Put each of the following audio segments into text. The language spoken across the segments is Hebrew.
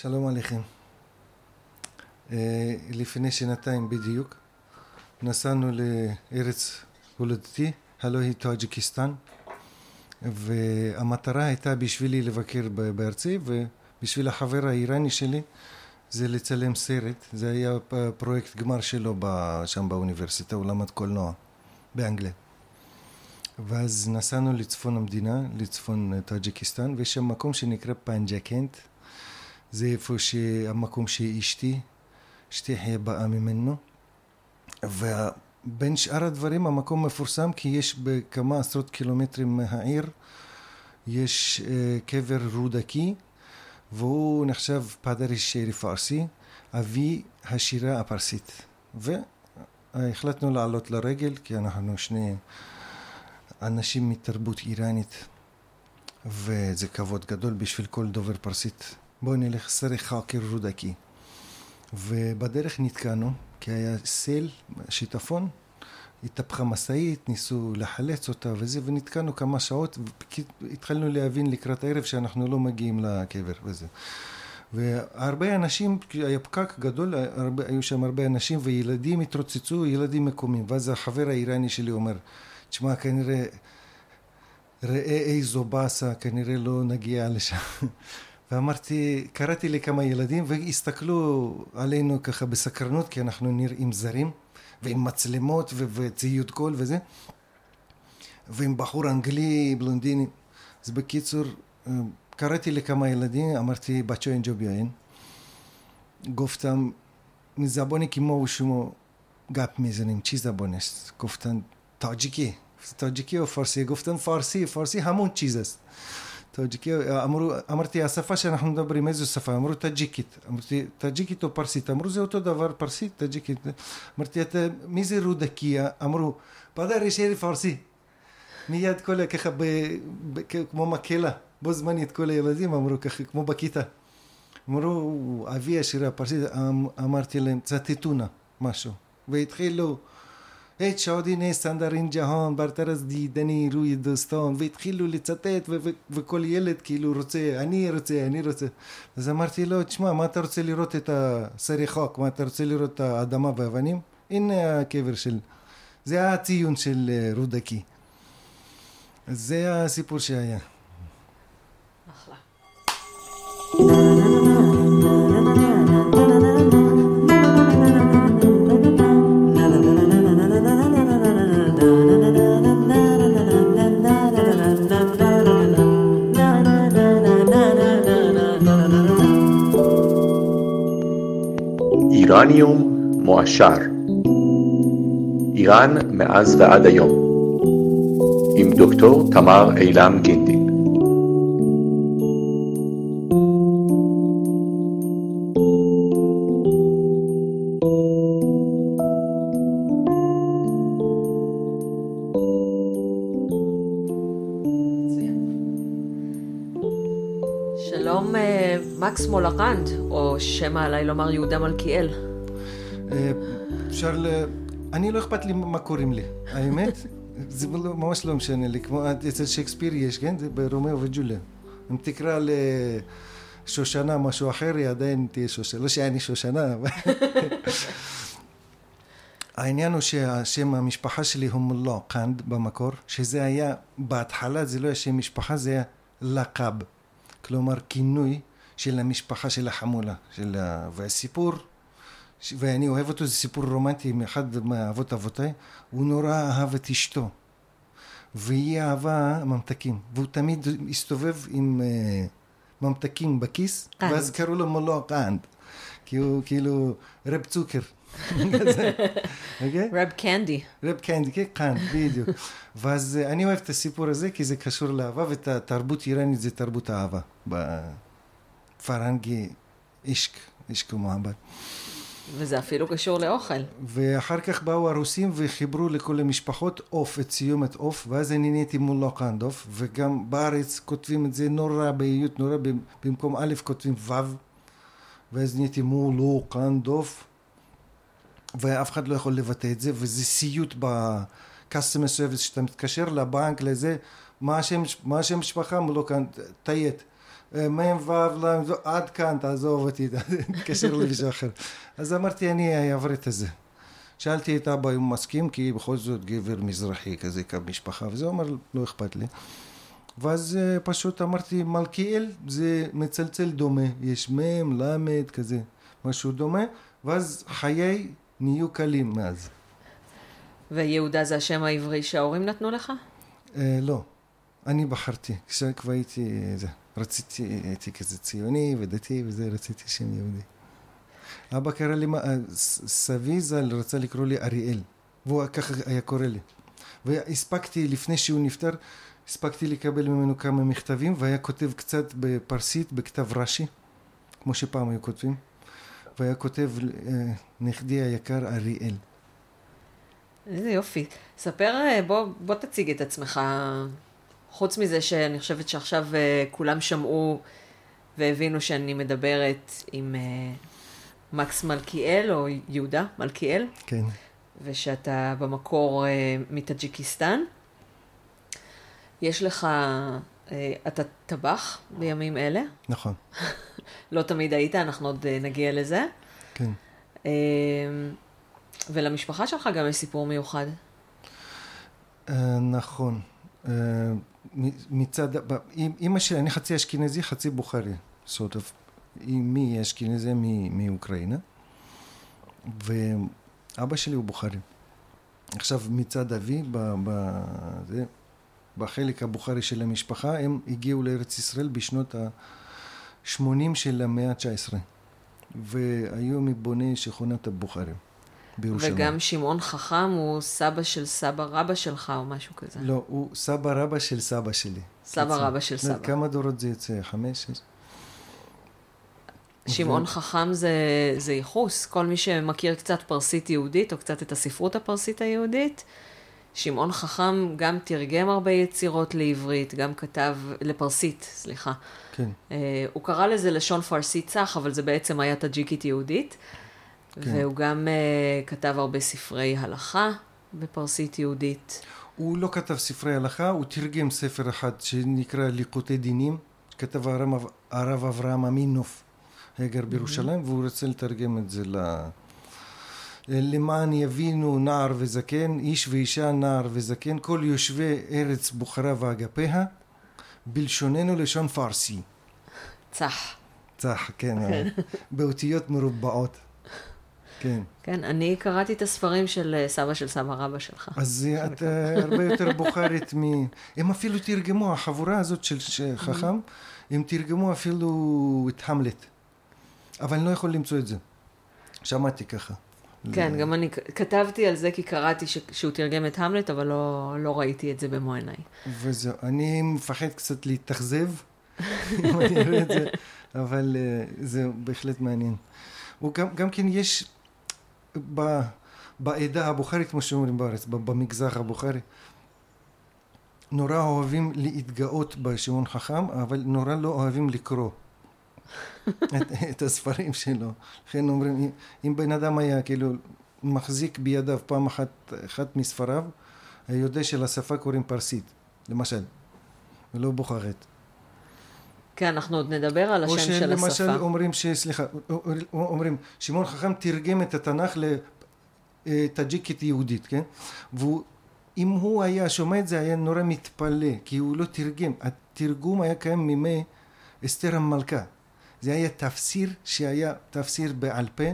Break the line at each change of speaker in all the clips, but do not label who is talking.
שלום עליכם. אה, לפני שנתיים בדיוק נסענו לארץ הולדתי, הלא היא טאג'יקיסטן, והמטרה הייתה בשבילי לבקר בארצי ובשביל החבר האיראני שלי זה לצלם סרט, זה היה פרויקט גמר שלו שם באוניברסיטה, הוא למד קולנוע באנגליה. ואז נסענו לצפון המדינה, לצפון טאג'יקיסטן, ויש שם מקום שנקרא פנג'קנט, זה איפה שהמקום שאשתי, אשתי חיה באה ממנו, ובין שאר הדברים המקום מפורסם כי יש בכמה עשרות קילומטרים מהעיר, יש אה, קבר רודקי, והוא נחשב פאדרי שירי פרסי, אבי השירה הפרסית. והחלטנו לעלות לרגל, כי אנחנו שני אנשים מתרבות איראנית, וזה כבוד גדול בשביל כל דובר פרסית. בואו נלך סרי חאקר רודקי. ובדרך נתקענו, כי היה סל, שיטפון, התהפכה משאית, ניסו לחלץ אותה וזה, ונתקענו כמה שעות, והתחלנו להבין לקראת הערב שאנחנו לא מגיעים לקבר וזה. והרבה אנשים, היה פקק גדול, הרבה, היו שם הרבה אנשים וילדים התרוצצו, ילדים מקומיים. ואז החבר האיראני שלי אומר, תשמע, כנראה, ראה איזו באסה, כנראה לא נגיע לשם. ואמרתי, קראתי לכמה ילדים והסתכלו עלינו ככה בסקרנות, כי אנחנו נראים זרים. ועם מצלמות ו- וציוד קול וזה, ועם בחור אנגלי בלונדיני. אז בקיצור, אה, קראתי לכמה ילדים, אמרתי, בצ'ו אין ג'וביין, גופתם מזבוני כמו שמו گپ می‌زنیم، چی زبونس، گفتم تاجیکی، تاجیکی یا فارسی، گفتن فارسی، فارسی همون چیزس. تاجیکی, אמרו, אמרתי, השפה שאנחנו מדברים, איזו שפה? אמרו טאג'יקית. אמרתי, טאג'יקית או פרסית? אמרו, זה אותו דבר, פרסית, טאג'יקית. אמרתי, אתה, מי זה רודקי? אמרו, پدر شعر فارسی. מיד כל ככה, ב, ב, כמו מקהלה, בו זמנית כל הילדים אמרו ככה, כמו בכיתה. אמרו, אבי השירה הפרסית, אמ, אמרתי להם, צטטונה, משהו. והתחילו... את שעודיני סטנדרין ג'הון, ברטרס דידני רוי דוסטון, והתחילו לצטט, וכל ילד כאילו רוצה, אני רוצה, אני רוצה. אז אמרתי לו, תשמע, מה אתה רוצה לראות את הסרי חוק? מה אתה רוצה לראות את האדמה והאבנים? הנה הקבר של... זה הציון של אה, רודקי. זה הסיפור שהיה.
אורניום מועשר. איראן מאז ועד היום. עם דוקטור תמר אילם גינדין
שלום אה, מקס מולוקנד, או שמא עליי לומר יהודה מלכיאל.
אה, אפשר ל... אני לא אכפת לי מה קוראים לי, האמת, זה לא- ממש לא משנה לי, כמו אצל שייקספיר יש, כן? זה ברומאו וג'וליה. אם תקרא לשושנה משהו אחר, היא עדיין תהיה שושנה. לא שאני שושנה, אבל... העניין הוא שהשם המשפחה שלי הוא מולו קנד במקור, שזה היה, בהתחלה זה לא היה שם משפחה, זה היה لقب. כלומר כינוי של המשפחה של החמולה. של ה... והסיפור ואני אוהב אותו, זה סיפור רומנטי מאחד מאבות אבותיי, הוא נורא אהב את אשתו, והיא אהבה ממתקים, והוא תמיד הסתובב עם אה, ממתקים בכיס, قند. ואז קראו לו מולו קאנד, כי הוא כאילו רב צוקר.
אוקיי? רב קנדי.
רב קנדי, כן, קאנד, בדיוק. ואז uh, אני אוהב את הסיפור הזה, כי זה קשור לאהבה, ותרבות איראנית זה תרבות אהבה. בפרנגי אישק, אישק ומעבד.
וזה אפילו קשור לאוכל.
ואחר כך באו הרוסים וחיברו לכל המשפחות עוף, את סיומת עוף, ואז אני נהייתי מול לוקנד עוף, וגם בארץ כותבים את זה נורא באיות, נורא, במקום א' כותבים ו', ואז נהייתי מול לוקנד עוף, ואף אחד לא יכול לבטא את זה, וזה סיוט ב-customer service, שאתה מתקשר לבנק לזה, מה השם, מה השם משפחה? מולוקנד, תיית. אה, מ' ו' ל', זו- עד כאן, תעזוב אותי, תתקשר למישהו אחר. אז אמרתי, אני אעבור את זה. שאלתי את אבא אם הוא מסכים, כי בכל זאת גבר מזרחי כזה, כמשפחה, וזה הוא אמר, לא אכפת לי. ואז אה, פשוט אמרתי, מלכיאל זה מצלצל דומה, יש מ', ל', כזה, משהו דומה, ואז חיי נהיו קלים מאז.
ויהודה זה השם העברי שההורים נתנו לך?
אה, לא, אני בחרתי, כשכבר הייתי, זה, רציתי, הייתי כזה ציוני ודתי וזה, רציתי שם יהודי. אבא קרא לי, אה, סבי ז"ל רצה לקרוא לי אריאל, והוא ככה היה קורא לי. והספקתי, לפני שהוא נפטר, הספקתי לקבל ממנו כמה מכתבים, והיה כותב קצת בפרסית, בכתב רש"י, כמו שפעם היו כותבים, והיה כותב, אה, נכדי היקר אריאל.
איזה יופי. ספר, אה, בוא, בוא תציג את עצמך. חוץ מזה שאני חושבת שעכשיו אה, כולם שמעו והבינו שאני מדברת עם אה, מקס מלכיאל, או יהודה מלכיאל,
כן.
ושאתה במקור אה, מטאג'יקיסטן. יש לך, אתה טבח בימים אלה,
נכון,
לא תמיד היית, אנחנו עוד נגיע לזה.
כן.
ולמשפחה שלך גם יש סיפור מיוחד.
נכון. מצד, אמא שלי, אני חצי אשכנזי, חצי בוכרי, sort of. אמי אשכנזי מ- מאוקראינה, ואבא שלי הוא בוכרי. עכשיו, מצד אבי, ב, ב, זה, בחלק הבוכרי של המשפחה, הם הגיעו לארץ ישראל בשנות ה-80 של המאה ה-19, והיו מבוני שכונת הבוכרים בירושלים.
וגם שמעון חכם הוא סבא של סבא רבא שלך או משהו כזה.
לא, הוא סבא רבא של סבא שלי.
סבא. רבא של
לא
סבא.
כמה דורות זה יוצא? חמש? שש?
שמעון חכם זה, זה ייחוס. כל מי שמכיר קצת פרסית יהודית, או קצת את הספרות הפרסית היהודית, שמעון חכם גם תרגם הרבה יצירות לעברית, גם כתב, לפרסית, סליחה.
כן,
אה, הוא קרא לזה לשון פרסית צח, אבל זה בעצם היה טאג'יקית יהודית.
כן.
והוא גם אה, כתב הרבה ספרי הלכה בפרסית יהודית.
הוא לא כתב ספרי הלכה, הוא תרגם ספר אחד שנקרא ליקוטי דינים, כתב הרב, הרב אברהם אמינוף, היה גר בירושלים, והוא רוצה לתרגם את זה ל... למען יבינו נער וזקן, איש ואישה נער וזקן, כל יושבי ארץ בוכרה ואגפיה, בלשוננו לשון פרסי.
צח.
צח, כן, באותיות מרובעות. כן.
כן, אני קראתי את הספרים של אה, סבא של סבא רבא שלך.
אז את אה, הרבה יותר בוכרית מ... הם אפילו תרגמו, החבורה הזאת של חכם, הם תרגמו אפילו את המלט. אבל אני לא יכול למצוא את זה. שמעתי ככה.
כן, גם אני כתבתי על זה כי קראתי ש- שהוא תרגם את המלט, אבל לא, לא ראיתי את זה במו עיניי.
וזהו. אני מפחד קצת להתאכזב, אם אני אראה את זה, אבל אה, זה בהחלט מעניין. וגם גם כן יש ב, בעדה הבוכרית, כמו שאומרים בארץ, במגזר הבוכרי, נורא אוהבים להתגאות בשעון חכם, אבל נורא לא אוהבים לקרוא את, את הספרים שלו. לכן אומרים, אם, בן אדם היה כאילו מחזיק בידיו פעם אחת, אחת מספריו, היה יודע שלשפה קוראים פרסית, למשל, ולא בוכרית.
כן, אנחנו עוד נדבר על
או
השם של
שלמשל
השפה.
אומרים ש... סליחה, אומרים, שמעון חכם תרגם את התנ"ך לטאג'יקית יהודית, כן? ואם הוא היה שומע את זה, היה נורא מתפלא, כי הוא לא תרגם. התרגום היה קיים מימי אסתר המלכה. זה היה תפסיר שהיה תפסיר בעל פה,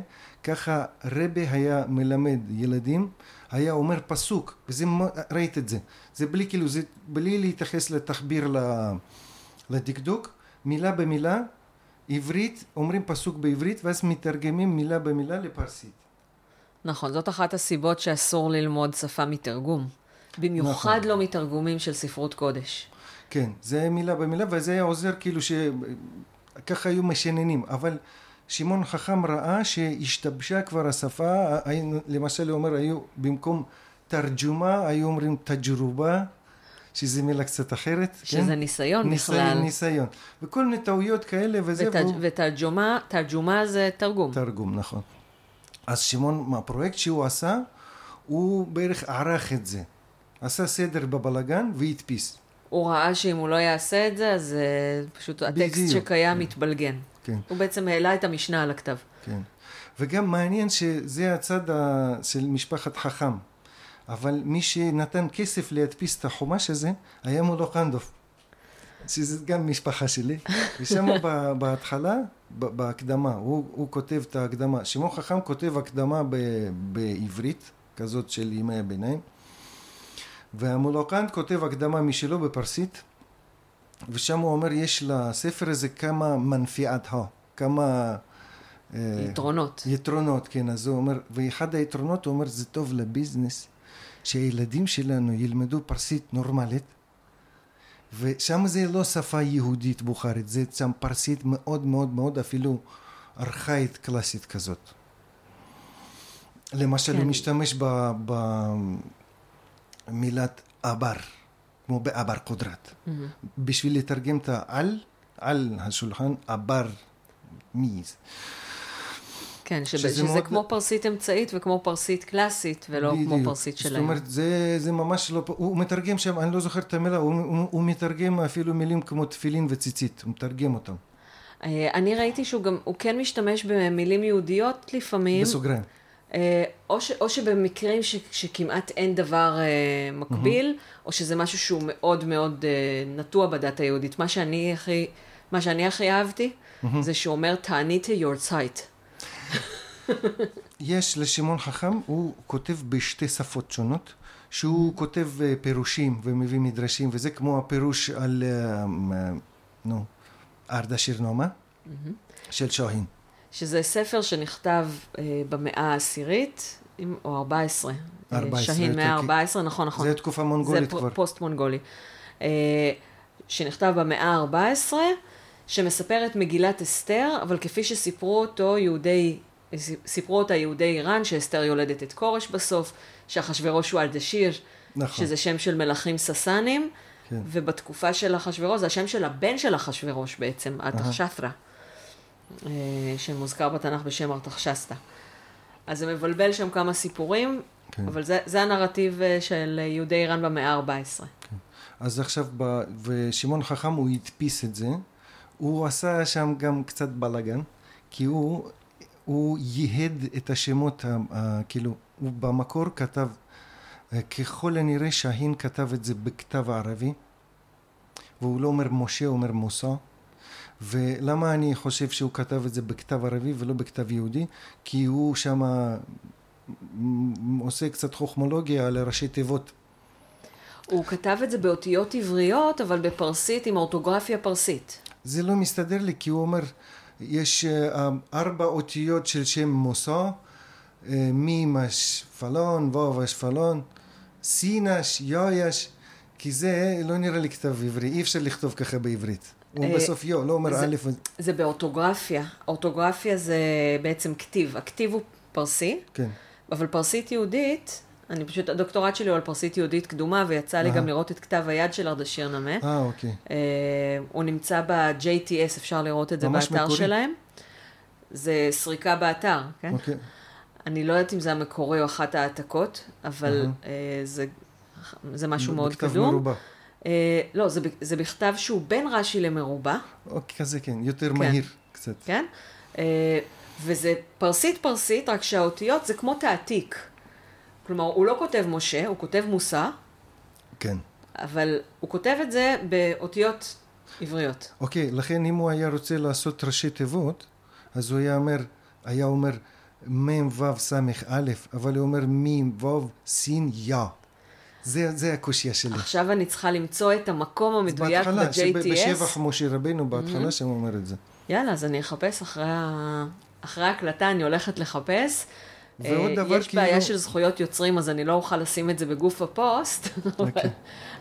ככה רבה היה מלמד ילדים, היה אומר פסוק, וזה, ראית את זה. זה בלי כאילו, זה בלי להתייחס לתחביר לדקדוק, מילה במילה, עברית, אומרים פסוק בעברית, ואז מתרגמים מילה במילה לפרסית.
נכון, זאת אחת הסיבות שאסור ללמוד שפה מתרגום. במיוחד
נכון.
לא מתרגומים של ספרות קודש.
כן, זה מילה במילה, וזה היה עוזר כאילו ש... ככה היו משננים, אבל שמעון חכם ראה שהשתבשה כבר השפה, למשל הוא אומר, היו במקום תרג'ומה, היו אומרים תג'רובה, שזה מילה קצת אחרת.
שזה
כן?
ניסיון
ניסיון,
בכלל.
ותג... וכל מיני טעויות כאלה וזה,
ותג-
והוא...
ותרג'ומה, תרג'ומה זה תרגום.
תרגום, נכון. אז שמעון, מהפרויקט שהוא עשה, הוא בערך ערך את זה. עשה סדר בבלגן והדפיס.
הוא ראה שאם הוא לא יעשה את זה, אז uh, פשוט הטקסט
בדיוק.
שקיים מתבלגן.
כן,
הוא בעצם העלה את המשנה על הכתב.
כן. וגם מעניין שזה הצד. של משפחת חכם. אבל מי שנתן כסף להדפיס את החומש הזה, היה מולוקנדוב. שזה גם משפחה שלי. ושם בהתחלה, בהקדמה, הוא, הוא כותב את ההקדמה. שמעון חכם כותב הקדמה ב- בעברית, כזאת של ימי הביניים. והמולוקנד כותב הקדמה משלו בפרסית. ושם הוא אומר, יש לספר הזה כמה מנפיעת הו, כמה... אה,
יתרונות.
יתרונות, כן, אז הוא אומר, ואחד היתרונות, הוא אומר, זה טוב לביזנס, שהילדים שלנו ילמדו פרסית נורמלית, ושם זה לא שפה יהודית בוכרית, זה שם פרסית מאוד מאוד מאוד אפילו ארכאית קלאסית כזאת. למשל,
כן.
הוא משתמש במילת אבר, כמו באבר קודרת.
מהמם.
בשביל לתרגם את העל, על השולחן, אבר מי זה.
כן, שב-
שזה
שזה
מאוד-
כמו פרסית אמצעית וכמו פרסית קלאסית, ולא כמו
בדיוק.
פרסית
זאת
שלהם.
אומרת, זה, זה ממש לא... הוא מתרגם שם, אני לא זוכר את המילה, הוא, הוא, הוא מתרגם אפילו מילים כמו תפילין וציצית, הוא מתרגם אותם,
אה, אני ראיתי שהוא גם, הוא כן משתמש במילים יהודיות לפעמים.
בסוגריים.
אה, או, ש, או שבמקרים ש, שכמעט אין דבר אה, מקביל, או שזה משהו שהוא מאוד מאוד אה, נטוע בדת היהודית. מה שאני הכי, מה שאני הכי אהבתי, זה שהוא אומר, תענית your sight.
יש לשמעון חכם, הוא כותב בשתי שפות שונות, שהוא כותב אה, פירושים ומביא מדרשים, וזה כמו הפירוש על, אה, נו, ארדשיר נומה, של שוהין.
שזה ספר שנכתב אה, במאה העשירית, או 14. אה,
14,
שהין מאה
כי-
ה-14, נכון, נכון.
זה תקופה מונגולית
זה
כבר.
פ- פוסט מונגולי. שנכתב במאה ה-14, שמספר את מגילת אסתר, אבל כפי שסיפרו אותו יהודי, סיפרו אותה יהודי איראן, שאסתר יולדת את כורש בסוף, שאחשוורוש הוא אלדשיר,
נכון.
שזה שם של מלכים ססנים,
כן.
ובתקופה של אחשוורוש, זה השם של הבן של אחשוורוש בעצם, ארתחשסתא, אה, שמוזכר בתנ"ך בשם ארתחשסתא. אז זה מבלבל שם כמה סיפורים,
כן.
אבל זה, זה הנרטיב אה, של יהודי איראן במאה ה-14.
אז עכשיו, ב... ושמעון חכם הוא הדפיס את זה, הוא עשה שם גם קצת בלאגן, כי הוא, הוא ייהד את השמות, ה... ה... כאילו, הוא במקור כתב, אה, ככל הנראה שהין כתב את זה בכתב הערבי, והוא לא אומר משה, הוא אומר מוסא. ולמה אני חושב שהוא כתב את זה בכתב ערבי ולא בכתב יהודי? כי הוא שם עושה קצת חוכמולוגיה על הראשי תיבות
הוא כתב את זה באותיות עבריות, אבל בפרסית עם אורטוגרפיה פרסית.
זה לא מסתדר לי, כי הוא אומר, יש אה, ארבע אותיות של שם מוסא, אה, מים אשפלון, וו אשפלון, סינש, יויש, כי זה לא נראה לי כתב עברי, אי אפשר לכתוב ככה בעברית. הוא
אה,
בסוף יו, לא אומר א',
זה באורטוגרפיה. אורטוגרפיה זה בעצם כתיב. הכתיב הוא פרסי,
כן,
אבל פרסית יהודית, אני פשוט, הדוקטורט שלי הוא על פרסית יהודית קדומה, ויצא לי. גם לראות את כתב היד של ארדשיר נמה.
אה, אוקיי.
אה, הוא נמצא ב-JTS, אפשר לראות את זה באתר
מקורי.
שלהם. זה סריקה באתר, כן?
אוקיי.
אני לא יודעת אם זה המקורי או אחת העתקות, אבל. אה, זה, זה משהו מאוד
בכתב
קדום.
מרובע.
אה, לא, זה, בכתב שהוא בין רש"י למרובע,
אוקיי, כזה כן, יותר מהיר קצת.
כן? אה, וזה פרסית פרסית, רק שהאותיות זה כמו תעתיק. כלומר, הוא לא כותב משה, הוא כותב מוסר,
כן.
אבל הוא כותב את זה באותיות עבריות.
אוקיי, לכן אם הוא היה רוצה לעשות ראשי תיבות, אז הוא היה אומר, היה אומר מ' ו' ס' א', אבל הוא אומר מ' ו' ס' יא. זה, זה הקושייה שלי.
עכשיו אני צריכה למצוא את המקום המדויק
בהתחלה, שב- בשבח
ב-JTS.
משה רבנו, בהתחלה
Mm-hmm.
שם הוא אומר את זה.
יאללה, אז אני אחפש אחרי, ה... אחרי ההקלטה, אני הולכת לחפש.
ועוד
אה,
דבר,
יש בעיה
כאילו-
של זכויות יוצרים, אז אני לא אוכל לשים את זה בגוף הפוסט, אבל
אוקיי.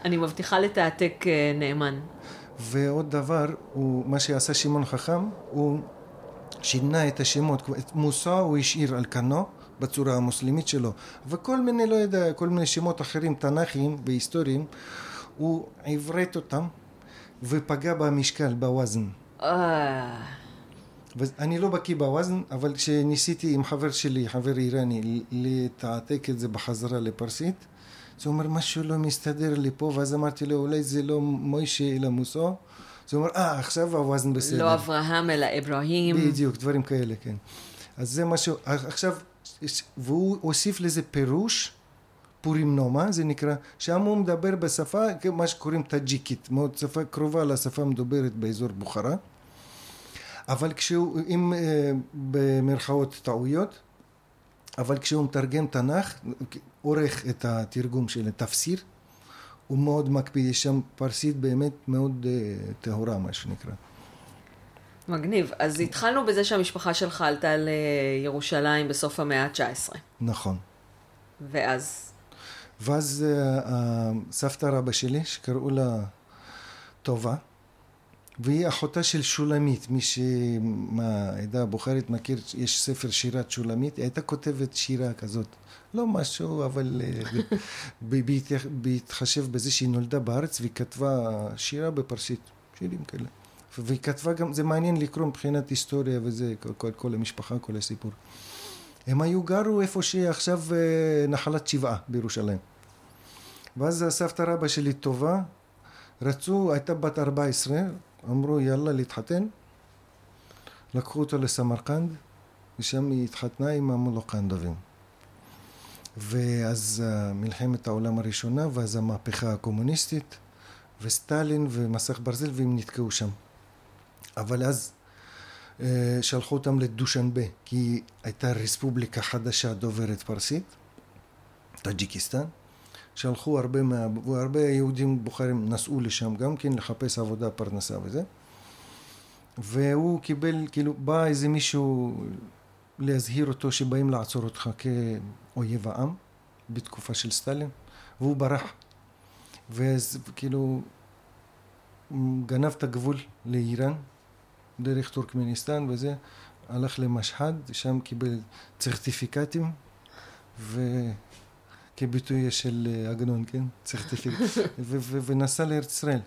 אני מבטיחה לתעתק אה, נאמן.
ועוד דבר, הוא, מה שעשה שמעון חכם, הוא שינה את השמות, את מוסא הוא השאיר על כנו, בצורה המוסלמית שלו, וכל מיני, לא יודע, כל מיני שמות אחרים, תנ"כיים והיסטוריים, הוא עברת אותם ופגע במשקל, בווזן. ואני לא בקיא בווזן, אבל כשניסיתי עם חבר שלי, חבר איראני, לתעתק את זה בחזרה לפרסית, אז הוא אומר, משהו לא מסתדר לי פה, ואז אמרתי לו, אולי זה לא מוישה אלא מוסו. אז הוא אומר, אה, עכשיו הווזן בסדר.
לא אברהם, אלא אברהים.
בדיוק, דברים כאלה, כן. אז זה משהו, עכשיו, והוא הוסיף לזה פירוש, פורים נומה, זה נקרא, שם הוא מדבר בשפה, מה שקוראים טאג'יקית, מאוד שפה קרובה לשפה המדוברת באזור בוכרה. אבל כשהוא, עם אה, במרכאות טעויות, אבל כשהוא מתרגם תנ"ך, עורך את התרגום של התפסיר, הוא מאוד מקפיד, יש שם פרסית באמת מאוד אה, טהורה, מה שנקרא.
מגניב. אז התחלנו בזה שהמשפחה שלך עלתה לירושלים בסוף המאה ה-19.
נכון.
ואז?
ואז אה, סבתא רבא שלי, שקראו לה טובה, והיא אחותה של שולמית, מי שמהעדה הבוכרית מכיר, יש ספר שירת שולמית, היא הייתה כותבת שירה כזאת, לא משהו, אבל אה, בהתחשב בזה שהיא נולדה בארץ והיא כתבה שירה בפרסית, שירים כאלה. והיא כתבה גם, זה מעניין לקרוא מבחינת היסטוריה וזה, כל, כל המשפחה, כל הסיפור. הם היו גרו איפה שעכשיו אה, נחלת שבעה בירושלים. ואז הסבתא רבא שלי טובה, רצו, הייתה בת 14, אמרו יאללה להתחתן, לקחו אותה לסמרקנד, ושם היא התחתנה עם המולוקנדובים. ואז אה, מלחמת העולם הראשונה, ואז המהפכה הקומוניסטית, וסטלין ומסך ברזל, והם נתקעו שם. אבל אז אה, שלחו אותם לדושנבה, כי הייתה רספובליקה חדשה דוברת פרסית, טאג'יקיסטן. שלחו הרבה, מה, והרבה יהודים בוכרים נסעו לשם גם כן לחפש עבודה, פרנסה וזה. והוא קיבל, כאילו, בא איזה מישהו להזהיר אותו שבאים לעצור אותך כאויב העם בתקופה של סטלין, והוא ברח. ואז כאילו גנב את הגבול לאיראן דרך טורקמניסטן וזה, הלך למשהד, שם קיבל צרטיפיקטים וכביטוי של אה, עגנון, כן? צרטיפיקט, ונסע לארץ ישראל.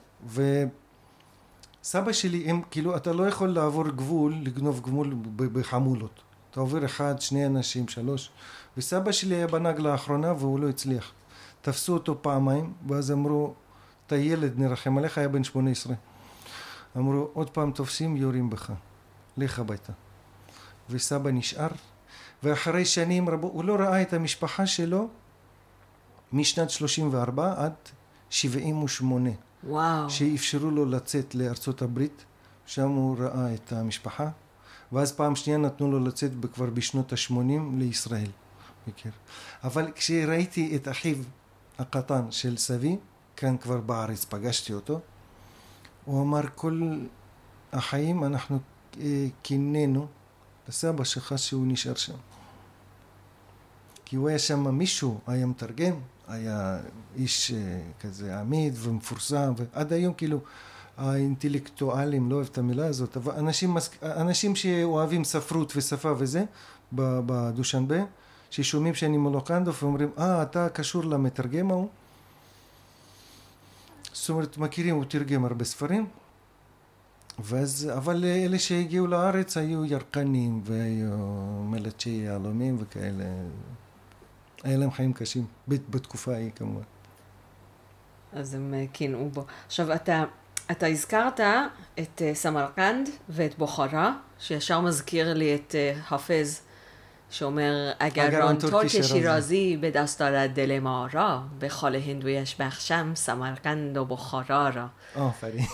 וסבא שלי, הם כאילו, אתה לא יכול לעבור גבול, לגנוב גבול בחמולות. אתה עובר אחד, שני אנשים, שלוש. וסבא שלי היה בנהג לאחרונה והוא לא הצליח. תפסו אותו פעמיים, ואז אמרו, אתה ילד, נרחם עליך, היה בן שמונה עשרה. אמרו, עוד פעם תופסים, יורים בך. לך הביתה. וסבא נשאר, ואחרי שנים רבות, הוא לא ראה את המשפחה שלו משנת 34 עד 78.
וואו.
שאפשרו לו לצאת לארצות הברית, שם הוא ראה את המשפחה, ואז פעם שנייה נתנו לו לצאת כבר בשנות ה-80 לישראל. מכיר. אבל כשראיתי את אחיו הקטן של סבי, כאן כבר בארץ פגשתי אותו, הוא אמר כל החיים אנחנו אה, קינאנו לסבא שלך שהוא נשאר שם. כי הוא היה שם מישהו, היה מתרגם, היה איש אה, כזה עמיד ומפורסם, ועד היום כאילו האינטלקטואלים, לא אוהב את המילה הזאת, אבל אנשים, אנשים שאוהבים ספרות ושפה וזה, בדושנבה, ששומעים שאני מולוקנדוף ואומרים, אה, אתה קשור למתרגם ההוא? זאת אומרת, מכירים, הוא תרגם הרבה ספרים, ואז, אבל אלה שהגיעו לארץ היו ירקנים והיו מלטשי יהלומים וכאלה. היה להם חיים קשים, בתקופה ההיא כמובן.
אז הם אה, קינאו בו. עכשיו, אתה, אתה הזכרת את אה, סמרקנד ואת בוכרה, שישר מזכיר לי את אה, חפז. שאומר, אגרון ترک شیرازی به دست دارد دل ما را به خال هندویش بخشم سمرقند و بخارا را.
آفرین.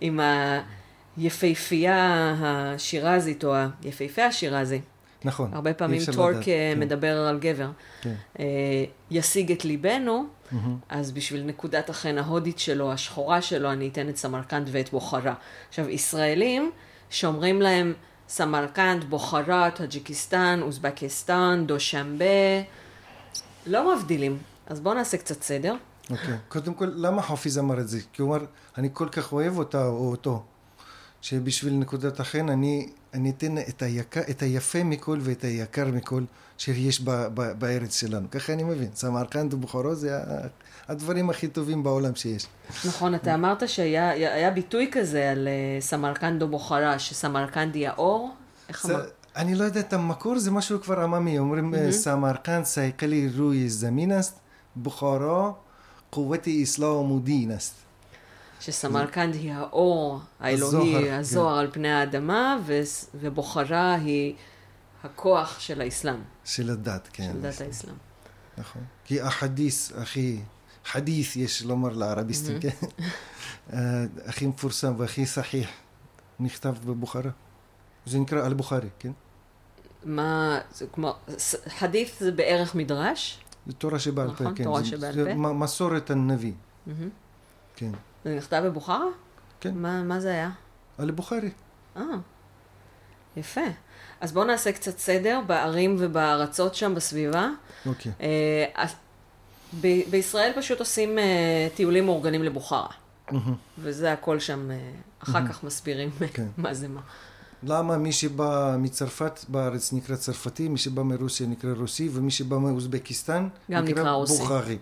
עם היפהפייה השירזית, או היפהפה השירזי.
נכון.
הרבה פעמים טורק כן. מדבר על גבר. כן. ישיג את ליבנו, mm-hmm. אז בשביל נקודת החן ההודית שלו, השחורה שלו, אני אתן את סמרקנד ואת בוכרה. עכשיו, ישראלים שאומרים להם, סמרקנד, בוכרה, טאג'יקיסטן, אוזבקיסטן, דושמבה, לא מבדילים. אז בואו נעשה קצת סדר.
אוקיי. אוקיי. קודם כל, למה חופיז אמר את זה? כי הוא אמר, אני כל כך אוהב אותה או אותו, שבשביל נקודת החן אני, אני אתן את, היקר, את היפה מכל ואת היקר מכל שיש ב, ב, בארץ שלנו. ככה אני מבין. סמרקנד ובוכרו זה הדברים הכי טובים בעולם שיש.
נכון, אתה אמרת שהיה ביטוי כזה על אה, סמרקנד ובוכרה, שסמרקנד היא האור? איך אמרת?
אני לא יודע את המקור, זה משהו כבר עממי. אומרים אה, سمرقند صیقل روی زمین است، بخارا قوت اسلام و دین است.
שסמרקנד היא האור האלוהי,
הזוהר, כן.
הזוהר על פני האדמה, ו- ובוכרה היא הכוח של האסלאם,
של הדת, כן.
של דת האסלאם.
נכון. כי החדיס הכי, חדיס יש לומר לערביסטים, כן? אה, הכי מפורסם והכי סחיח, נכתב בבוכרה. זה נקרא אל-בוכרי, כן?
מה, זה כמו, חדית' זה בערך מדרש,
זה תורה שבעל פה,
נכון,
כן.
תורה
זה-
שבעל
זה
פה.
מ- מסורת הנביא, כן.
זה נכתב בבוכרה?
כן.
מה, מה זה היה?
אל-בוכרי.
אה, יפה. אז בואו נעשה קצת סדר בערים ובארצות שם בסביבה.
אוקיי.
אה, ב- בישראל פשוט עושים אה, טיולים מאורגנים לבוכרה.
מהמם.
וזה הכל שם, אה, אחר כך מסבירים
כן.
מה זה מה.
למה מי שבא מצרפת בארץ נקרא צרפתי, מי שבא מרוסיה נקרא רוסי, ומי שבא מאוזבקיסטן
נקרא.
בוכרי.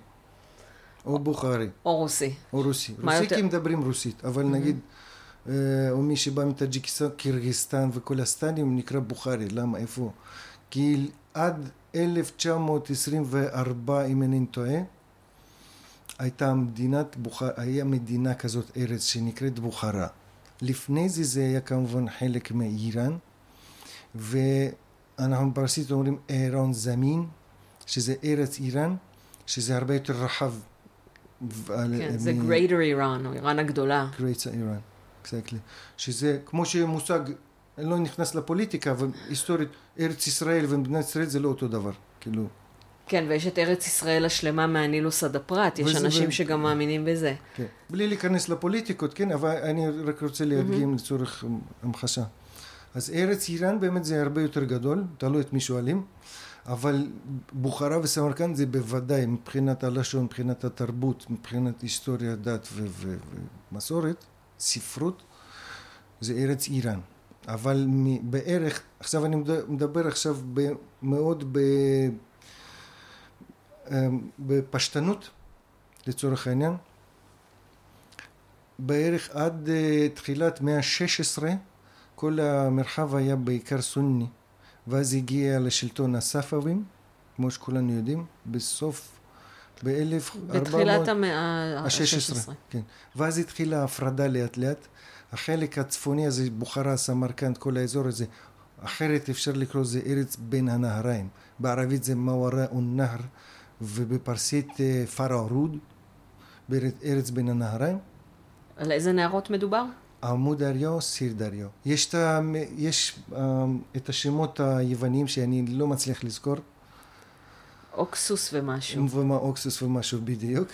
או בוכרי,
או רוסי.
או רוסי. רוסי
יותר-
כי מדברים רוסית, אבל נגיד, אה, או מי שבא מטאג'יקיסטן, קירגיסטן וכל הסטנים נקרא בוכרי. למה? איפה? כי עד 1924, אם אינני טועה, הייתה מדינת בוכרה, היה מדינה כזאת ארץ שנקראת בוכרה. לפני זה זה היה כמובן חלק מאיראן, ואנחנו בפרסית אומרים איראן זמין, שזה ארץ איראן, שזה הרבה יותר רחב.
כן, זה
מ-
Greater Iran, או איראן הגדולה.
Great איראן, exactly. שזה כמו שמושג, אני לא נכנס לפוליטיקה, אבל היסטורית, ארץ ישראל ומדינת ישראל זה לא אותו דבר, כאילו.
כן, ויש את ארץ ישראל השלמה מהנילוס עד הפרת, יש אנשים
ב-
שגם מאמינים בזה.
כן. בלי להיכנס לפוליטיקות, כן, אבל אני רק רוצה להדגים לצורך המחשה. אז ארץ איראן באמת זה הרבה יותר גדול, תלוי את מי שואלים, אבל בוכרה וסמרקנד זה בוודאי מבחינת הלשון, מבחינת התרבות, מבחינת היסטוריה, דת ומסורת, ספרות, זה ארץ איראן. אבל בערך, עכשיו אני מד- מדבר עכשיו מאוד ב... אמ, בפשטנות, לצורך העניין. בערך עד אה, תחילת מאה ה-16 כל המרחב היה בעיקר סוני ואז הגיע לשלטון הספאבים כמו שכולנו יודעים בסוף ב-1400
בתחילת המאה
ה-16
ה-16.
כן ואז התחילה ההפרדה לאט לאט החלק הצפוני הזה בוכרה סמרקנד כל האזור הזה אחרת אפשר לקרוא לזה ארץ בין הנהריים בערבית זה מאוורה ונהר ובפרסית אה, فرارود בארץ ארץ בין הנהריים
על איזה נהרות מדובר?
אמו דריו, סיר דריו. יש, את, יש אמ, את השמות היווניים שאני לא מצליח לזכור,
אוקסוס ומשהו.
ומה אוקסוס ומשהו בדיוק.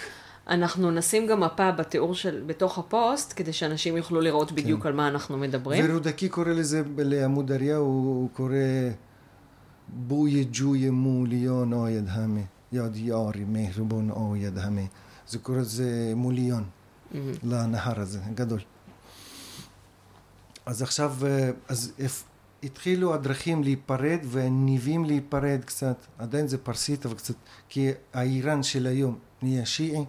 אנחנו נשים גם מפה בתיאור של, בתוך הפוסט, כדי שאנשים יוכלו לראות בדיוק על מה אנחנו מדברים.
ורודקי קורא לזה לאמו דריו, הוא, הוא קורא בוי ג'וי מוליון או ידהמה, יד יארי מהרבון או ידהמה. זה קורא לזה מוליון, לנהר הזה, הגדול. אז עכשיו, אה, אז התחילו הדרכים להיפרד והניבים להיפרד קצת, עדיין זה פרסית אבל קצת, כי האיראן של היום נהיה שיעי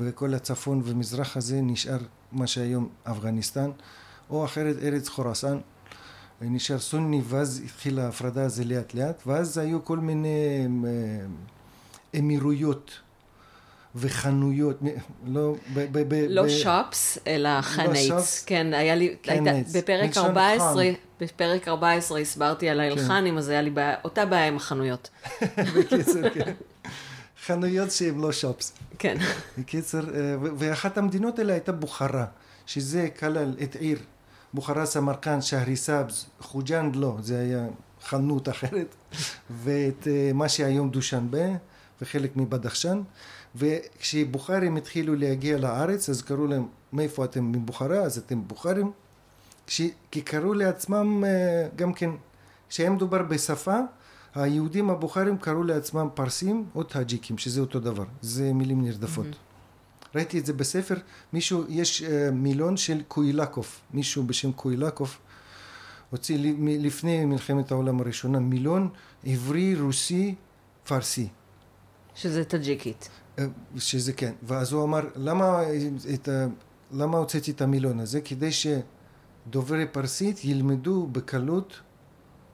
וכל הצפון ומזרח הזה נשאר מה שהיום אפגניסטן, או אחרת ארץ חורסן, נשאר סוני ואז התחילה ההפרדה הזו לאט לאט, ואז היו כל מיני אה, אמירויות וחנויות, לא, ב, ב, ב,
לא
ב-
שופס, אלא חנייץ.
שופס.
כן, היה לי, הייתה. בפרק
מלשון
14,
חן.
בפרק 14 הסברתי על האלחנים, אז היה לי בעיה, אותה בעיה עם החנויות.
בקיצר, כן. חנויות שהן לא שופס.
כן.
בקיצר, אה, ואחת המדינות האלה הייתה בוכרה, שזה כלל את עיר בוכרה, סמרקנד, שהריסבז, חוג'אנד לא, זה היה ח'אנות אחרת, ואת אה, מה שהיום דושנבה, וחלק מבדחשן, וכשבוכרים התחילו להגיע לארץ, אז קראו להם, מאיפה אתם מבוכרה? אז אתם בוכרים, כש- כי קראו לעצמם אה, גם כן, כשהיה מדובר בשפה, היהודים הבוכרים קראו לעצמם פרסים או טאג'יקים, שזה אותו דבר, זה מילים נרדפות. ראיתי את זה בספר, מישהו, יש אה, מילון של קוילקוב, מישהו בשם קוילקוב, הוציא לפני מלחמת העולם הראשונה מילון עברי, רוסי, פרסי.
שזה טאג'יקית.
אה, שזה כן, ואז הוא אמר, למה, את ה, למה הוצאתי את המילון הזה? כדי שדוברי פרסית ילמדו בקלות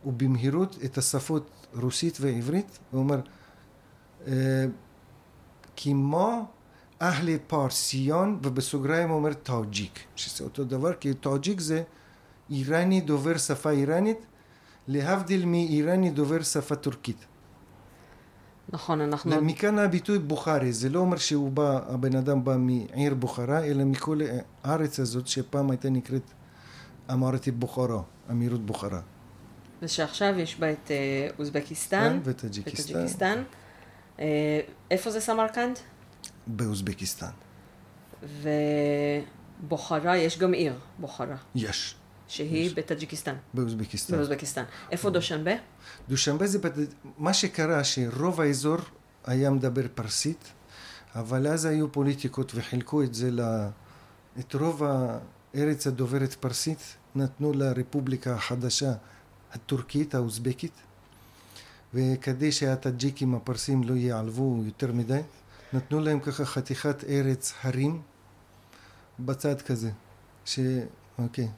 ובמהירות את השפות רוסית ועברית, הוא אומר, אה, כמו אהלי פרסיון, ובסוגריים הוא אומר טאוג'יק, שזה אותו דבר, כי טאוג'יק זה איראני דובר שפה איראנית, להבדיל מאיראני דובר שפה טורקית.
נכון, אנחנו...
מכאן הביטוי בוכרי, זה לא אומר שהוא בא, הבן אדם בא מעיר בוכרה, אלא מכל הארץ הזאת שפעם הייתה נקראת, אמרתי בוכרה, אמירות בוכרה.
ושעכשיו יש בה את אה, אוזבקיסטן.
כן, וטאג'יקיסטן.
אה, איפה זה סמרקנד?
באוזבקיסטן.
ובוכרה, יש גם עיר, בוכרה,
יש,
שהיא בטאג'יקיסטן,
באוזבקיסטן.
באוזבקיסטן. איפה דושנבה?
דושנבה זה, מה שקרה שרוב האזור היה מדבר פרסית, אבל אז היו פוליטיקות וחילקו את זה, ל... את רוב הארץ הדוברת פרסית, נתנו לרפובליקה החדשה הטורקית, האוזבקית, וכדי שהטאג'יקים הפרסים לא ייעלבו יותר מדי, נתנו להם ככה חתיכת ארץ הרים בצד כזה, ש... אוקיי,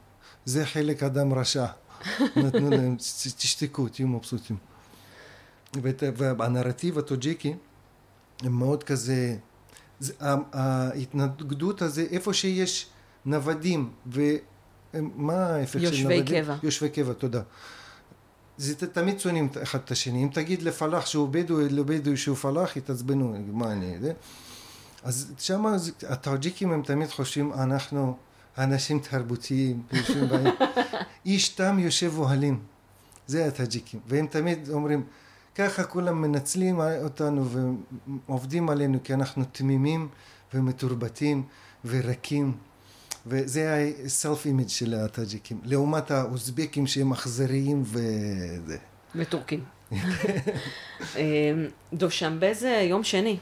זה חלק אדם רשע. נתנו להם, "ת- תשתקו, תהיו מבסוטים. והנרטיב הטוג'יקי הם מאוד כזה, זה, ההתנגדות הזה, איפה שיש נוודים, ומה ההפך של
יושבי
נוודים?
קבע.
יושבי קבע, תודה. זה תמיד שונאים אחד את השני. אם תגיד לפלאח שהוא בדואי, לבדואי שהוא פלאח, יתעצבנו, מה אני... זה. אז שם הטאג'יקים הם תמיד חושבים, אנחנו אנשים תרבותיים. איש תם יושב אוהלים. זה הטאג'יקים. והם תמיד אומרים, ככה כולם מנצלים אותנו ועובדים עלינו כי אנחנו תמימים ומתורבתים ורקים. וזה ה-self image של הטאג'יקים. לעומת האוזבקים שהם אכזריים וזה.
וטורקים. אה, דושנבה זה יום שני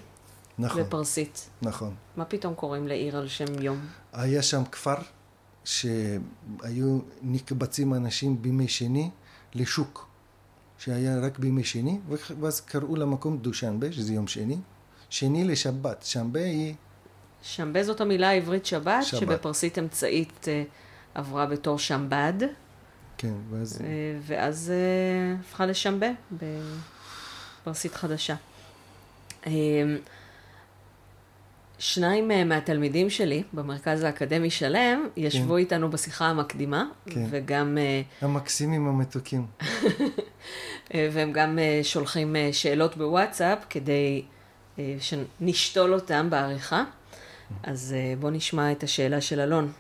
נכון,
בפרסית.
נכון.
מה פתאום קוראים לעיר על שם יום?
היה שם כפר שהיו נקבצים אנשים בימי שני לשוק, שהיה רק בימי שני, ואז קראו למקום דושנבה, שזה יום שני, שני לשבת, שנבה היא,
שמבה זאת המילה העברית שבת,
שבת.
שבפרסית אמצעית אה, עברה בתור שמבד,
כן, ואז,
אה, ואז אה, הפכה לשמבה בפרסית חדשה. שניים אה, מהתלמידים שלי במרכז האקדמי שלם ישבו איתנו בשיחה המקדימה,
כן.
וגם, אה,
המקסימים המתוקים.
אה, והם גם שולחים שאלות בוואטסאפ כדי שנשתול אותם בעריכה. אז בואו נשמע את השאלה של אלון.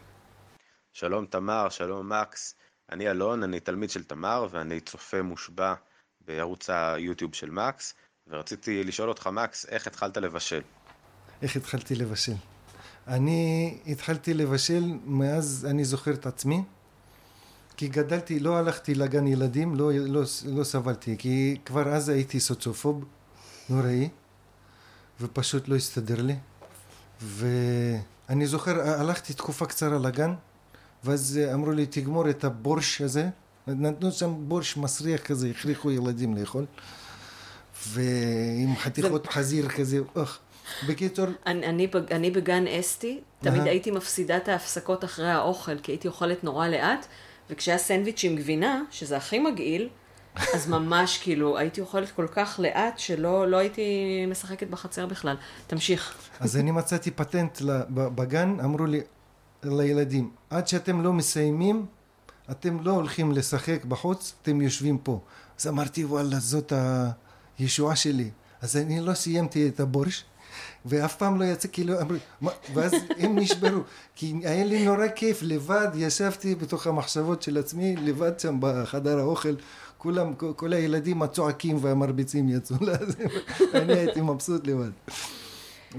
שלום תמר, שלום מקס. אני אלון, אני תלמיד של תמר ואני צופה מושבע בערוץ היוטיוב של מקס, ורציתי לשאול אותך, מקס, איך התחלת לבשל?
איך התחלתי לבשל? אני התחלתי לבשל מאז אני זוכר את עצמי, כי גדלתי, לא הלכתי לגן ילדים, לא, לא, לא סבלתי, כי כבר אז הייתי סוציופוב נוראי, ופשוט לא הסתדר לי. ואני זוכר, הלכתי תקופה קצרה לגן, ואז אמרו לי, תגמור את הבורש הזה. נתנו שם בורש מסריח כזה, הכריחו ילדים לאכול. ועם חתיכות חזיר כזה, אוח. בקיצור,
אני, אני, אני בגן אסתי, תמיד. הייתי מפסידה את ההפסקות אחרי האוכל, כי הייתי אוכלת נורא לאט, וכשהיה סנדוויץ' עם גבינה, שזה הכי מגעיל, אז ממש כאילו, הייתי אוכלת כל כך לאט, שלא לא הייתי משחקת בחצר בכלל. תמשיך.
אז אני מצאתי פטנט בגן, אמרו לי לילדים, עד שאתם לא מסיימים, אתם לא הולכים לשחק בחוץ, אתם יושבים פה. אז אמרתי, וואלה, זאת הישועה שלי. אז אני לא סיימתי את הבורש, ואף פעם לא יצא, כאילו, אמרו? ואז הם נשברו. כי היה לי נורא כיף, לבד ישבתי בתוך המחשבות של עצמי, לבד שם בחדר האוכל. כולם, כל, הילדים הצועקים והמרביצים יצאו לזה, אני הייתי מבסוט לבד.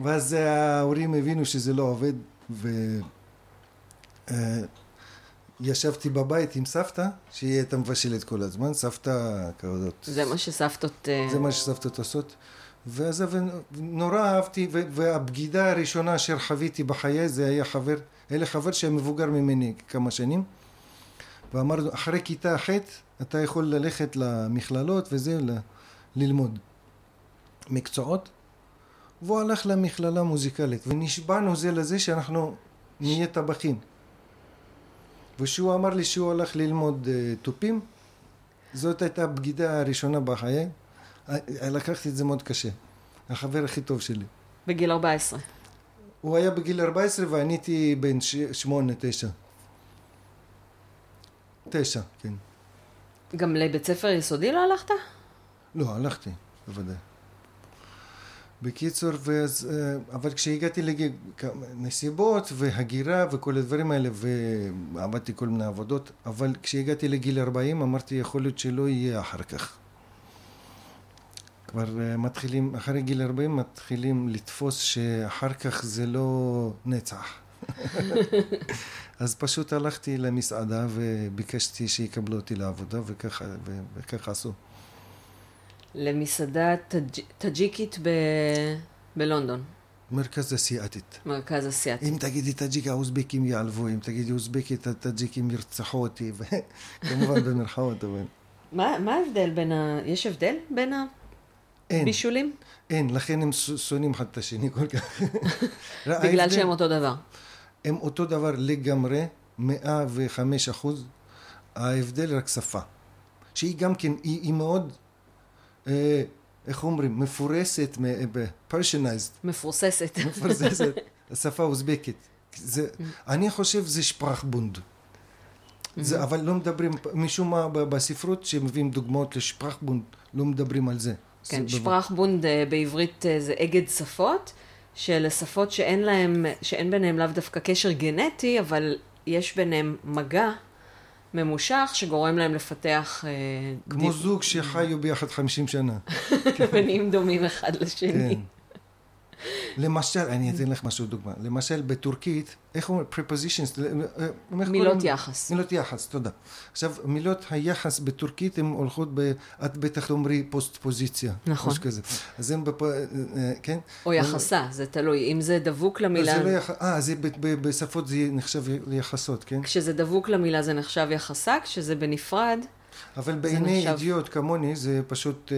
ואז ההורים הבינו שזה לא עובד, וישבתי בבית עם סבתא, שהיא הייתה מבשלת כל הזמן, סבתא כזאת.
זה מה שסבתות... אה,
זה מה שסבתות עושות. ואז אבל נורא אהבתי, והבגידה הראשונה אשר חוויתי בחיי זה היה חבר, לי חבר שהיה מבוגר ממני כמה שנים, ואמרנו, אחרי כיתה ח' אתה יכול ללכת למכללות וזה, ל- ללמוד מקצועות. והוא הלך למכללה מוזיקלית, ונשבענו זה לזה שאנחנו נהיה טבחים. ושהוא אמר לי שהוא הלך ללמוד uh, תופים, זאת הייתה הבגידה הראשונה בחיי. אה, לקחתי את זה מאוד קשה. החבר הכי טוב שלי.
בגיל 14.
הוא היה בגיל 14 ואני הייתי בן ש- שמונה, תשע. תשע, כן.
גם לבית ספר יסודי לא הלכת?
לא, הלכתי, בוודאי. בקיצור, ואז, אה, אבל כשהגעתי לנסיבות והגירה וכל הדברים האלה, ועבדתי כל מיני עבודות, אבל כשהגעתי לגיל 40 אמרתי, יכול להיות שלא יהיה אחר כך. כבר אה, מתחילים, אחרי גיל 40 מתחילים לתפוס שאחר כך זה לא נצח. אז פשוט הלכתי למסעדה וביקשתי שיקבלו אותי לעבודה וככה, ו- וככה עשו.
למסעדה טאג'- טאג'יקית ב... בלונדון,
מרכז אסיאתית.
מרכז אסיאתי.
אם תגידי טאג'יק האוזבקים יעלבו, אם תגידי אוזבקית הטאג'יקים ירצחו אותי, כמובן במרכאות, אבל
מה ההבדל בין ה... יש הבדל בין
אין,
הבישולים?
אין, לכן הם שונאים אחד את השני כל כך.
בגלל שהם אותו דבר.
הם אותו דבר לגמרי, 105 אחוז, ההבדל רק שפה. שהיא גם כן, היא, היא מאוד, אה, איך אומרים, מפורסת, פרשנייזד,
מפורססת.
מפורסת, השפה האוזבקית. זה, אני חושב זה שפרחבונד. זה, אבל לא מדברים, משום מה בספרות שמביאים דוגמאות לשפרחבונד, לא מדברים על זה.
כן,
זה-
שפרחבונד אה, בעברית אה, זה אגד שפות, שאלה שפות שאין להם, שאין ביניהם לאו דווקא קשר גנטי, אבל יש ביניהם מגע ממושך שגורם להם לפתח... אה,
כמו
דיב-
זוג שחיו ביחד 50 שנה.
ונהיים דומים אחד לשני.
כן. למשל, אני אתן לך משהו דוגמה. למשל, בטורקית, איך אומרים? prepositions, אה,
מילות? יחס.
מילות יחס, תודה. עכשיו, מילות היחס בטורקית הן הולכות ב... את בטח תאמרי פוסט פוזיציה.
נכון.
משהו כזה. אז הן בפ... אה, אה, כן?
או יחסה, זה תלוי. אם זה דבוק למילה...
זה לא יח... אה, זה בשפות זה נחשב ליחסות, כן?
כשזה דבוק למילה זה נחשב יחסה, כשזה בנפרד,
אבל בעיני
נחשב.
אידיוט כמוני זה פשוט... אה,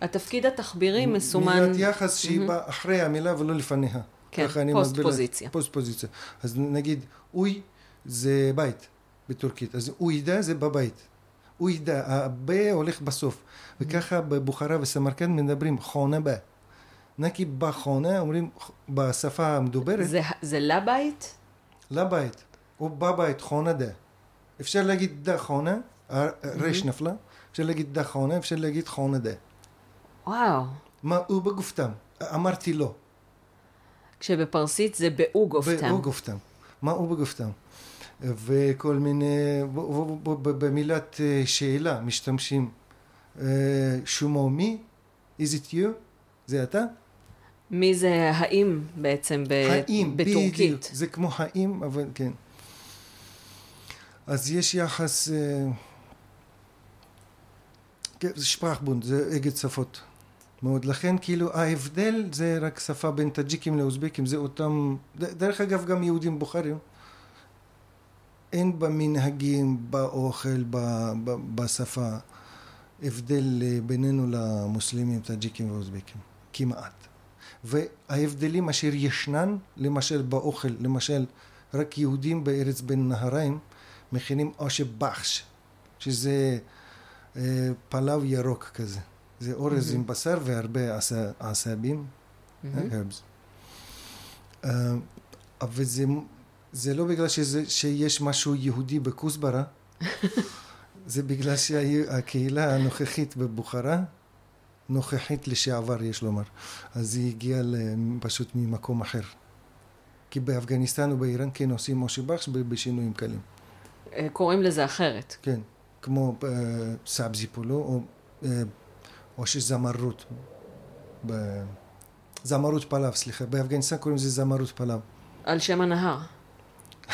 התפקיד התחבירי מסומן...
מילת יחס שהיא באה אחרי המילה ולא לפניה.
כן,
פוסטפוזיציה. פוסטפוזיציה. אז נגיד, אוי זה בית בטורקית, אז uyda זה בבית. uyda, ה ba הולך בסוף. וככה בבוכרה וסמרקנד מדברים хона ба. נקי בחונה אומרים בשפה המדוברת,
זה, זה לבית?
לבית, או בבית חונה דה. אפשר להגיד דה חונה, הרש נפלה, אפשר להגיד דה חונה, אפשר להגיד חונה דה.
וואו.
מה הוא בגופתם? אמרתי לא.
כשבפרסית זה באוגופתם.
הוא גופתם. מה הוא בגופתם? וכל מיני, במילת אה, שאלה משתמשים אה, שומו מי? is it you? זה אתה?
מי זה האם בעצם ב-
האם, בדיוק.
בטורקית?
זה כמו האם, אבל כן. אז יש יחס... כן, זה שפרחבונד, זה אגד שפות. מאוד. לכן כאילו ההבדל זה רק שפה בין טאג'יקים לאוזבקים, זה אותם... דרך אגב גם יהודים בוכרים. אין במנהגים, באוכל, ב- ב- בשפה, הבדל אה, בינינו למוסלמים, טאג'יקים ואוזבקים. כמעט. וההבדלים אשר ישנן, למשל באוכל, למשל רק יהודים בארץ בין נהריים מכינים אושה בחש, שזה פלאו ירוק כזה. זה אורז עם בשר והרבה עשבים, herbs. אה, אבל זה, זה לא בגלל שזה, שיש משהו יהודי בכוסברה, זה בגלל שהקהילה הנוכחית בבוכרה, נוכחית לשעבר יש לומר, אז היא הגיעה פשוט ממקום אחר. כי באפגניסטן ובאיראן כן עושים משה בחש בשינויים קלים.
אה, קוראים לזה אחרת.
כן, כמו אה, סאבזי פולו או, אה, או שזמרות. زمرد پلو, סליחה. באפגניסטן קוראים לזה زمرد پلو.
על שם הנהר.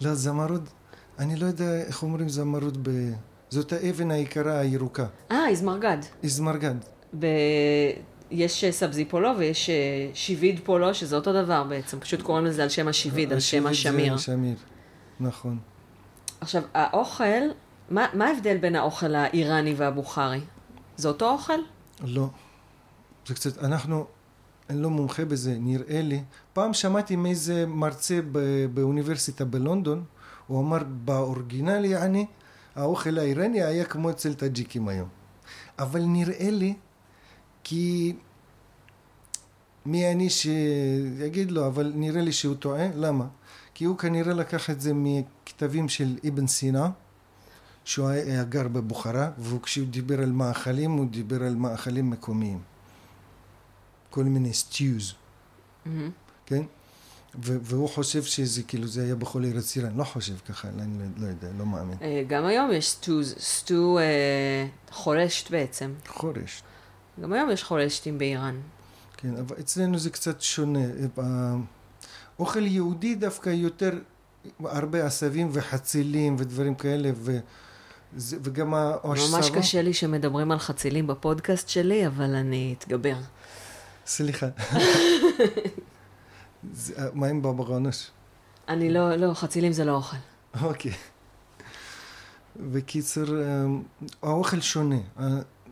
לא, زمرد, אני לא יודע איך אומרים زمرد ב... זאת האבן היקרה הירוקה,
אה, אזמרגד.
אזמרגד.
ב... יש אה, سبزی پلو ויש شوید پلو, שזה אותו דבר בעצם. פשוט קוראים לזה על שם ה شوید, על שם השמיר.
זה שמיר, נכון.
עכשיו, האוכל, מה, מה ההבדל בין האוכל האיראני והבוכרי? זה אותו אוכל?
לא. זה קצת, אנחנו, אני לא מומחה בזה, נראה לי. פעם שמעתי מאיזה מרצה באוניברסיטה בלונדון, הוא אמר באורגינל יעני, האוכל האיראני היה כמו אצל טאג'יקים היום. אבל נראה לי, כי מי אני שיגיד לו, אבל נראה לי שהוא טועה, למה? כי הוא כנראה לקח את זה מכתבים של אבן סינה, שהוא היה גר בבוכרה, וכשהוא דיבר על מאכלים, הוא דיבר על מאכלים מקומיים. כל מיני stews,
מהמם.
כן? והוא חושב שזה כאילו זה היה בכל ארץ איראן, לא חושב ככה, אני לא, לא יודע, לא מאמין.
אה, גם היום יש stews, stew אה, خورشت בעצם.
خورش.
גם היום יש חורשתים באיראן.
כן, אבל אצלנו זה קצת שונה. אוכל יהודי דווקא יותר הרבה עשבים וחצילים ודברים כאלה, ו... זה, וגם האוש
ממש
סבא.
קשה לי שמדברים על חצילים בפודקאסט שלי, אבל אני אתגבר.
סליחה. זה- מה עם בברונש?
אני לא, לא, חצילים זה לא אוכל.
אוקיי. בקיצור, אמ, האוכל שונה. אה,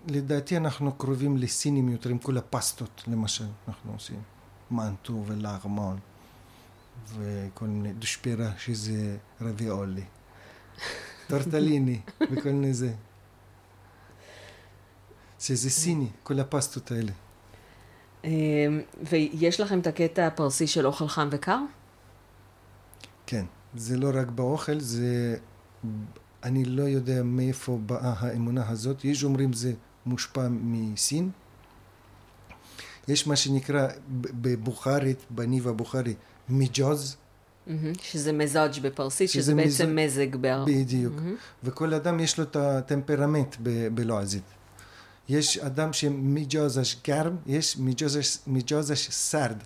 לדעתי אנחנו קרובים לסינים יותר עם כל הפסטות, למשל. אנחנו עושים מנטו ולארמון וכל מיני דושפירה שזה רביאולי. טורטליני וכל מיני זה. שזה סיני, כל הפסטות האלה.
אה, ויש לכם את הקטע הפרסי של אוכל חם וקר?
כן, זה לא רק באוכל, זה... אני לא יודע מאיפה באה האמונה הזאת. יש אומרים זה מושפע מסין. יש מה שנקרא בבוכרית, בניב הבוכרי, מיג'וז,
מהמם. שזה מזאג' בפרסית,
שזה
שזה בעצם
מז-
מזג בער.
בדיוק.
מהמם.
וכל אדם יש לו את הטמפרמנט ב- בלועזית. יש אדם שמיג'וזש גרם, יש מיג'וזש סרד.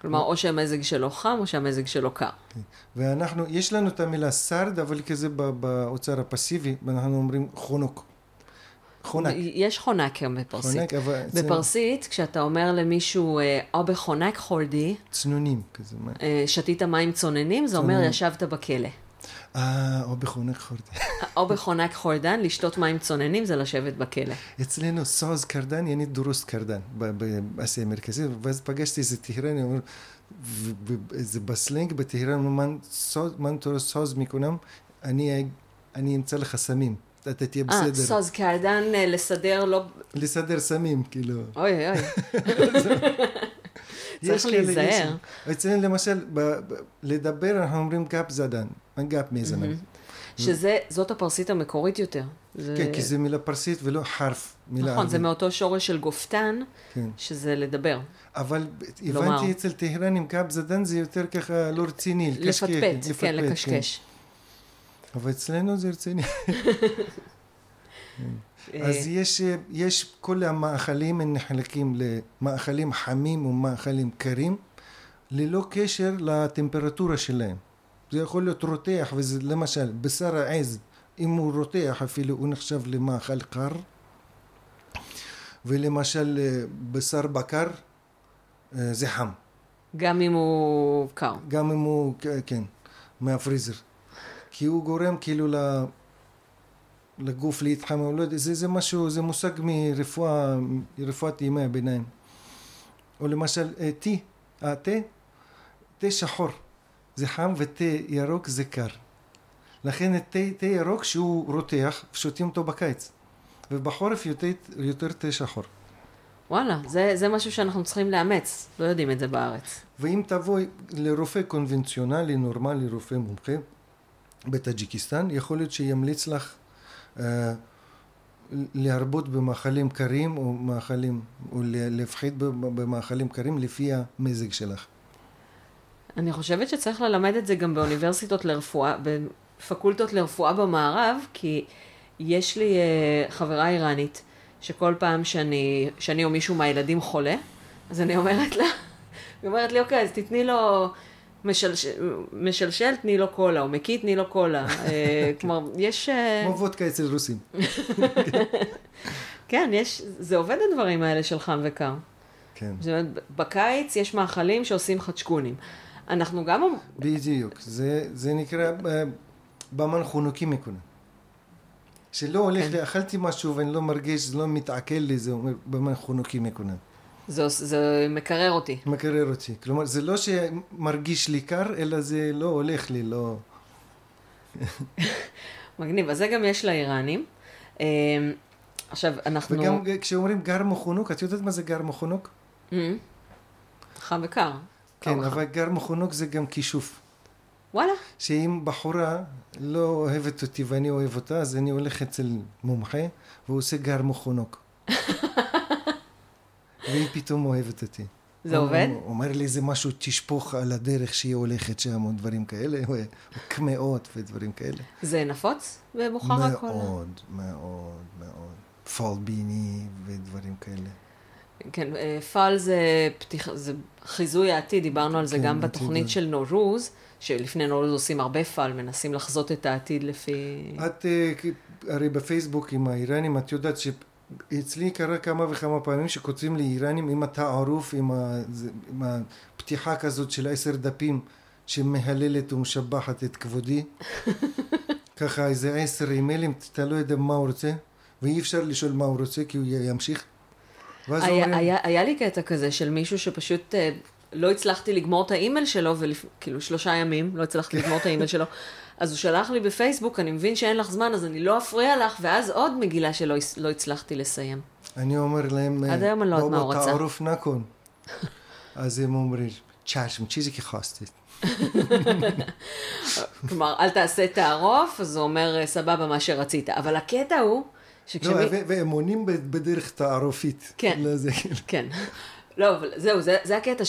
כלומר, או שהמזג שלו חם או שהמזג שלו קר.
ואנחנו, יש לנו את המילה סרד, אבל כזה באוצר הפסיבי, ואנחנו אומרים חונוק. חונק.
יש חונקר בפרסית.
חונק, אבל
בפרסית, כשאתה אומר למישהו, אה, או בחונק חורדי,
צנונים כזה.
אה, שתית מים צוננים, זה אומר. ישבת בכלא.
אה, או בחונק חורדי.
או בחונק חורדן, לשתות מים צוננים זה לשבת בכלא.
אצלנו סוז קרדן, יעני דורוס קרדן, באסיה המרכזית, ואז פגשתי איזה ו- זה בסלנג בטהרן, מן סוז- מן תורס סוז מכולם, אני אמצא לך סמים, אתה תהיה
אה,
בסדר.
соз кардан אה, לסדר לא...
לסדר סמים, כאילו.
אוי אוי. צריך להיזהר.
אצלנו למשל, לדבר אנחנו אומרים гап задан, гап мезанан.
שזה, זאת הפרסית המקורית יותר. זה-
כן, כי זה מילה פרסית ולא حرف, מילה
נכון, זה. מאותו שורש של گفتن,
כן.
שזה לדבר.
אבל
לומר.
הבנתי אצל טהרנים گپ زدن זה יותר ככה לא רציני, לקשקש,
לפטפט, כן, לקשקש.
אבל אצלנו זה רציני.
אה,
אז יש, יש כל המאכלים הם נחלקים למאכלים חמים ומאכלים קרים, ללא קשר לטמפרטורה שלהם. זה יכול להיות רותח, וזה למשל, בשר העז, אם הוא רותח אפילו, הוא נחשב למאכל קר. ולמשל, אה, בשר בקר, אה, זה חם.
גם אם הוא קר.
גם אם הוא, כן, מהפריזר. כי הוא גורם כאילו ל... לגוף להתחמם, לא יודע, זה, זה משהו, זה מושג מרפואה, מרפואת ימי הביניים. או למשל, אה, תה, התה, תה שחור, זה חם ותה ירוק זה קר. לכן תה, תה ירוק שהוא רותח, שותים אותו בקיץ. ובחורף יותר, יותר תה שחור.
וואלה, זה, זה משהו שאנחנו צריכים לאמץ. לא יודעים את זה בארץ.
ואם תבואי לרופא קונבנציונלי, נורמלי, רופא מומחה בטאג'יקיסטן, יכול להיות שימליץ לך אה, להרבות במאכלים קרים או מאכלים, או להפחית במאכלים קרים לפי המזג שלך.
אני חושבת שצריך ללמד את זה גם באוניברסיטות לרפואה, בפקולטות לרפואה במערב, כי יש לי uh, חברה איראנית, שכל פעם שאני, שאני או מישהו מהילדים חולה, אז אני אומרת לה, היא אומרת לי, אוקיי, אז תתני לו משלשל, משלשל תני לו קולה, או מקיא תני לו קולה. אה, כלומר, יש... אה,
כמו וודקה אצל רוסים.
כן, יש, זה עובד הדברים האלה של חם וקר.
כן,
זאת אומרת, בקיץ יש מאכלים שעושים חדשקונים. אנחנו גם...
בדיוק. זה, זה נקרא אה, במן חונוקי מקונה. שלא הולך
כן.
לי, אכלתי משהו ואני לא מרגיש, זה לא מתעכל לי, זה אומר במן חונוקי מקונה.
זה, זה מקרר אותי.
מקרר אותי. כלומר, זה לא שמרגיש לי קר, אלא זה לא הולך לי, לא...
מגניב. אז זה גם יש לאיראנים. אה, עכשיו, אנחנו...
וגם כשאומרים גר מוכונוק, את יודעת מה זה גר מוכונוק?
אה, חם וקר.
כן. אבל גר מוכונוק זה גם כישוף.
וואלה.
שאם בחורה לא אוהבת אותי ואני אוהב אותה, אז אני הולך אצל מומחה, והוא עושה גר מוכונוק. והיא פתאום אוהבת אותי.
זה
הוא-
עובד?
הוא אומר לי איזה משהו תשפוך על הדרך שהיא הולכת שם, או דברים כאלה, או קמעות ודברים כאלה.
זה נפוץ בבוכרה? כל ה-
מאוד, מאוד, מאוד. פולביני ודברים כאלה.
כן, אה, פאל זה, פתיח, זה חיזוי העתיד, דיברנו על זה
כן,
גם. בתוכנית של נורוז, שלפני נורוז עושים הרבה פאל, מנסים לחזות את העתיד לפי...
את אה, הרי בפייסבוק עם האיראנים, את יודעת שאצלי קרה כמה וכמה פעמים שכותבים לי איראנים עם התערוף, עם, ה... עם הפתיחה כזאת של עשר דפים שמהללת ומשבחת את כבודי. ככה איזה עשר אימיילים, אתה לא יודע מה הוא רוצה, ואי אפשר לשאול מה הוא רוצה כי הוא ימשיך. ואז
היה,
אומרים,
היה, היה לי קטע כזה של מישהו שפשוט אה, לא הצלחתי לגמור את האימייל שלו, וכאילו שלושה ימים לא הצלחתי לגמור את האימייל שלו. אז הוא שלח לי בפייסבוק, אני מבין שאין לך זמן, אז אני לא אפריע לך, ואז עוד מגילה שלא לא הצלחתי לסיים.
אני אומר להם,
עד היום אני לא יודעת מה הוא רצה.
תערוף נקון. אז הם אומרים, צ'אשם, צ'יזי כחסתי.
כלומר, אל תעשה תערוף, אז הוא אומר, "אה, סבבה, מה שרצית. אבל הקטע הוא, שכשמי...
לא, והם עונים בדרך תערופית.
כן.
כאילו-
כן. לא, אבל זהו, זה, זה הקטע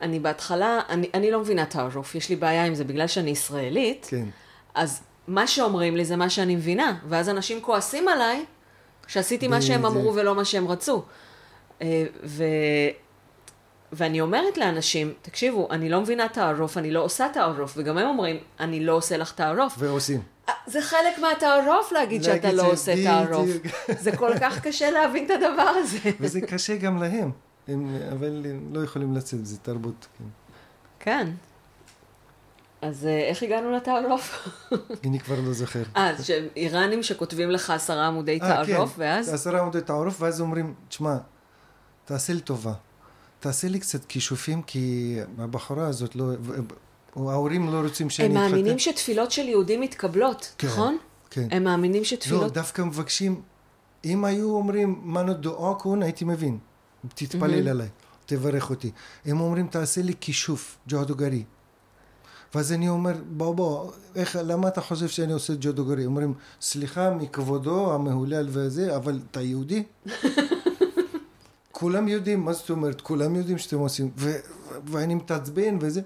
שאני בהתחלה, אני, אני לא מבינה תערוף, יש לי בעיה עם זה בגלל שאני ישראלית,
כן.
אז מה שאומרים לי זה מה שאני מבינה, ואז אנשים כועסים עליי שעשיתי מה שהם
בדיוק.
אמרו ולא מה שהם רצו. אה, ו... ואני אומרת לאנשים, תקשיבו, אני לא מבינה תערוף, אני לא עושה תערוף, וגם הם אומרים, אני לא עושה לך תערוף.
ועושים.
אה, זה חלק מהתערוף להגיד שאתה לא
זה
עושה. תערוף. זה כל כך קשה להבין את הדבר הזה.
וזה קשה גם להם. הם, אבל הם לא יכולים לצאת, זה תרבות. כן.
כן. אז אה, איך הגענו לתערוף?
אני כבר לא זוכר.
אה, אז שאיראנים שכותבים לך עשרה עמודי
אה,
תערוף,
כן.
ואז?
עשרה עמודי תערוף, ואז אומרים, תשמע, תעשה לי טובה. תעשה לי קצת כישופים, כי הבחורה הזאת לא... ההורים לא רוצים שאני
הם
אתחתן.
מאמינים שתפילות של יהודים מתקבלות,
כן,
נכון?
כן.
הם מאמינים
לא,
שתפילות...
דווקא מבקשים, אם היו אומרים מנו דואקון, הייתי מבין. תתפלל עליי, תברך אותי. הם אומרים, תעשה לי כישוף, ג'ודוגרי. ואז אני אומר, בוא בוא, איך, למה אתה חושב שאני עושה ג'ודוגרי? אומרים, סליחה מכבודו המהולל וזה, אבל אתה יהודי? כולם יודעים, מה זאת אומרת? כולם יודעים שאתם עושים, ו- ו- ואני מתעצבן וזה.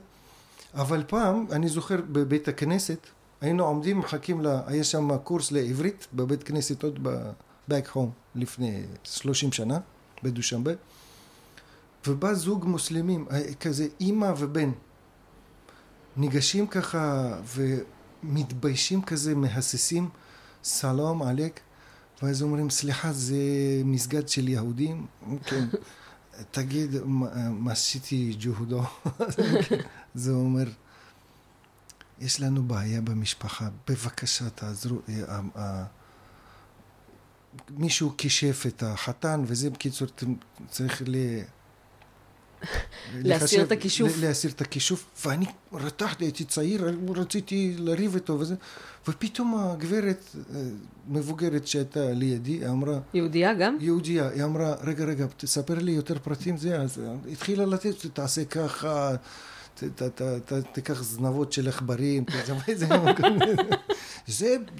אבל פעם, אני זוכר בבית הכנסת, היינו עומדים, מחכים, לה, היה שם קורס לעברית בבית כנסת עוד ב-back home לפני 30 שנה, בדושמבה, ובא זוג מוסלמים, אה, כזה אימא ובן, ניגשים ככה ומתביישים כזה, מהססים, סלום עליק, ואז אומרים, סליחה, זה מסגד של יהודים? כן. תגיד, מה- מה עשיתי ג'הודו? זה אומר, יש לנו בעיה במשפחה, בבקשה תעזרו. אה, אה, אה, מישהו כישף את החתן, וזה בקיצור, צריך ל...
להסיר את הכישוף.
להסיר את הכישוף, ואני רתחתי, הייתי צעיר, רציתי לריב איתו וזה, ופתאום הגברת אה, מבוגרת שהייתה לידי, אמרה,
יהודייה גם?
יהודייה, היא אמרה, רגע, רגע, תספר לי יותר פרטים זה, אז התחילה לתת, תעשה ככה, תיקח זנבות של עכברים,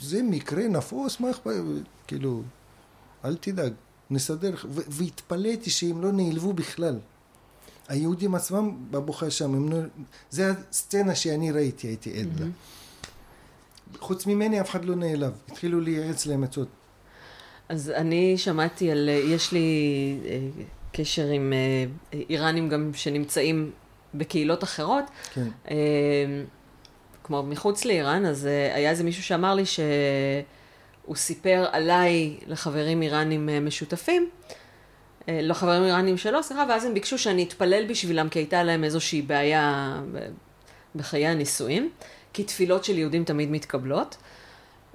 זה, מקרה נפוץ, מה אכפת, כאילו, אל תדאג, נסדר, והתפלאתי שהם לא נעלבו בכלל. היהודים עצמם בבוכה שם, הם לא, זה הסצנה שאני ראיתי, הייתי עד לה. חוץ ממני אף אחד לא נעלב, התחילו לייעץ להם עצות.
אז אני שמעתי על, יש לי אה, קשר עם אה, איראנים גם שנמצאים בקהילות אחרות,
כן.
אה, כמו מחוץ לאיראן, אז היה איזה מישהו שאמר לי שהוא סיפר עליי לחברים איראנים אה, משותפים, אה, לא חברים איראנים שלו, סליחה, ואז הם ביקשו שאני אתפלל בשבילם, כי הייתה להם איזושהי בעיה ב- בחיי הנישואים, כי תפילות של יהודים תמיד מתקבלות,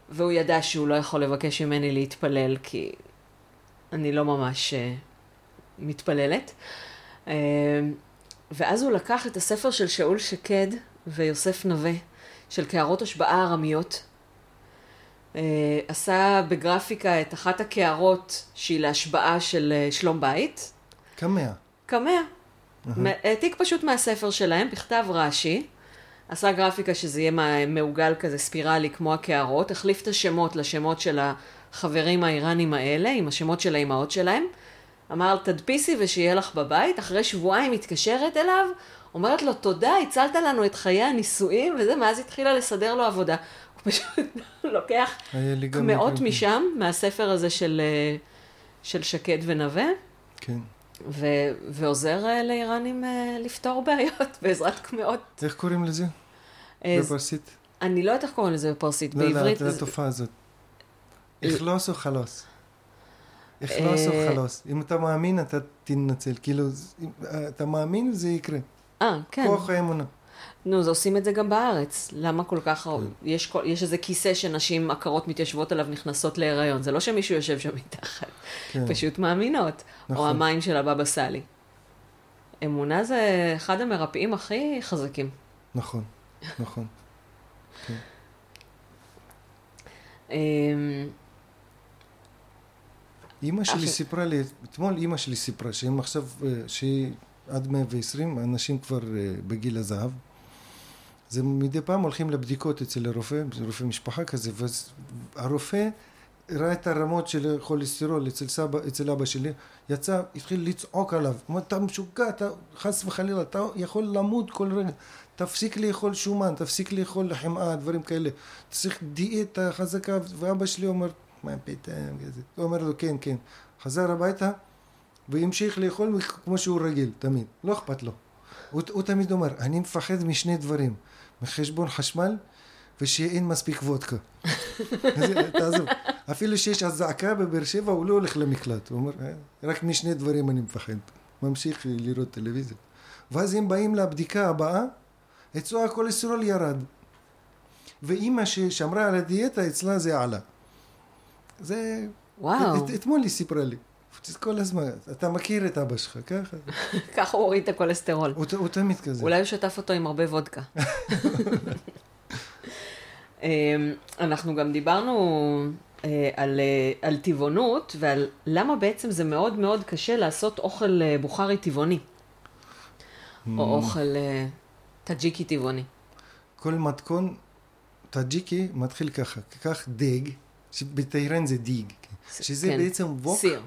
והוא ידע שהוא לא יכול לבקש ממני להתפלל, כי אני לא ממש אה, מתפללת. אה, ואז הוא לקח את הספר של שאול שקד ויוסף נווה, של קערות השבעה ארמיות, אה, עשה בגרפיקה את אחת הקערות שהיא להשבעה של אה, שלום בית.
קמע.
קמע. העתיק פשוט מהספר שלהם, בכתב רש"י. עשה גרפיקה שזה יהיה מעוגל כזה ספירלי כמו הקערות, החליף את השמות לשמות של החברים האיראנים האלה, עם השמות של האימהות שלהם. אמר, תדפיסי ושיהיה לך בבית. אחרי שבועיים מתקשרת אליו, אומרת לו, תודה, הצלת לנו את חיי הנישואים, וזה, מאז התחילה לסדר לו עבודה. הוא פשוט לוקח קמעות. משם, מהספר הזה של, אה, של שקד ונווה.
כן.
ו- ועוזר אה, לאיראנים אה, לפתור בעיות בעזרת קמעות.
איך קוראים לזה?
אה,
בפרסית?
אני לא יודעת איך קוראים לזה בפרסית,
לא, לא,
בעברית.
את
זה-
התופעה הזאת. אכלוס או חלוס? אכלוס או חלוס? אם אתה מאמין, אתה תנצל. כאילו, אתה מאמין, זה יקרה.
אה, כן.
כוח האמונה.
נו, אז עושים את זה גם בארץ. למה כל כך...
כן.
יש, כל... יש איזה כיסא שנשים עקרות מתיישבות עליו נכנסות להיריון. זה לא שמישהו יושב שם מתחת.
כן.
פשוט מאמינות. או
נכון.
המים של הבבא סאלי. אמונה זה אחד המרפאים הכי חזקים.
נכון, נכון.
אמ,
אימא שלי סיפרה לי, אתמול אימא שלי סיפרה שהם עכשיו, אה, שהיא עד 120, אנשים כבר אה, בגיל הזהב. זה מדי פעם הולכים לבדיקות אצל הרופא, רופא משפחה כזה, ואז הרופא ראה את הרמות של כולסטרול אצל, אצל אבא שלי, יצא, התחיל לצעוק עליו, אמר, אתה משוגע, אתה חס וחלילה, אתה יכול למות כל רגע, תפסיק לאכול שומן, תפסיק לאכול חמאה, דברים כאלה, צריך דיאטה חזקה, ואבא שלי אומר, מה פתאום, הוא אומר לו, כן, כן, חזר הביתה, והמשיך לאכול כמו שהוא רגיל, תמיד, לא אכפת לו. הוא, הוא תמיד אומר, אני מפחד משני דברים, מחשבון חשמל ושאין מספיק וודקה. תעזוב, אפילו שיש אזעקה בבאר שבע, הוא לא הולך למקלט. הוא אומר, "אה, רק משני דברים אני מפחד. ממשיך לראות טלוויזיה. ואז הם באים לבדיקה הבאה, אצלו הכולסטרול ירד. ואימא ששמרה על הדיאטה, אצלה זה עלה. זה...
וואו,
את, אתמול היא סיפרה לי. כל הזמן, אתה מכיר את אבא שלך, ככה.
ככה הוא הוריד את הכולסטרול.
הוא, תמיד כזה.
אולי הוא שטף אותו עם הרבה וודקה. אמ, אנחנו גם דיברנו אה, על, אה, על טבעונות ועל למה בעצם זה מאוד מאוד קשה לעשות אוכל אה, בוכרי טבעוני. או אוכל טאג'יקי טבעוני.
כל מתכון טאג'יקי מתחיל ככה, קח дег, שבטהרן זה دیگ, שזה
כן,
בעצם ווק,
סיר.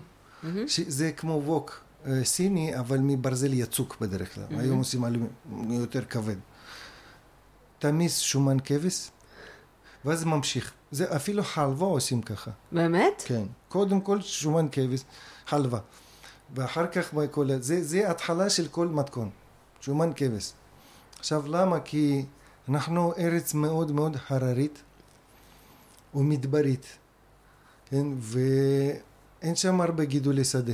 שזה כמו ווק אה, סיני, אבל מברזל יצוק בדרך כלל. היום עושים אלומיניום יותר כבד. תמיס שומן כבש, ואז ממשיך. זה אפילו חלבה עושים ככה.
באמת?
כן. קודם כל שומן כבש, חלבה. ואחר כך כל... זה, זה התחלה של כל מתכון. שומן כבש. עכשיו למה? כי אנחנו ארץ מאוד מאוד הררית ומדברית, כן? ואין שם הרבה גידולי שדה.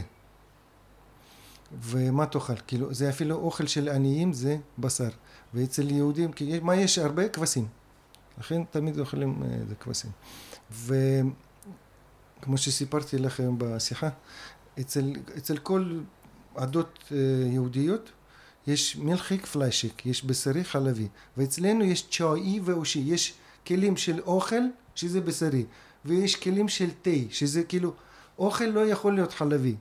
ומה תאכל? כאילו, זה אפילו אוכל של עניים זה בשר. ואצל יהודים, כי מה יש הרבה? כבשים. לכן תמיד אוכלים אה, כבשים. וכמו שסיפרתי לכם בשיחה, אצל, אצל כל עדות אה, יהודיות יש מלחיק פליישיק, יש בשרי חלבי, ואצלנו יש צ'אי ואושי, יש כלים של אוכל שזה בשרי, ויש כלים של תה, שזה כאילו, אוכל לא יכול להיות חלבי,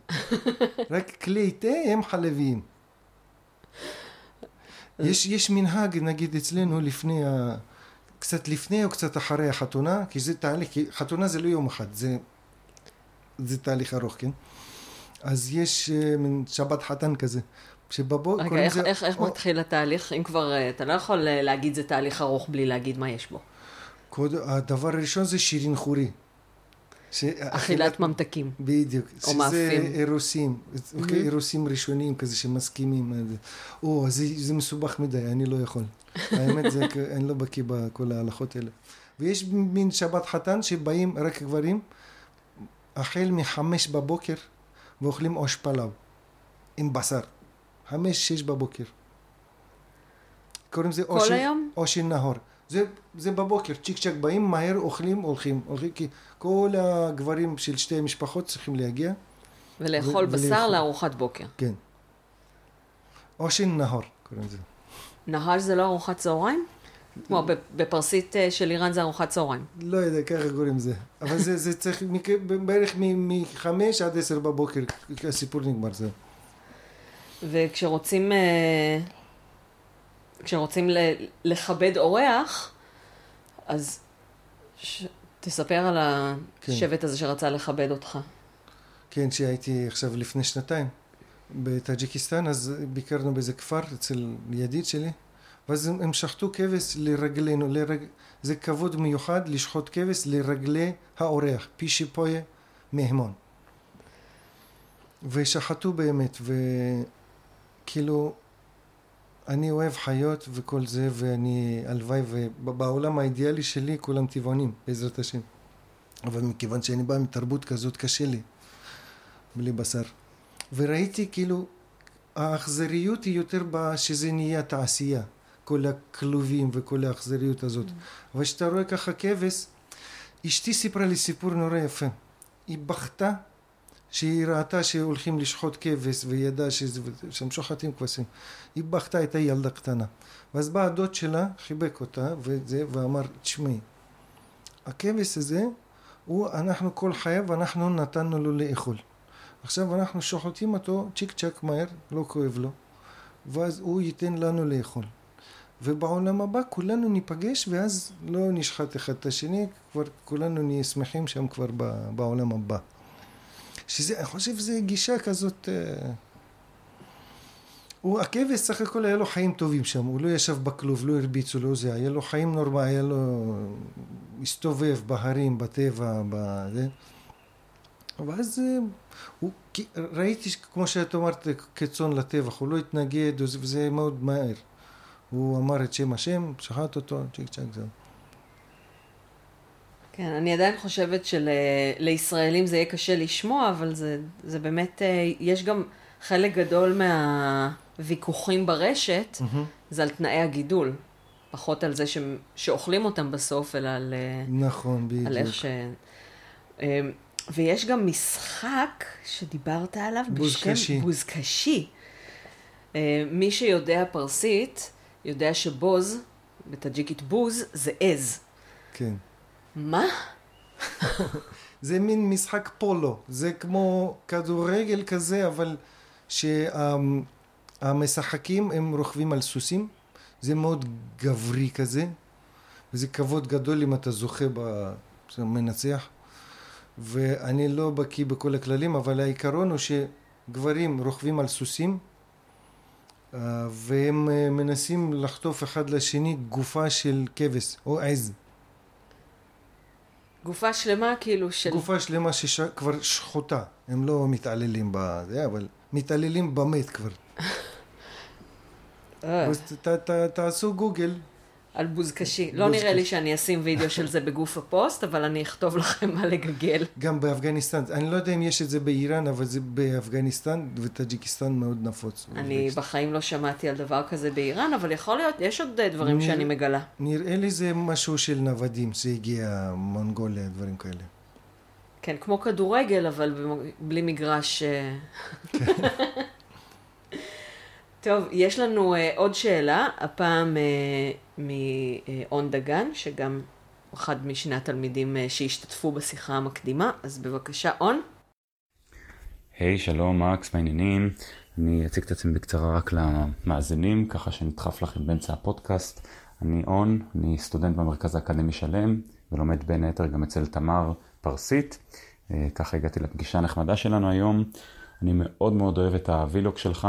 רק כלי תה הם חלביים. יש, יש מנהג, נגיד אצלנו, לפני ה... קצת לפני או קצת אחרי החתונה, כי זה תהליך, כי חתונה זה לא יום אחד, זה, זה תהליך ארוך, כן? אז יש uh, מין שבת חתן כזה, שבבוקר...
רגע, איך, איך, איך מתחיל התהליך? אם כבר, אה, אתה לא יכול אה, להגיד זה תהליך ארוך בלי להגיד מה יש בו.
קוד, הדבר הראשון זה שירין חורי.
אכילת ממתקים.
בדיוק.
או
שזה
מאפים.
אירוסים. אוקיי, אירוסים ראשונים כזה שמסכימים. או, זה, זה מסובך מדי, אני לא יכול. האמת זה, אני לא בקיא בכל ההלכות האלה. ויש מין שבת חתן שבאים רק גברים, החל מחמש בבוקר, ואוכלים עוש פלאו, עם בשר. חמש, שש בבוקר. קוראים לזה? עושי נהור. זה, זה בבוקר, צ'יק צ'ק באים מהר, אוכלים, הולכים, הולכים, כי כל הגברים של שתי משפחות צריכים להגיע,
ולאכול
ו-
בשר
ולאכול.
לארוחת בוקר.
כן. עושי נהור, קוראים לזה.
נהל זה לא ארוחת צהריים? כמו בפרסית אה, של איראן זה ארוחת צהריים.
לא יודע, ככה קוראים לזה. אבל זה, זה צריך בערך מחמש עד עשר בבוקר, הסיפור נגמר זה.
וכשרוצים אה, כשרוצים לכבד אורח, אז ש... תספר על כן. השבט כן. הזה שרצה לכבד אותך.
כן, שהייתי עכשיו לפני שנתיים בטאג'יקיסטן, אז ביקרנו באיזה כפר אצל ידיד שלי, ואז הם שחטו כבש לרגלינו, לרג... זה כבוד מיוחד לשחוט כבש לרגלי האורח, פי שיפויה מהמון. ושחטו באמת, וכאילו, אני אוהב חיות וכל זה, ואני, הלוואי, ובעולם האידיאלי שלי כולם טבעונים, בעזרת השם. אבל מכיוון שאני בא מתרבות כזאת, קשה לי, בלי בשר. וראיתי כאילו, האכזריות היא יותר שזה נהיה תעשייה. כל הכלובים וכל האכזריות הזאת. Mm. אבל כשאתה רואה ככה כבש, אשתי סיפרה לי סיפור נורא יפה. היא בכתה שהיא ראתה שהולכים לשחוט כבש וידעה שהם שוחטים כבשים. היא בכתה, הייתה ילדה קטנה. ואז בא הדוד שלה, חיבק אותה וזה, ואמר, תשמעי, הכבש הזה, הוא, אנחנו כל חייו, אנחנו נתנו לו לאכול. עכשיו אנחנו שוחטים אותו צ'יק צ'אק מהר, לא כואב לו, ואז הוא ייתן לנו לאכול. ובעולם הבא כולנו ניפגש ואז לא נשחט אחד את השני, כבר כולנו נהיה שמחים שם כבר בעולם הבא. שזה, אני חושב שזו גישה כזאת... אה, הוא, הכבש סך הכל היה לו חיים טובים שם, הוא לא ישב בכלוב, לא הרביצו לו זה, היה לו חיים נורמליים, היה לו... הסתובב בהרים, בטבע, בזה. ואז אה, הוא, ראיתי, כמו שאת אמרת, כצאן לטבח, הוא לא התנגד, וזה מאוד מהר. הוא אמר את שם השם, שחט אותו, צ'יק צ'אק זהו.
כן, אני עדיין חושבת שלישראלים זה יהיה קשה לשמוע, אבל זה, זה באמת, אה, יש גם חלק גדול מהוויכוחים ברשת, mm-hmm. זה על תנאי הגידול. פחות על זה ש... שאוכלים אותם בסוף, אלא על... אה,
נכון, בדיוק.
על איך ש... אה, ויש גם משחק שדיברת עליו
בוזקשי.
בשם בוזקשי. מי שיודע פרסית, יודע שבוז, בטאג'יקית בוז, זה עז.
כן.
מה?
זה מין משחק פולו, זה כמו כדורגל כזה, אבל שהמשחקים הם רוכבים על סוסים, זה מאוד גברי כזה, וזה כבוד גדול אם אתה זוכה במנצח. ואני לא בקיא בכל הכללים, אבל העיקרון הוא שגברים רוכבים על סוסים, אה, והם אה, מנסים לחטוף אחד לשני גופה של כבש או עז.
גופה שלמה כאילו של...
גופה שלמה שכבר שחוטה, הם לא מתעללים בזה, אבל מתעללים במת כבר. אה. תעשו גוגל,
על בוזקשי. לא נראה לי שאני אשים וידאו של זה בגוף הפוסט, אבל אני אכתוב לכם מה לגגל.
גם באפגניסטן. אני לא יודע אם יש את זה באיראן, אבל זה באפגניסטן וטאג'יקיסטן מאוד נפוץ.
אני בחיים לא שמעתי על דבר כזה באיראן, אבל יכול להיות, יש עוד דברים שאני מגלה.
נראה לי זה משהו של נוודים, זה הגיע מונגוליה, דברים כאלה.
כן, כמו כדורגל, אבל בלי מגרש... אה. טוב, יש לנו uh, עוד שאלה, הפעם uh, מאון דגן, שגם אחד משני התלמידים uh, שהשתתפו בשיחה המקדימה, אז בבקשה, און.
היי, hey, שלום, מקס, מעניינים. אני אציג את עצמי בקצרה רק למאזינים, ככה שנדחף לכם באמצע הפודקאסט. אני און, אני סטודנט במרכז האקדמי שלם, ולומד בין היתר גם אצל תמר פרסית. ככה הגעתי לפגישה הנחמדה שלנו היום. אני מאוד מאוד אוהב את הווילוג שלך.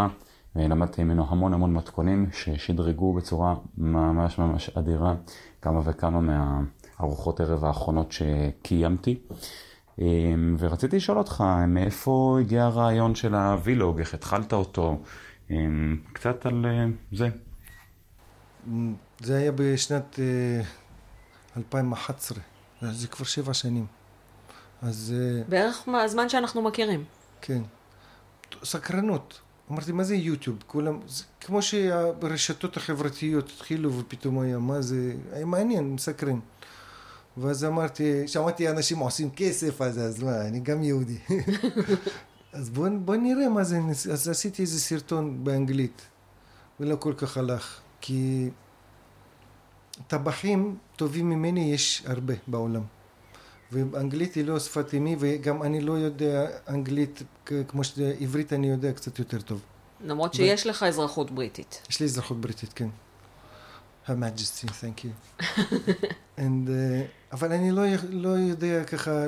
ולמדתי ממנו המון המון מתכונים ששדרגו בצורה ממש ממש אדירה כמה וכמה מהארוחות ערב האחרונות שקיימתי. אמ, ורציתי לשאול אותך, מאיפה הגיע הרעיון של הווילוג, איך התחלת אותו, אמ, קצת על אה, זה.
זה היה בשנת 2011, אה, זה כבר שבע שנים. אז... אה,
בערך מהזמן שאנחנו מכירים.
כן. סקרנות. אמרתי, מה זה יוטיוב? כולם, זה כמו שהרשתות החברתיות התחילו ופתאום היה, מה זה, היה מעניין, מסקרן. ואז אמרתי, שמעתי אנשים עושים כסף אז, אז מה, אני גם יהודי. אז בוא, בוא נראה מה זה, אז עשיתי איזה סרטון באנגלית, ולא כל כך הלך, כי טבחים טובים ממני יש הרבה בעולם. ואנגלית היא לא שפת אמי, וגם אני לא יודע אנגלית כמו שעברית אני יודע קצת יותר טוב.
למרות שיש לך אזרחות בריטית.
יש לי אזרחות בריטית, כן. Her Majesty, thank you. And, uh, אבל אני לא, לא יודע ככה,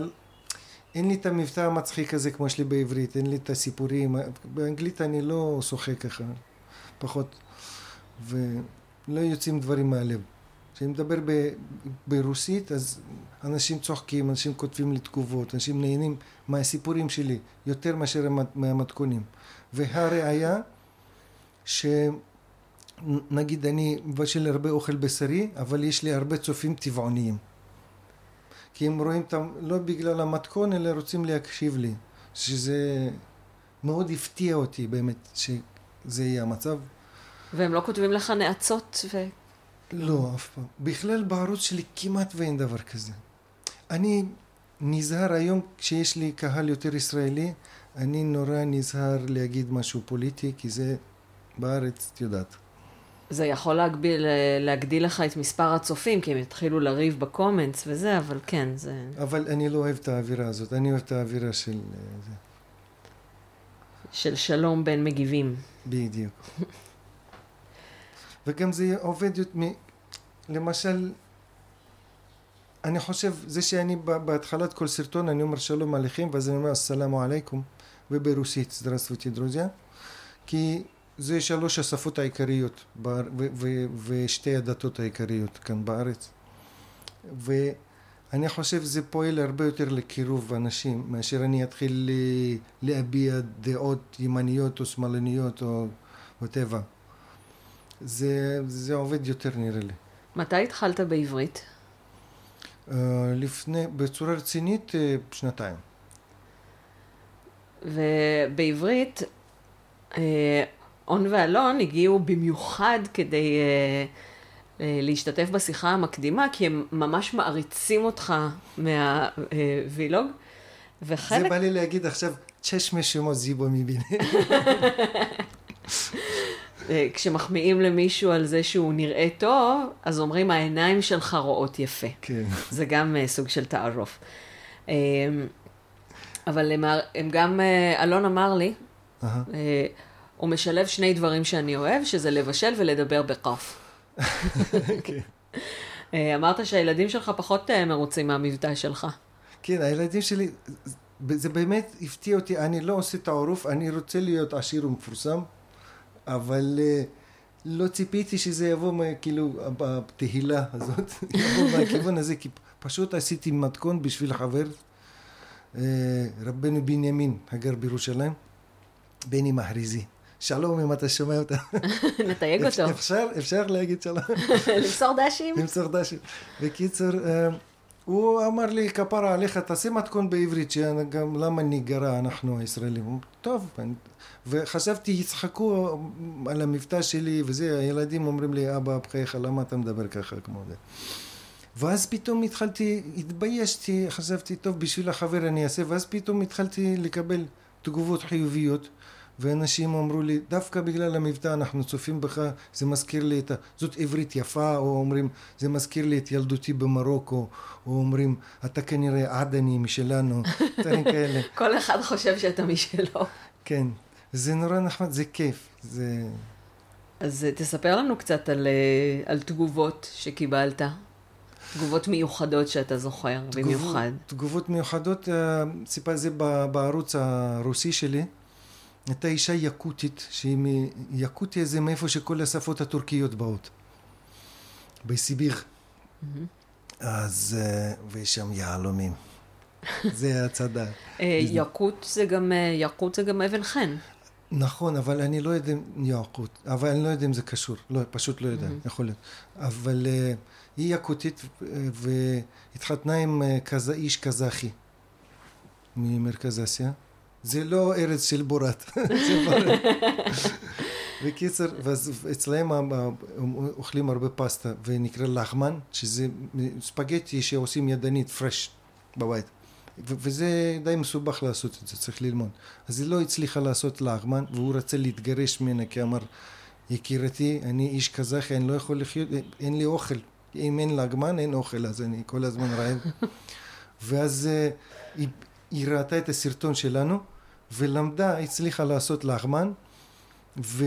אין לי את המבטא המצחיק הזה כמו שלי בעברית, אין לי את הסיפורים, באנגלית אני לא שוחה ככה, פחות, ולא יוצאים דברים מהלב. כשאני מדבר ב, ברוסית, אז אנשים צוחקים, אנשים כותבים לי תגובות, אנשים נהנים מהסיפורים שלי, יותר מאשר מהמתכונים. והראיה, שנגיד אני מבשל הרבה אוכל בשרי, אבל יש לי הרבה צופים טבעוניים. כי הם רואים אותם לא בגלל המתכון, אלא רוצים להקשיב לי. שזה מאוד הפתיע אותי באמת, שזה יהיה המצב.
והם לא כותבים לך נאצות ו...
לא, אף פעם. בכלל בערוץ שלי כמעט ואין דבר כזה. אני נזהר היום כשיש לי קהל יותר ישראלי, אני נורא נזהר להגיד משהו פוליטי, כי זה בארץ, את יודעת.
זה יכול להגביל, להגדיל לך את מספר הצופים, כי הם יתחילו לריב בקומנטס וזה, אבל כן, זה...
אבל אני לא אוהב את האווירה הזאת, אני אוהב את האווירה של... אה.
של שלום בין מגיבים.
בדיוק. וגם זה עובד, למשל, אני חושב, זה שאני בהתחלת כל סרטון אני אומר שלום עליכם, ואז אני אומר אסלאמו עליכום, וברוסית, здравствуйте, друзья, כי זה שלוש השפות העיקריות ושתי הדתות העיקריות כאן בארץ. ואני חושב שזה פועל הרבה יותר לקירוב אנשים מאשר אני אתחיל להביע דעות ימניות או שמאלניות או וואטאבר. זה, זה עובד יותר נראה לי.
מתי התחלת בעברית?
Uh, לפני, בצורה רצינית, uh, שנתיים.
ובעברית, uh, און ואלון הגיעו במיוחד כדי להשתתף בשיחה המקדימה, כי הם ממש מעריצים אותך מהווילוג.
וחלק... זה בא לי להגיד עכשיו, צ'ש משמו זיבו מביני.
אה, כשמחמיאים למישהו על זה שהוא נראה טוב, אז אומרים העיניים שלך רואות יפה.
כן.
זה גם uh, סוג של תערוף. Uh, אבל הם, הם גם, אלון אמר לי, uh-huh. הוא משלב שני דברים שאני אוהב, שזה לבשל ולדבר בקוף. כן. אמרת שהילדים שלך פחות מרוצים מהמבטא שלך.
כן, הילדים שלי, זה באמת הפתיע אותי, אני לא עושה תערוף, אני רוצה להיות עשיר ומפורסם. אבל אה, לא ציפיתי שזה יבוא, כאילו, בתהילה הזאת, יבוא מהכיוון הזה, כי פשוט עשיתי מתכון בשביל חבר, אה, רבנו בנימין, הגר בירושלים, בני מחריזי. שלום אם אתה שומע אותה.
נתייג אותו.
אפשר, אפשר להגיד שלום.
למסור דשים.
למסור דשים. בקיצור, אה, הוא אמר לי, כפרה עליך, תעשה מתכון בעברית, שגם למה ניגרע אנחנו הישראלים. טוב, וחשבתי, יצחקו על המבטא שלי וזה, הילדים אומרים לי, אבא, בחייך, למה אתה מדבר ככה כמו זה? ואז פתאום התחלתי, התביישתי, חשבתי, טוב, בשביל החבר אני אעשה, ואז פתאום התחלתי לקבל תגובות חיוביות. ואנשים אמרו לי, דווקא בגלל המבטא אנחנו צופים בך, זה מזכיר לי את ה... זאת עברית יפה, או אומרים, זה מזכיר לי את ילדותי במרוקו, או אומרים, אתה כנראה עדני משלנו, דברים כאלה.
כל אחד חושב שאתה משלו.
כן, זה נורא נחמד, זה כיף, זה...
אז תספר לנו קצת על, אה, על תגובות שקיבלת. תגובות מיוחדות שאתה זוכר, תגובות, במיוחד.
תגובות מיוחדות, אה, סיפר זה בערוץ הרוסי שלי. הייתה אישה יקותית, שהיא מיקותיה זה מאיפה שכל השפות הטורקיות באות. בסיביר. Mm-hmm. אז, אה, ויש שם יהלומים. זה הצדה.
אה, יקות זה גם, אה, יקות זה גם אבן חן.
נכון, אבל אני לא יודע, יקות, אבל אני לא יודע אם זה קשור, לא, פשוט לא יודע, mm-hmm. יכול להיות. אבל uh, היא יקותית והתחתנה עם uh, איש קזחי ממרכז אסיה. זה לא ארץ של בורת. בקיצר, ואז אצלהם אוכלים הרבה פסטה, ונקרא לחמן, שזה ספגטי שעושים ידנית, פרש, בבית. וזה די מסובך לעשות את זה, צריך ללמוד. אז היא לא הצליחה לעשות לחמן, והוא רצה להתגרש ממנה, כי אמר, יקירתי, אני איש קזחי, אני לא יכול לחיות, אין לי אוכל, אם אין לגמן, אין אוכל, אז אני כל הזמן רעב. ואז אה, היא, היא ראתה את הסרטון שלנו, ולמדה, הצליחה לעשות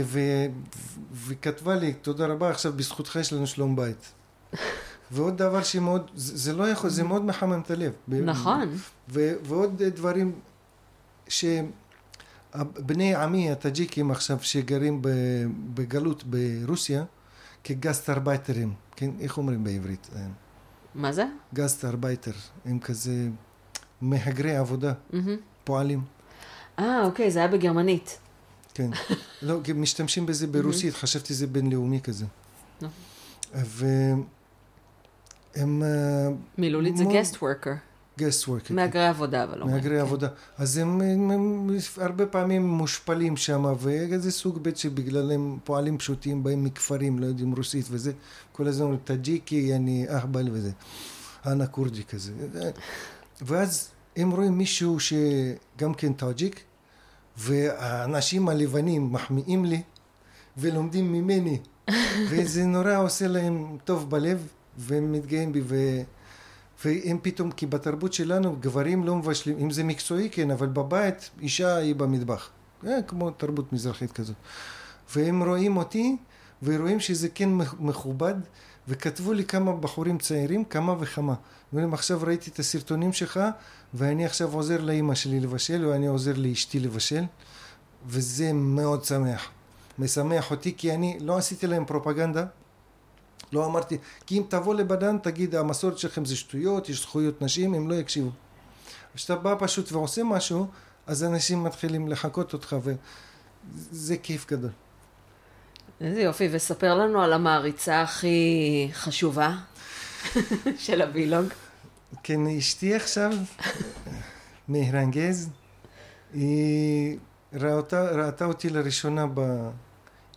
ו- וכתבה לי, תודה רבה, עכשיו בזכותך יש לנו שלום בית. ועוד דבר שמאוד, זה, זה לא יכול, זה מאוד מחמם את הלב.
נכון.
ו- ועוד דברים שבני עמי הטאג'יקים עכשיו שגרים בגלות ברוסיה כגסטרבייטרים, כן, איך אומרים בעברית?
מה זה?
гастарбайтер, הם כזה מהגרי עבודה,
מהמם.
פועלים.
אה, אוקיי, זה היה בגרמנית.
כן. לא, משתמשים בזה ברוסית, חשבתי זה בינלאומי כזה.
לא.
והם
מילולית זה
מאוד-
guest worker.
guest worker.
מהגרי עבודה, אבל לא.
מהגרי עבודה. אז הם, הם, הם הרבה פעמים מושפלים שם, וזה סוג ב' שבגלל הם פועלים פשוטים, באים מכפרים, לא יודעים רוסית וזה, כל הזמן אומרים טאג'יקי, אני אהבל וזה. אנא כורדי כזה. ואז הם רואים מישהו שגם כן טאג'יק, והאנשים הלבנים מחמיאים לי, ולומדים ממני, וזה נורא עושה להם טוב בלב, והם מתגאים בי, ו... והם פתאום, כי בתרבות שלנו גברים לא מבשלים, אם זה מקצועי כן, אבל בבית אישה היא במטבח. אה, כמו תרבות מזרחית כזאת. והם רואים אותי, ורואים שזה כן מכובד, וכתבו לי כמה בחורים צעירים, כמה וכמה. אומרים, עכשיו ראיתי את הסרטונים שלך, ואני עכשיו עוזר לאימא שלי לבשל, ואני עוזר לאשתי לבשל, וזה מאוד שמח. משמח אותי, כי אני לא עשיתי להם פרופגנדה, לא אמרתי, כי אם תבוא לבדן תגיד המסורת שלכם זה שטויות, יש זכויות נשים, הם לא יקשיבו. כשאתה בא פשוט ועושה משהו, אז אנשים מתחילים לחקות אותך וזה כיף גדול.
איזה יופי, וספר לנו על המעריצה הכי חשובה של הווילוג.
כן, אשתי עכשיו, מהרנגז, היא ראתה, ראתה אותי לראשונה ב...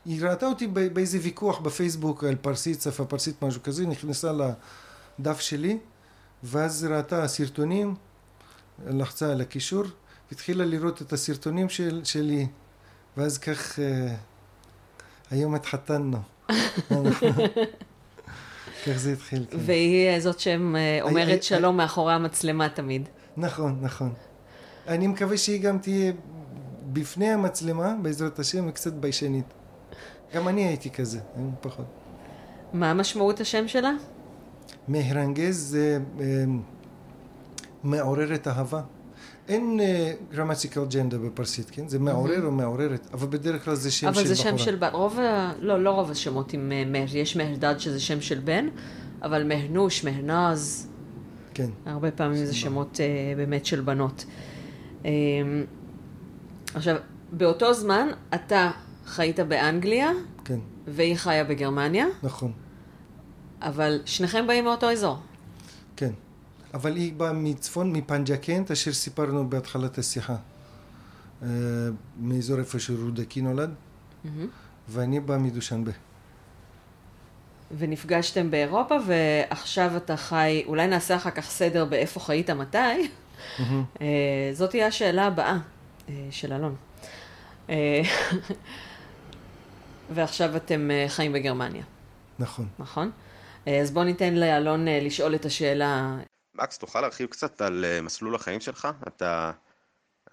היא ראתה אותי באיזה ויכוח בפייסבוק על פרסית, שפה פרסית, משהו כזה, נכנסה לדף שלי, ואז ראתה סרטונים, לחצה על הקישור, התחילה לראות את הסרטונים של, שלי, ואז כך, אה, היום התחתנו. כך זה התחיל. כן.
והיא זאת שאומרת
I- I-
שלום מאחורי המצלמה תמיד.
נכון, נכון. אני מקווה שהיא גם תהיה בפני המצלמה, בעזרת השם, קצת ביישנית. גם אני הייתי כזה, היום פחות.
מה משמעות השם שלה?
מהרנגז זה אה, מעוררת אהבה. אין גרמטיקל ג'נדר בפרסית, כן? זה מעורר או מעוררת, אבל בדרך כלל זה שם של
אבל
בחורה.
זה שם של בת. רוב. לא, לא רוב השמות עם אה, מר. יש מהרדד שזה שם של בן, אבל מהנוש, מהנז,
כן,
הרבה פעמים זה שמות אה, באמת של בנות. אה, עכשיו, באותו זמן אתה חיית באנגליה,
כן,
והיא חיה בגרמניה,
נכון,
אבל שניכם באים מאותו אזור.
כן. אבל היא באה מצפון, מפנג'קנט, אשר סיפרנו בהתחלת השיחה. אה, מאזור איפה שרודקי נולד, ואני בא מדושנבה.
ונפגשתם באירופה, ועכשיו אתה חי, אולי נעשה אחר כך סדר באיפה חיית מתי. אה, זאת תהיה השאלה הבאה אה, של אלון. ועכשיו אתם אה, חיים בגרמניה,
נכון.
נכון? אה, אז בואו ניתן לאלון אה, לשאול את השאלה.
מקס, תוכל להרחיב קצת על מסלול החיים שלך? אתה,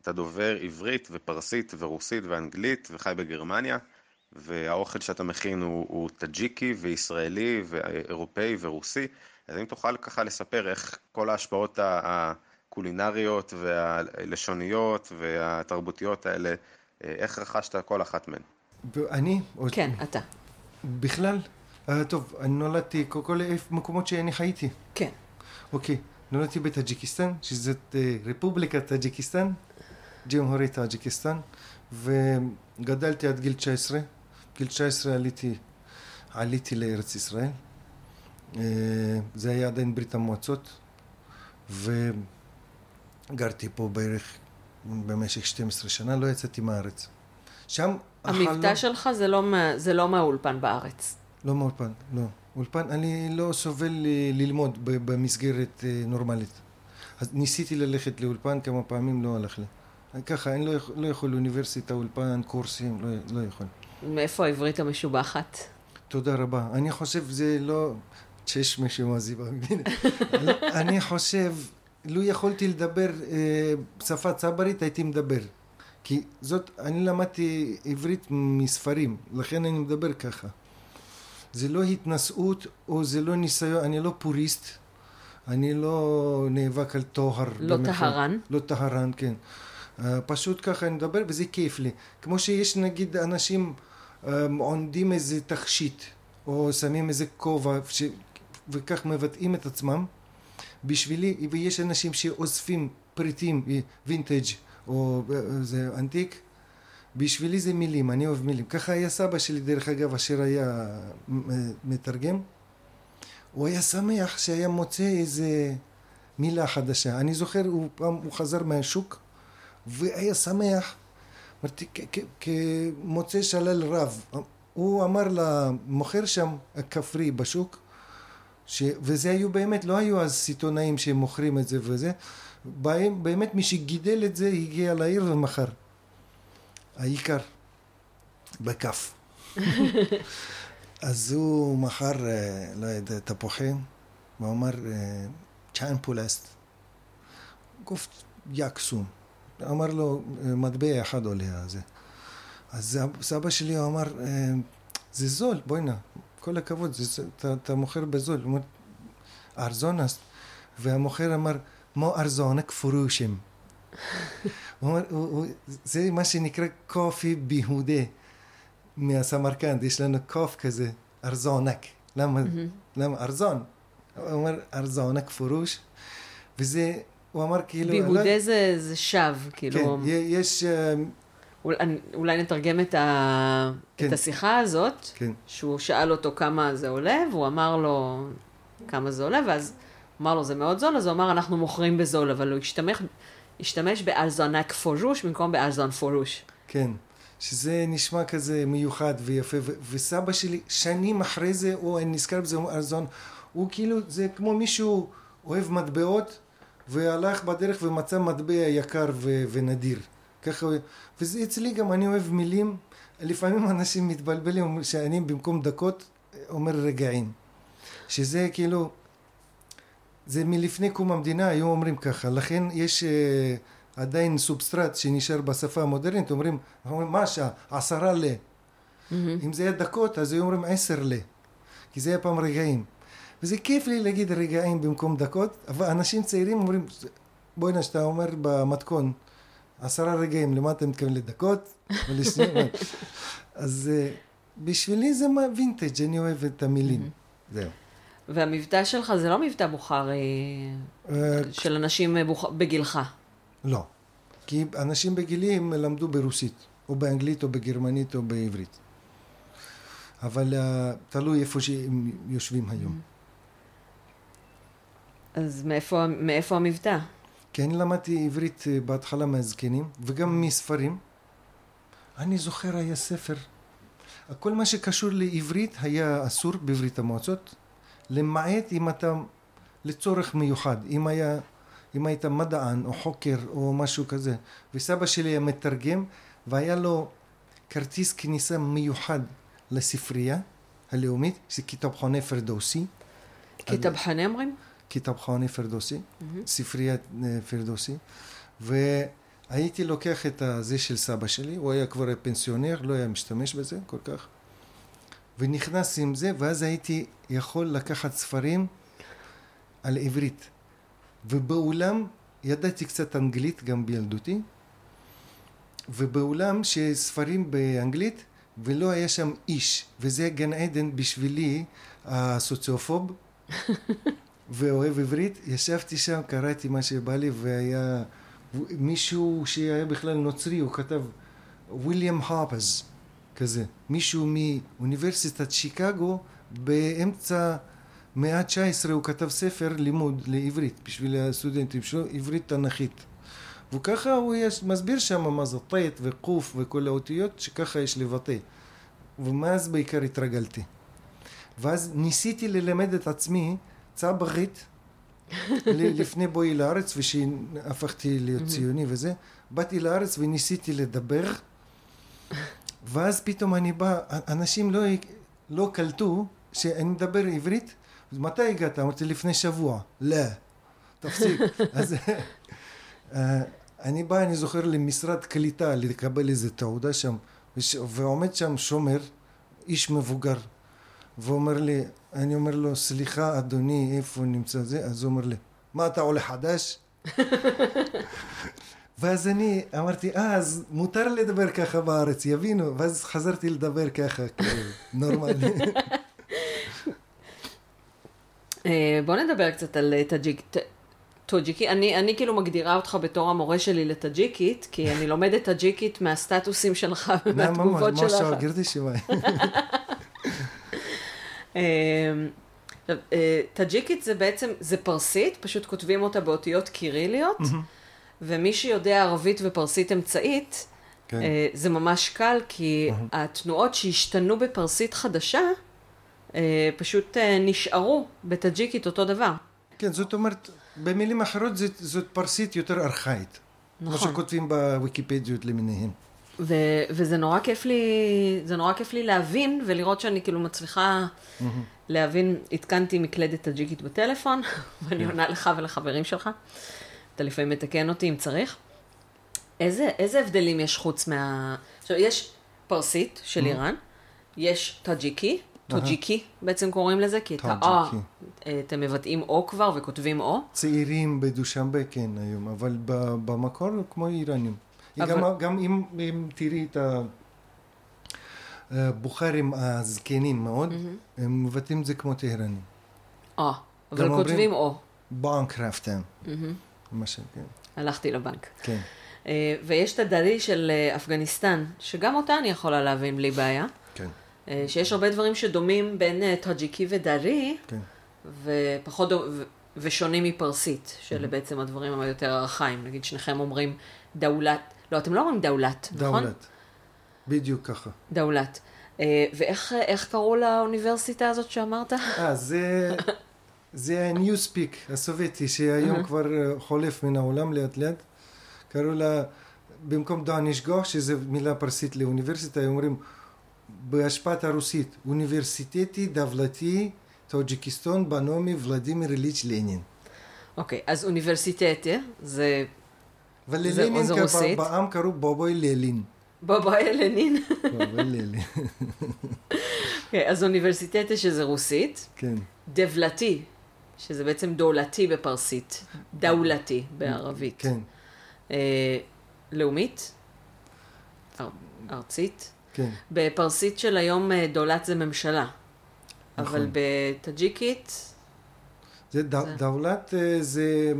אתה דובר עברית ופרסית ורוסית ואנגלית וחי בגרמניה, והאוכל שאתה מכין הוא, הוא טאג'יקי וישראלי ואירופאי ורוסי. אז אם תוכל ככה לספר איך כל ההשפעות הקולינריות והלשוניות והתרבותיות האלה, איך רכשת כל אחת מהן?
אני? או-
כן, אתה.
בכלל? אה, טוב, אני נולדתי, כל, כל מקומות שאני חייתי.
כן.
אוקיי, נולדתי בטאג'יקיסטן, שזאת אה, רפובליקת טאג'יקיסטן, Ҷумҳурии Тоҷикистон, וגדלתי עד גיל 19. גיל 19 עליתי, עליתי לארץ ישראל. אה, זה היה עדיין ברית המועצות, וגרתי פה בערך במשך 12 שנה, לא יצאתי מהארץ. שם
המבטא
החלום-
שלך זה לא, מה, זה לא מהאולפן בארץ.
לא מאולפן, לא. אולפן, אני לא סובל ל- ללמוד ב- במסגרת אה, נורמלית. אז ניסיתי ללכת לאולפן כמה פעמים, לא הלך לי. ככה, אני לא, יכול- לא יכול אוניברסיטה, אולפן, קורסים, לא, לא יכול.
מאיפה העברית המשובחת?
תודה רבה. אני חושב זה לא... שיש מישהו מעזיבה ממני. אני חושב, לו יכולתי לדבר אה, שפה צברית, הייתי מדבר. כי זאת, אני למדתי עברית מספרים, לכן אני מדבר ככה. זה לא התנשאות או זה לא ניסיון, אני לא פוריסט, אני לא נאבק על טוהר.
לא. טהרן.
לא טהרן, כן. Uh, פשוט ככה אני מדבר וזה כיף לי. כמו שיש נגיד אנשים um, עונדים איזה תכשיט או שמים איזה כובע ש... וכך מבטאים את עצמם. בשבילי, ויש אנשים שאוספים פריטים וינטג' או אה, זה אנטיק, בשבילי זה מילים, אני אוהב מילים. ככה היה סבא שלי, דרך אגב, אשר היה מ- מתרגם. הוא היה שמח שהיה מוצא איזה מילה חדשה. אני זוכר, הוא פעם, הוא חזר מהשוק, והיה שמח, אמרתי, כמוצא שלל רב. הוא אמר למוכר שם, הכפרי בשוק, ש... וזה היו באמת, לא היו אז סיטונאים שמוכרים את זה וזה, בהם, באמת מי שגידל את זה הגיע לעיר ומכר. העיקר, בכף. אז הוא מכר, אה, לא יודע, תפוחים, והוא אמר, אה, צ'אן פולסט, גוף יקסום. אמר לו, אה, מטבע אחד עולה על זה. אז סבא שלי אמר, זה זול, בואי נא, כל הכבוד, זה, אתה, אתה מוכר בזול. הוא אומר, ארזונס. והמוכר אמר, מו ארזונק פרושים. הוא הוא, הוא, זה מה שנקרא קופי ביהודה מהסמרקנד, יש לנו קוף כזה, ארזונק. למה? למה? ארזון. הוא אומר, ארזונק פרוש. וזה, הוא אמר כאילו...
ביהודה
לא-
זה, זה שווא, כאילו...
כן, יש... אה,
אולי, אולי נתרגם את, ה...
כן.
את השיחה הזאת,
כן.
שהוא שאל אותו כמה זה עולה, והוא אמר לו כמה זה עולה, ואז אמר לו זה מאוד זול, אז הוא אמר אנחנו מוכרים בזול, אבל הוא השתמש, השתמש באלזונק פורוש במקום באלזון פורוש.
כן, שזה נשמע כזה מיוחד ויפה, ו- וסבא שלי, שנים אחרי זה, הוא נזכר בזה, הוא ארזון, הוא כאילו, זה כמו מישהו אוהב מטבעות, והלך בדרך ומצא מטבע יקר ו- ונדיר. ככה, וזה אצלי גם, אני אוהב מילים, לפעמים אנשים מתבלבלים, שאני במקום דקות אומר רגעים. שזה כאילו, זה מלפני קום המדינה, היו אומרים ככה, לכן יש אה, עדיין סובסטרט שנשאר בשפה המודרנית, אומרים, אומרים מה השעה? עשרה ל. אם זה היה דקות, אז היו אומרים עשר ל. כי זה היה פעם רגעים. וזה כיף לי להגיד רגעים במקום דקות, אבל אנשים צעירים אומרים, בואי נא, שאתה אומר במתכון, עשרה רגעים, למה אתה מתכוון לדקות? או לשניים? אז אה, בשבילי זה מה- וינטג', אני אוהב את המילים. זהו.
והמבטא שלך זה לא מבטא בוכרי
אה,
של אנשים בוכ... בגילך.
לא. כי אנשים בגילי הם למדו ברוסית, או באנגלית, או בגרמנית, או בעברית. אבל תלוי איפה שהם יושבים היום.
אז מאיפה, מאיפה המבטא?
כי אני למדתי עברית אה, בהתחלה מהזקנים, וגם מספרים. אני זוכר היה ספר. כל מה שקשור לעברית היה אסור בברית המועצות, למעט אם אתה לצורך מיוחד, אם היה, אם היית מדען או חוקר או משהו כזה. וסבא שלי היה מתרגם, והיה לו כרטיס כניסה מיוחד לספרייה הלאומית, זה כיתב חונה פרדוסי.
כתבחני אומרים?
כיתב חונה פרדוסי, ספריית אה, פרדוסי, והייתי לוקח את הזה של סבא שלי, הוא היה כבר פנסיונר, לא היה משתמש בזה כל כך, ונכנס עם זה, ואז הייתי יכול לקחת ספרים על עברית. ובאולם, ידעתי קצת אנגלית גם בילדותי, ובאולם שספרים באנגלית, ולא היה שם איש, וזה גן עדן בשבילי, הסוציופוב. ואוהב עברית, ישבתי שם, קראתי מה שבא לי, והיה מישהו שהיה בכלל נוצרי, הוא כתב ויליאם הרפז, כזה. מישהו מאוניברסיטת שיקגו, באמצע מאה ה-19 הוא כתב ספר לימוד לעברית, בשביל הסטודנטים שלו, עברית תנכית. וככה הוא יש, מסביר שם מה זה טית וקוף וכל האותיות, שככה יש לבטא. ומאז בעיקר התרגלתי. ואז ניסיתי ללמד את עצמי צברית לפני בואי לארץ ושהפכתי להיות ציוני וזה, באתי לארץ וניסיתי לדבר ואז פתאום אני בא, אנשים לא, לא קלטו שאני מדבר עברית מתי הגעת? אמרתי, לפני שבוע. לא, תפסיק. אז אה, אני בא, אני זוכר, למשרד קליטה לקבל איזה תעודה שם, וש- ועומד שם שומר, איש מבוגר, ואומר לי, אני אומר לו, סליחה, אדוני, איפה נמצא זה? אז הוא אומר לי, מה, אתה עולה חדש? ואז אני אמרתי, אה, אז מותר לדבר ככה בארץ, יבינו. ואז חזרתי לדבר ככה, כאילו, נורמלי.
אה, בוא נדבר קצת על אה, טאג'יק, טאג'יקי. אני, אני כאילו מגדירה אותך בתור המורה שלי לטאג'יקית, כי אני לומדת טאג'יקית מהסטטוסים שלך ומהתגובות שלך.
ма шогирди
шумоям. אמ, אה, טאג'יקית זה בעצם, זה פרסית, פשוט כותבים אותה באותיות קיריליות. Mm-hmm. ומי שיודע ערבית ופרסית אמצעית,
כן.
אה, זה ממש קל, כי התנועות שהשתנו בפרסית חדשה, אה, פשוט אה, נשארו בטאג'יקית אותו דבר.
כן, זאת אומרת, במילים אחרות זאת- זאת פרסית יותר ארכאית.
נכון.
שכותבים בוויקיפדיות למיניהם.
ו- וזה נורא כיף לי, זה נורא כיף לי להבין ולראות שאני כאילו מצליחה להבין, התקנתי מקלדת טאג'יקית בטלפון, ואני עונה לך ולחברים שלך. אתה לפעמים מתקן אותי אם צריך. איזה, איזה הבדלים יש חוץ מה... עכשיו, יש פרסית של איראן, יש טאג'יקי, טוג'יקי בעצם קוראים לזה, כי את ה-אה. אה, אתם מבטאים או כבר וכותבים או.
צעירים בדושמבה כן היום, אבל במקור כמו איראנים.
אבל-
גם, גם אם, אם תראי את הבוכרים הזקנים מאוד, הם מבטאים את זה כמו טהרנים.
או, אבל כותבים או.
בנקרפטם. למשל, כן.
הלכתי לבנק.
כן.
אה, ויש את הדלי של אה, אפגניסטן, שגם אותה אני יכולה להבין בלי בעיה.
כן.
אה, שיש הרבה דברים שדומים בין טאג'יקי ודרי,
כן.
ופחות דו- ו- ושונים מפרסית, שאלה בעצם הדברים היותר ארכאיים. נגיד שניכם אומרים דאולת, לא, אתם לא אומרים דאולת, נכון?
דאולת. בדיוק ככה.
דאולת. ואיך איך קראו לאוניברסיטה הזאת שאמרת?
אה, זה, זה ה Newspeak הסובייטי, שהיום כבר אה, חולף מן העולם לאט לאט. קראו לה, במקום донишгоҳ, שזה מילה פרסית לאוניברסיטה, היו אומרים בהשפעת הרוסית, Университети давлатии Тоҷикистон ба номи Владимир Илич Ленин.
אוקיי, אז אוניברסיטטה, זה
וללנין? בעם קראו בובוי ללין. בובוי ללין,
אוקיי, אז אוניברסיטטה שזה רוסית,
כן.
דבלתי, שזה בעצם דולתי בפרסית, דאולתי בערבית.
כן,
אה, לאומית, אר, ארצית.
כן.
בפרסית של היום אה, דולת זה ממשלה, אבל
נכון.
בטאג'יקית,
זה ד-
זה-
דאולת אה, זה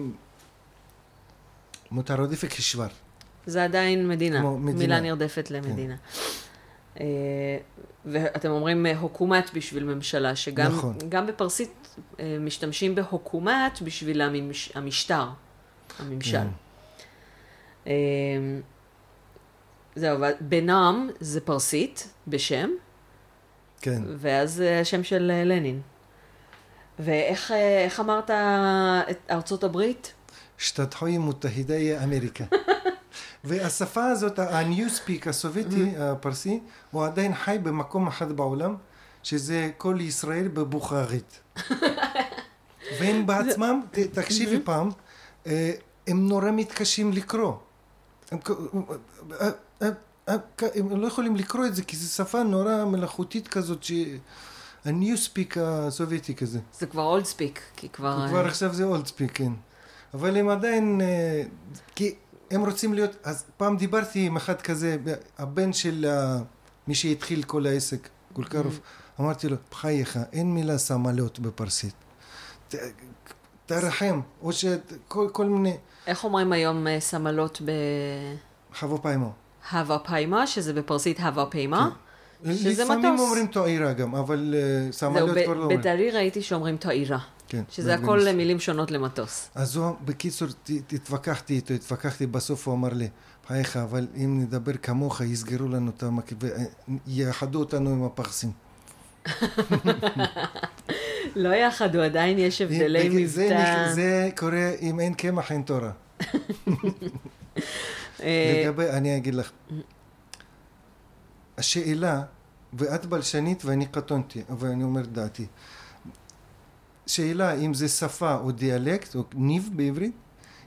מותרודפק כשוור.
זה עדיין מדינה,
כמו מדינה.
מילה נרדפת למדינה. אה, ואתם אומרים אה, הוקומט בשביל ממשלה, שגם
נכון.
גם בפרסית אה, משתמשים בהוקומט בשביל הממש, המשטר, הממשל. אה, זהו, אבל בנאם זה פרסית, בשם,
כן.
ואז זה השם של אה, לנין. ואיך אה, איך אמרת את ארצות הברית?
שטתחוי מותהידי אמריקה. והשפה הזאת, הניוספיק הסובייטי, הפרסי, הוא עדיין חי במקום אחד בעולם, שזה כל ישראל בבוכרית. והם בעצמם, תקשיבי פעם, אה, הם נורא מתקשים לקרוא. הם אה, אה, הם לא יכולים לקרוא את זה, כי זו שפה נורא מלאכותית כזאת, ש... הניוספיק הסובייטי כזה.
זה כבר אולד ספיק, כי כבר...
כבר עכשיו זה אולד ספיק, כן. אבל הם עדיין, כי הם רוצים להיות, אז פעם דיברתי עם אחד כזה, הבן של אה, מי שהתחיל כל העסק, גולקרוב, אמרתי לו, בחייך, אין מילה סמלות בפרסית. תרחם, או שכל כל מיני,
איך אומרים היום אה, סמלות
חבו פיימו.
בהווה פיימה, שזה בפרסית הווה פיימה? שזה
לפעמים
מטוס.
אומרים תועירה גם, אבל אה, סמלות
ב-
כבר לא אומרים.
בדרי ראיתי שאומרים תועירה,
כן,
שזה הכל
באפגניסטן.
מילים שונות למטוס.
אז הוא, בקיצור, ת- התווכחתי איתו, התווכחתי, בסוף הוא אמר לי, בחייך, אבל אם נדבר כמוך, יסגרו לנו את המק... ויאחדו אותנו עם הפרסים.
לא יחדו, עדיין יש הבדלי
אם- זה,
מבטא.
זה קורה אם אין קמח, אין תורה.
אה,
לגבי, אני אגיד לך, השאלה, ואת בלשנית ואני קטונתי, אבל אני אומר דעתי. שאלה אם זה שפה או דיאלקט או ניב בעברית,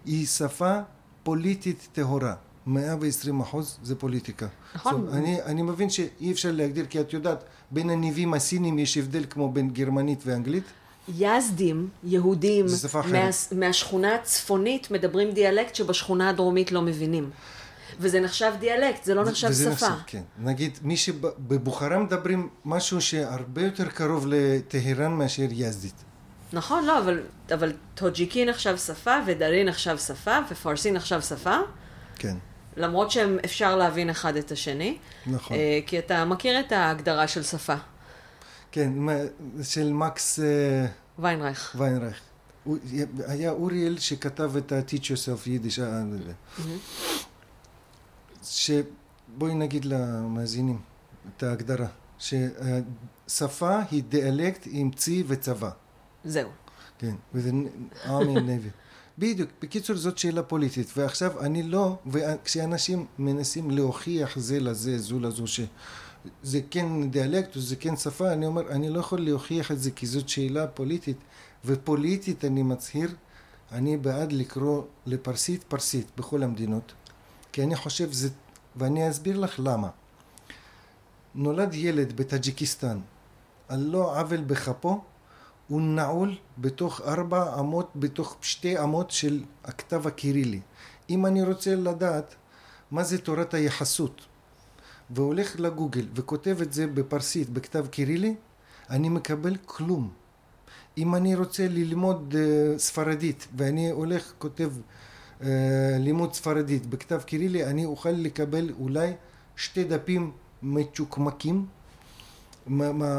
היא שפה פוליטית טהורה. 120 אחוז זה פוליטיקה.
נכון.
אומרת, אני, אני מבין שאי אפשר להגדיר, כי את יודעת, בין הניבים הסינים יש הבדל כמו בין גרמנית ואנגלית.
יזדים, יהודים. מה, מהשכונה הצפונית מדברים דיאלקט שבשכונה הדרומית לא מבינים. וזה נחשב דיאלקט, זה לא נחשב
וזה
שפה.
נחשב, כן. נגיד, מי שבבוכרה מדברים משהו שהרבה יותר קרוב לטהרן מאשר יזדית.
נכון, לא, אבל, אבל טוג'יקי נחשב שפה, ודרי נחשב שפה, ופרסי נחשב שפה,
כן,
למרות שאפשר להבין אחד את השני.
נכון.
אה, כי אתה מכיר את ההגדרה של שפה,
כן, של מקס אה,
ויינרייך.
ויינרייך. הוא- היה אוריאל שכתב את ה-Teach yourself יידיש, אה. שבואי נגיד למאזינים את ההגדרה, ששפה היא דיאלקט עם צי וצבא.
זהו.
כן, וזה army and navy. בדיוק, בקיצור זאת שאלה פוליטית, ועכשיו אני לא, וכשאנשים מנסים להוכיח זה לזה, זו לזו, שזה כן דיאלקט זה כן שפה, אני אומר, אני לא יכול להוכיח את זה כי זאת שאלה פוליטית, ופוליטית אני מצהיר, אני בעד לקרוא לפרסית פרסית בכל המדינות, כי אני חושב זה, ואני אסביר לך למה. נולד ילד בטאג'יקיסטן על לא עוול בכפו, הוא נעול בתוך ארבע אמות, בתוך שתי אמות של הכתב הקירילי. אם אני רוצה לדעת מה זה תורת היחסות, והולך לגוגל וכותב את זה בפרסית, בכתב קירילי, אני מקבל כלום. אם אני רוצה ללמוד uh, ספרדית, ואני הולך, כותב uh, לימוד ספרדית בכתב קירילי, אני אוכל לקבל אולי שתי דפים מצ'וקמקים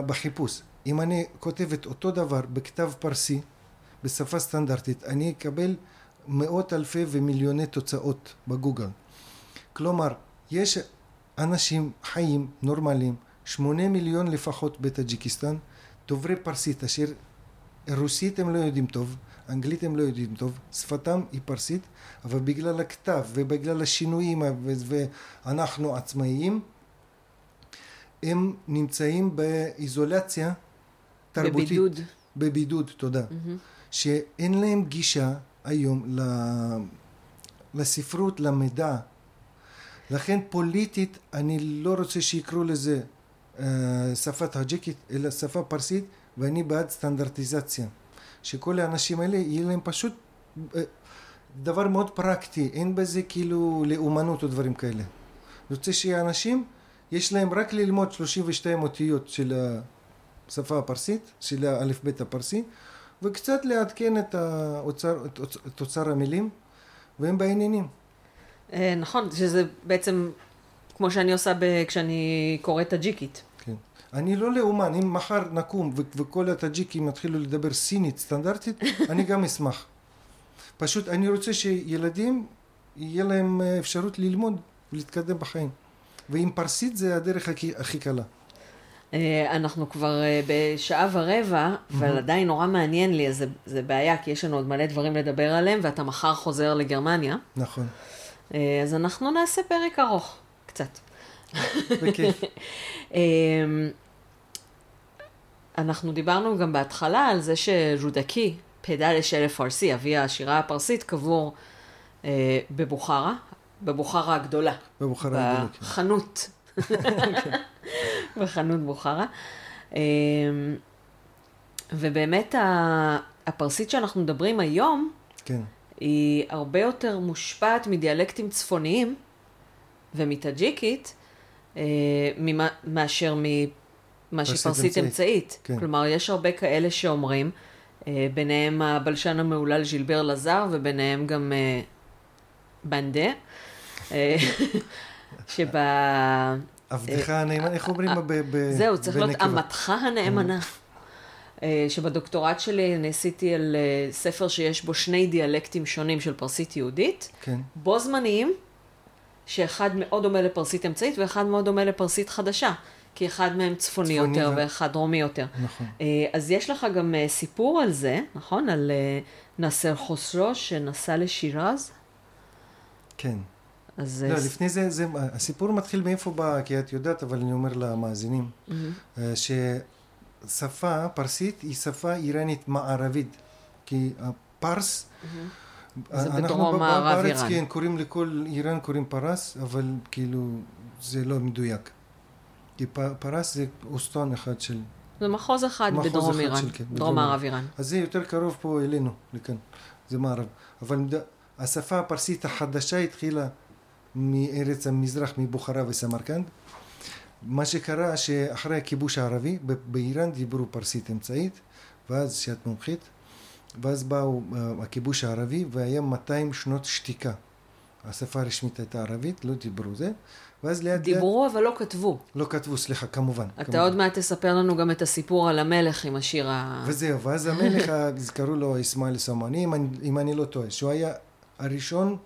בחיפוש. אם אני כותב את אותו דבר בכתב פרסי, בשפה סטנדרטית, אני אקבל מאות אלפי ומיליוני תוצאות בגוגל. כלומר, יש אנשים חיים נורמליים, שמונה מיליון לפחות בטאג'יקיסטן, דוברי פרסית, אשר רוסית הם לא יודעים טוב, אנגלית הם לא יודעים טוב, שפתם היא פרסית, אבל בגלל הכתב ובגלל השינויים ואנחנו עצמאיים, הם נמצאים באיזולציה תרבותית.
בבידוד.
בבידוד, תודה. שאין להם גישה היום ל- לספרות, למידע. לכן פוליטית, אני לא רוצה שיקראו לזה אה, שפה טאג'יקית, אלא שפה פרסית, ואני בעד סטנדרטיזציה. שכל האנשים האלה, יהיה להם פשוט אה, דבר מאוד פרקטי, אין בזה כאילו לאומנות או דברים כאלה. אני רוצה שאנשים, יש להם רק ללמוד 32 אותיות של השפה הפרסית, של האלף בית הפרסי, וקצת לעדכן את, האוצר, את אוצר המילים, והם בעניינים.
אה, נכון, שזה בעצם כמו שאני עושה ב- כשאני קוראת טאג'יקית.
כן. אני לא לאומן, אם מחר נקום ו- וכל הטאג'יקים יתחילו לדבר סינית סטנדרטית, אני גם אשמח. פשוט אני רוצה שילדים, יהיה להם אפשרות ללמוד ולהתקדם בחיים. ועם פרסית זה הדרך הכי, הכי קלה.
אה, אנחנו כבר אה, בשעה ורבע, אבל עדיין נורא מעניין לי, אז זה, זה בעיה, כי יש לנו עוד מלא דברים לדבר עליהם, ואתה מחר חוזר לגרמניה.
נכון.
אה, אז אנחנו נעשה פרק ארוך, קצת.
בכיף.
אנחנו דיברנו גם בהתחלה על זה שז'ודקי, פדה לשל פרסי, אבי השירה הפרסית, קבור אה, בבוכרה, בבוכרה הגדולה.
בבוכרה הגדולה, כן.
בחנות. בחנות בוכרה. אמ, ובאמת הפרסית שאנחנו מדברים היום,
כן.
היא הרבה יותר מושפעת מדיאלקטים צפוניים ומטאג'יקית, אה, ממה, מאשר ממה
פרסית
שפרסית
אמצעית. כן.
כלומר, יש הרבה כאלה שאומרים, אה, ביניהם הבלשן המהולל ז'ילבר לזר, וביניהם גם אה, בנדה, שב...
עבדך הנאמן, איך אומרים? ב- ב-
זהו, צריך להיות? אמתך הנאמנה. אה, שבדוקטורט שלי אני עשיתי על אה, ספר שיש בו שני דיאלקטים שונים של פרסית יהודית,
כן.
בו זמניים, שאחד מאוד דומה לפרסית אמצעית ואחד מאוד דומה לפרסית חדשה, כי אחד מהם צפוני
צפוני
יותר
ו-
ואחד דרומי יותר.
נכון.
אה, אז יש לך גם אה, סיפור על זה, נכון? על אה, נאסר חוסרו שנסע לשירז.
כן.
אז...
לא,
אה,
לפני זה, זה, הסיפור מתחיל מאיפה בא, כי את יודעת, אבל אני אומר למאזינים, אה, השפה הפרסית היא שפה איראנית מערבית, כי הפרס...
זה
אנחנו
בדרום מערב
בארץ,
איראן.
כן, קוראים לכל איראן קוראים פרס, אבל כאילו זה לא מדויק. כי פרס זה אוסטון אחד של...
זה מחוז אחד
מחוז
בדרום
אחד
איראן,
של- כן,
דרום מערב איראן.
אז זה יותר קרוב פה אלינו, לכאן, זה מערב. אבל השפה הפרסית החדשה התחילה מארץ המזרח, מבוכרה וסמרקנד. מה שקרה שאחרי הכיבוש הערבי, באיראן דיברו פרסית אמצעית, ואז שאת מומחית, ואז באו אה, הכיבוש הערבי, והיה 200 שנות שתיקה. השפה הרשמית הייתה ערבית, לא דיברו זה, ואז לאט לאט,
דיברו אבל לא כתבו.
לא כתבו, סליחה, כמובן.
אתה
כמובן.
עוד מעט תספר לנו גם את הסיפור על המלך עם השיר ה...
וזהו, ואז המלך, אז קראו לו אסמאעיל סמאני, אם, אם אני לא טועה, שהוא היה הראשון,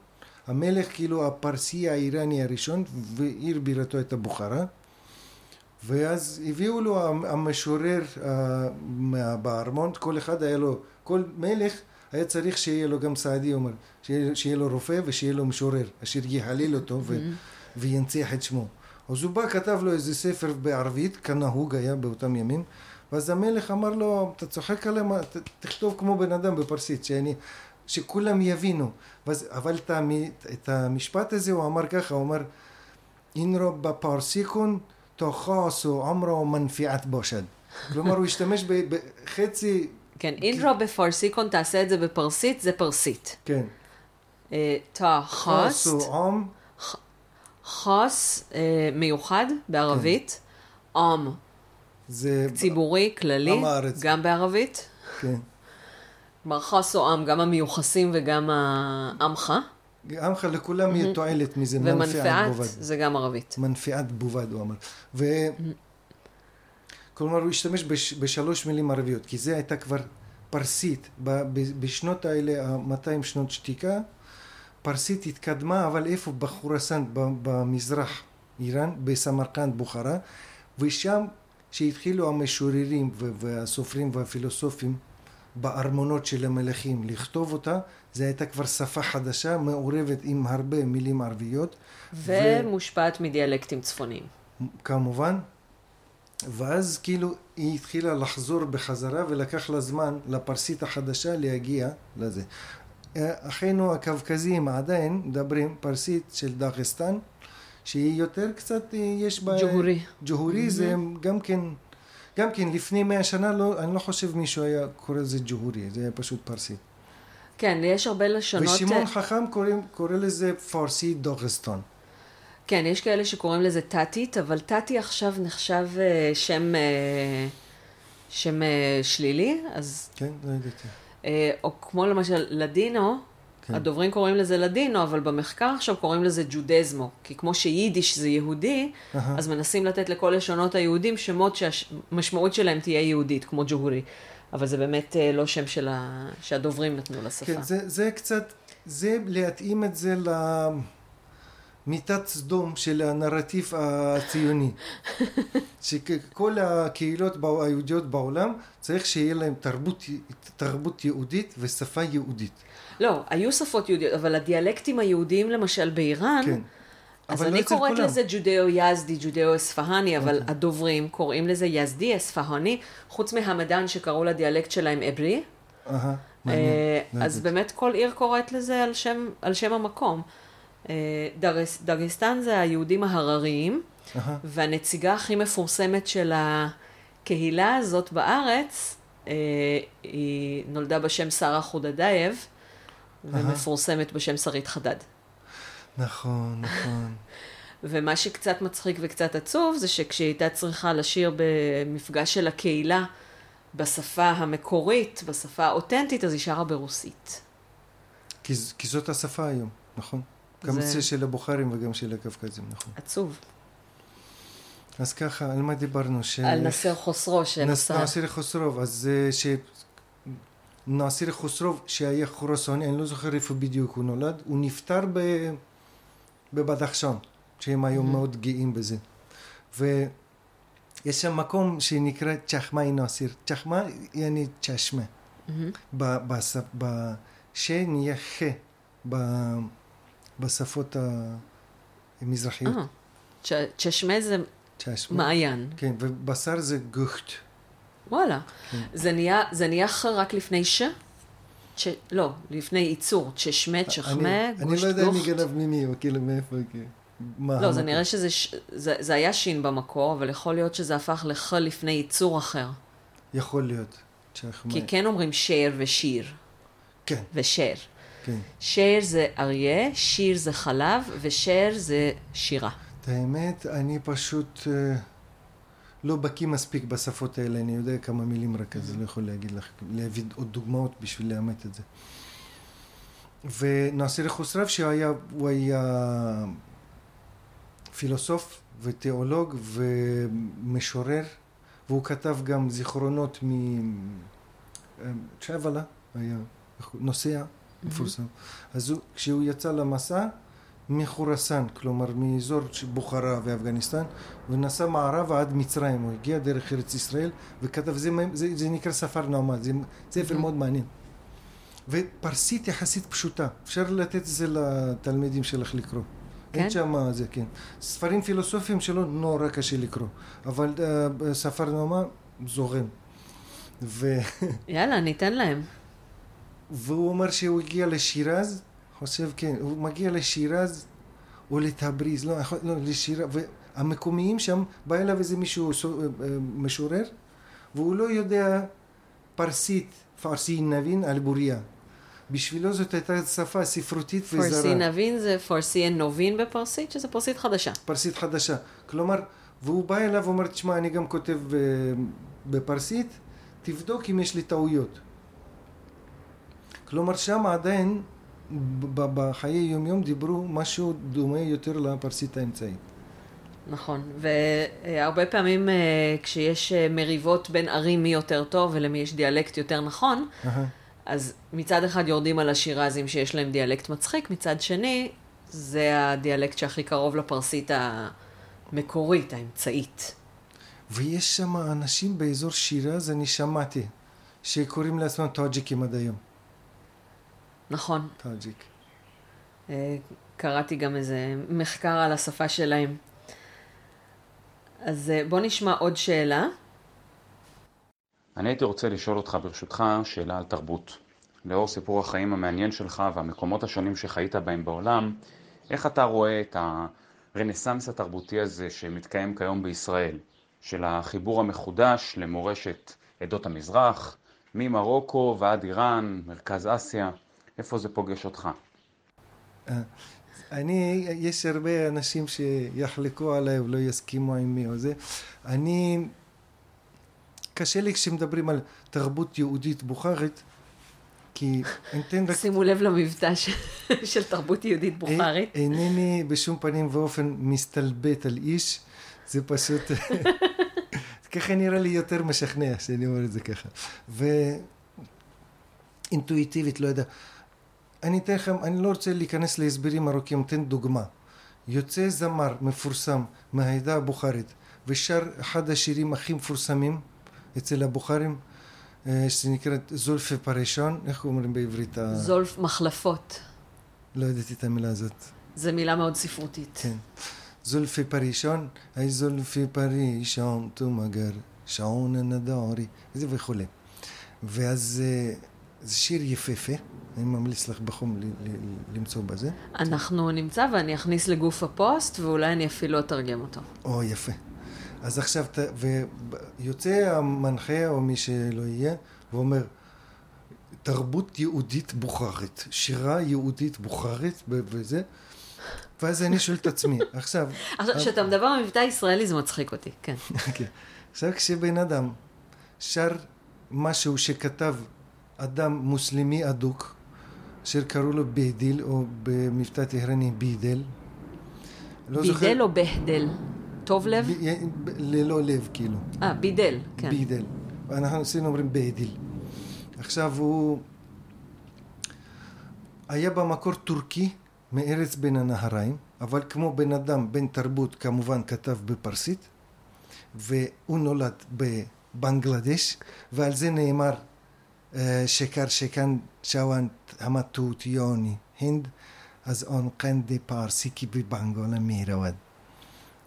המלך כאילו הפרסי האיראני הראשון, ועיר בירתו הייתה בוכרה. ואז הביאו לו המ- המשורר בארמון, כל אחד היה לו, כל מלך היה צריך שיהיה לו גם סעדי אומר, שיהיה, שיהיה לו רופא ושיהיה לו משורר, אשר יהלל אותו ו, וינציח את שמו. אז הוא בא, כתב לו איזה ספר בערבית, כנהוג היה באותם ימים, ואז המלך אמר לו, אתה צוחק עליהם, תכתוב כמו בן אדם בפרסית, שאני, שכולם יבינו. ואז, אבל את, המ- את המשפט הזה הוא אמר ככה, הוא אמר, אין לו בפרסיקון תוכסו עמרו מנפיעת בושד. כלומר, הוא השתמש בחצי,
כן, אינטרו בפרסיקון, תעשה את זה בפרסית, זה פרסית.
כן,
אה, חוסט,
חוסו עם,
חוס אה, מיוחד בערבית,
כן.
עם ציבורי, כללי. גם בערבית.
כן.
חוס או עם, גם המיוחסים וגם העמך.
עמך לכולם יהיה תועלת מזה, מנפיעת בובד.
זה גם ערבית.
מנפיעת בובד, הוא אמר. ו... כלומר, הוא השתמש בש... בשלוש מילים ערביות, כי זה הייתה כבר פרסית. ב... בשנות האלה, ה-200 שנות שתיקה, פרסית התקדמה, אבל איפה? בחורסן. במזרח איראן, בסמרקנד, בוכרה, ושם שהתחילו המשוררים. והסופרים והפילוסופים בארמונות של המלכים לכתוב אותה, זו הייתה כבר שפה חדשה, מעורבת עם הרבה מילים ערביות.
ומושפעת מדיאלקטים צפוניים.
כמובן, ואז כאילו היא התחילה לחזור בחזרה ולקח לה זמן לפרסית החדשה להגיע לזה. אחינו הקווקזים עדיין מדברים פרסית של דאגסטן, שהיא יותר קצת, יש בה...
ג'והורי.
ג'והורי זה גם כן, גם כן לפני מאה שנה, לא, אני לא חושב מישהו היה קורא לזה ג'והורי, זה היה פשוט פרסית.
כן, יש הרבה לשונות.
ושמעון חכם קורא, קורא לזה פרסי דאגסטן.
כן, יש כאלה שקוראים לזה טאטית, אבל טאטי עכשיו נחשב אה, שם, אה, שם אה, שלילי, אז,
כן, לא ידעתי.
אה, או כמו למשל לדינו,
כן.
הדוברים קוראים לזה לדינו, אבל במחקר עכשיו קוראים לזה ג'ודזמו, כי כמו שיידיש זה יהודי,
אהה.
אז מנסים לתת לכל לשונות היהודים שמות שהמשמעות שלהם תהיה יהודית, כמו ג'והורי. אבל זה באמת אה, לא שם של ה... שהדוברים נתנו לשפה.
כן, זה, זה קצת, זה להתאים את זה למיטת סדום של הנרטיב הציוני. שכל הקהילות היהודיות בעולם צריך שיהיה להם תרבות, תרבות יהודית ושפה יהודית.
לא, היו שפות יהודיות, אבל הדיאלקטים היהודיים למשל באיראן,
כן.
אז
לא
אני
אצל
קוראת
כולם.
לזה ג'ודאו-יזדי, ג'ודאו-אספהני, אבל הדוברים קוראים לזה יזדי, אספהני, חוץ מהמדען שקראו לדיאלקט שלהם.
אהה,
אה,
מעניין. לא
אז. באמת כל עיר קוראת לזה על שם, על שם המקום. אה, דגס- דגסטן זה היהודים ההרריים, והנציגה הכי מפורסמת של הקהילה הזאת בארץ, אה, היא נולדה בשם שרה חודדייב, ומפורסמת בשם שרית חדד.
נכון, נכון.
ומה שקצת מצחיק וקצת עצוב, זה שכשהיא הייתה צריכה לשיר במפגש של הקהילה בשפה המקורית, בשפה האותנטית, אז היא שרה ברוסית.
כי, כי זאת השפה היום, נכון? גם
זה-
של הבוכרים וגם של הקווקזים, נכון.
עצוב.
אז ככה, על מה דיברנו? ש...
על נסר חוסרו
נס-
שנסע...
נאסיר חוסרוב, אז ש... נאסיר חוסרוב שהיה חורסוני, אני לא זוכר איפה בדיוק הוא נולד, הוא נפטר ב... בבדחשן, שהם היו מאוד גאים בזה. ויש שם מקום שנקרא צ'חמאי נאסיר. צ'חמה יעני צ'שמה. ב- בש- בש נהיה ח ב- בשפות המזרחיות.
אה, צ'- צ'שמה זה
צ'שמה.
מעיין.
כן, ובשר זה גוכט.
וואלה.
כן.
זה נהיה, זה נהיה ח רק לפני ש? ש... לא, לפני ייצור. צ'שמה,
אני,
צ'חמה,
אני
גוש
לא יודע מי. גנב ממי, או כאילו מאיפה, כאילו. מה
לא, זה. נראה שזה, ש... זה, זה היה שין במקור, אבל יכול להיות שזה הפך לח לפני ייצור אחר.
יכול להיות. צ'חמה.
כי כן אומרים שר ושיר,
כן,
ושר.
כן.
שר זה אריה, שיר זה חלב, ושר זה שירה.
את האמת, אני פשוט אה, לא בקיא מספיק בשפות האלה, אני יודע כמה מילים רק, אז לא יכול להגיד לך, להביא עוד דוגמאות בשביל לאמת את זה. ונאסר חוסרב שהיה, הוא היה פילוסוף ותיאולוג ומשורר, והוא כתב גם זיכרונות מצ'אבלה, היה נוסע מפורסם. אז הוא, כשהוא יצא למסע, מחורסן, כלומר מאזור בוכרה ואפגניסטן, הוא נסע מערבה עד מצרים, הוא הגיע דרך ארץ ישראל וכתב, זה, זה, זה נקרא ספר נעמה, זה ספר מאוד מעניין. ופרסית יחסית פשוטה, אפשר לתת את זה לתלמידים שלך לקרוא.
כן?
אין שם זה, כן. ספרים פילוסופיים שלו נורא קשה לקרוא, אבל uh, ספר נעמה זורם. ו...
יאללה, ניתן להם.
והוא אומר שהוא הגיע לשירז, חושב כן, הוא מגיע לשירז או לתבריז, לא, לא לשירז, והמקומיים שם, בא אליו איזה מישהו אה, אה, משורר, והוא לא יודע פרסית, פרסי נבין על בוריה. בשבילו זאת הייתה שפה ספרותית וזרה,
נבין זה פורסי נובין בפרסית, שזה פרסית חדשה.
פרסית חדשה. כלומר, והוא בא אליו ואומר, תשמע, אני גם כותב אה, בפרסית, תבדוק אם יש לי טעויות. כלומר, שם עדיין, בחיי יום-יום דיברו משהו דומה יותר לפרסית האמצעית.
נכון, והרבה פעמים אה, כשיש אה, מריבות בין ערים מי יותר טוב ולמי יש דיאלקט יותר נכון. אז מצד אחד יורדים על השירזים שיש להם דיאלקט מצחיק, מצד שני, זה הדיאלקט שהכי קרוב לפרסית המקורית, האמצעית.
ויש שם אנשים באזור שירז, אני שמעתי, שקוראים לעצמם טאג'יקים עד היום.
נכון,
טאג'יק.
אה, קראתי גם איזה מחקר על השפה שלהם. אז אה, בוא נשמע עוד שאלה.
אני הייתי רוצה לשאול אותך ברשותך שאלה על תרבות. לאור סיפור החיים המעניין שלך והמקומות השונים שחיית בהם בעולם, איך אתה רואה את הרנסאנס התרבותי הזה שמתקיים כיום בישראל, של החיבור המחודש למורשת עדות המזרח, ממרוקו ועד איראן, מרכז אסיה, איפה זה פוגש אותך?
אני, יש הרבה אנשים שיחלקו עליי ולא יסכימו עם מי או זה. אני, קשה לי כשמדברים על תרבות יהודית בוכרית, כי אני אתן רק...
שימו לב למבטא. של תרבות יהודית בוכרית.
אי- אינני בשום פנים ואופן מסתלבט על איש, זה פשוט... ככה נראה לי יותר משכנע שאני אומר את זה ככה. ואינטואיטיבית, לא יודע. אני אתן לכם, אני לא רוצה להיכנס להסברים ארוכים, אתן דוגמה. יוצא זמר מפורסם מהעדה הבוכרית ושר אחד השירים הכי מפורסמים אצל הבוכרים, אה, שנקראת זולפה פרשון, איך אומרים בעברית?
זולף מחלפות.
לא ידעתי את המילה הזאת.
זו מילה מאוד ספרותית.
כן. זולפי פרישון, היי זולפי פרישון, תומגר, שעון הנדארי, וזה וכולי. ואז אה, זה שיר יפהפה, אני ממליץ לך בחום ל- ל- למצוא בזה.
אנחנו נמצא ואני אכניס לגוף הפוסט, ואולי אני אפילו אתרגם אותו.
או, יפה. אז עכשיו, ת- ויוצא המנחה או מי שלא יהיה, ואומר, תרבות יהודית בוכרית, שירה יהודית בוכרית וזה, ואז אני שואל את עצמי, עכשיו,
עכשיו, כשאתה מדבר במבטא ישראלי זה מצחיק אותי, כן.
כן. עכשיו כשבן אדם שר משהו שכתב אדם מוסלמי אדוק, אשר קראו לו בהדיל, או במבטא טהרני בידל. לא זוכר-
בידל או בהדל? טוב לב?
ב- ללא לב, כאילו.
אה, בידל, כן.
בידל. אנחנו אצלנו אומרים בהדיל. עכשיו הוא היה במקור טורקי מארץ בין הנהריים, אבל כמו בן אדם, בן תרבות, כמובן כתב בפרסית, והוא נולד בבנגלדש, ועל זה נאמר אה, שקר שכאן המטות יוני הינד, אז און קנדי פרסי כי בבנגולה מירווד.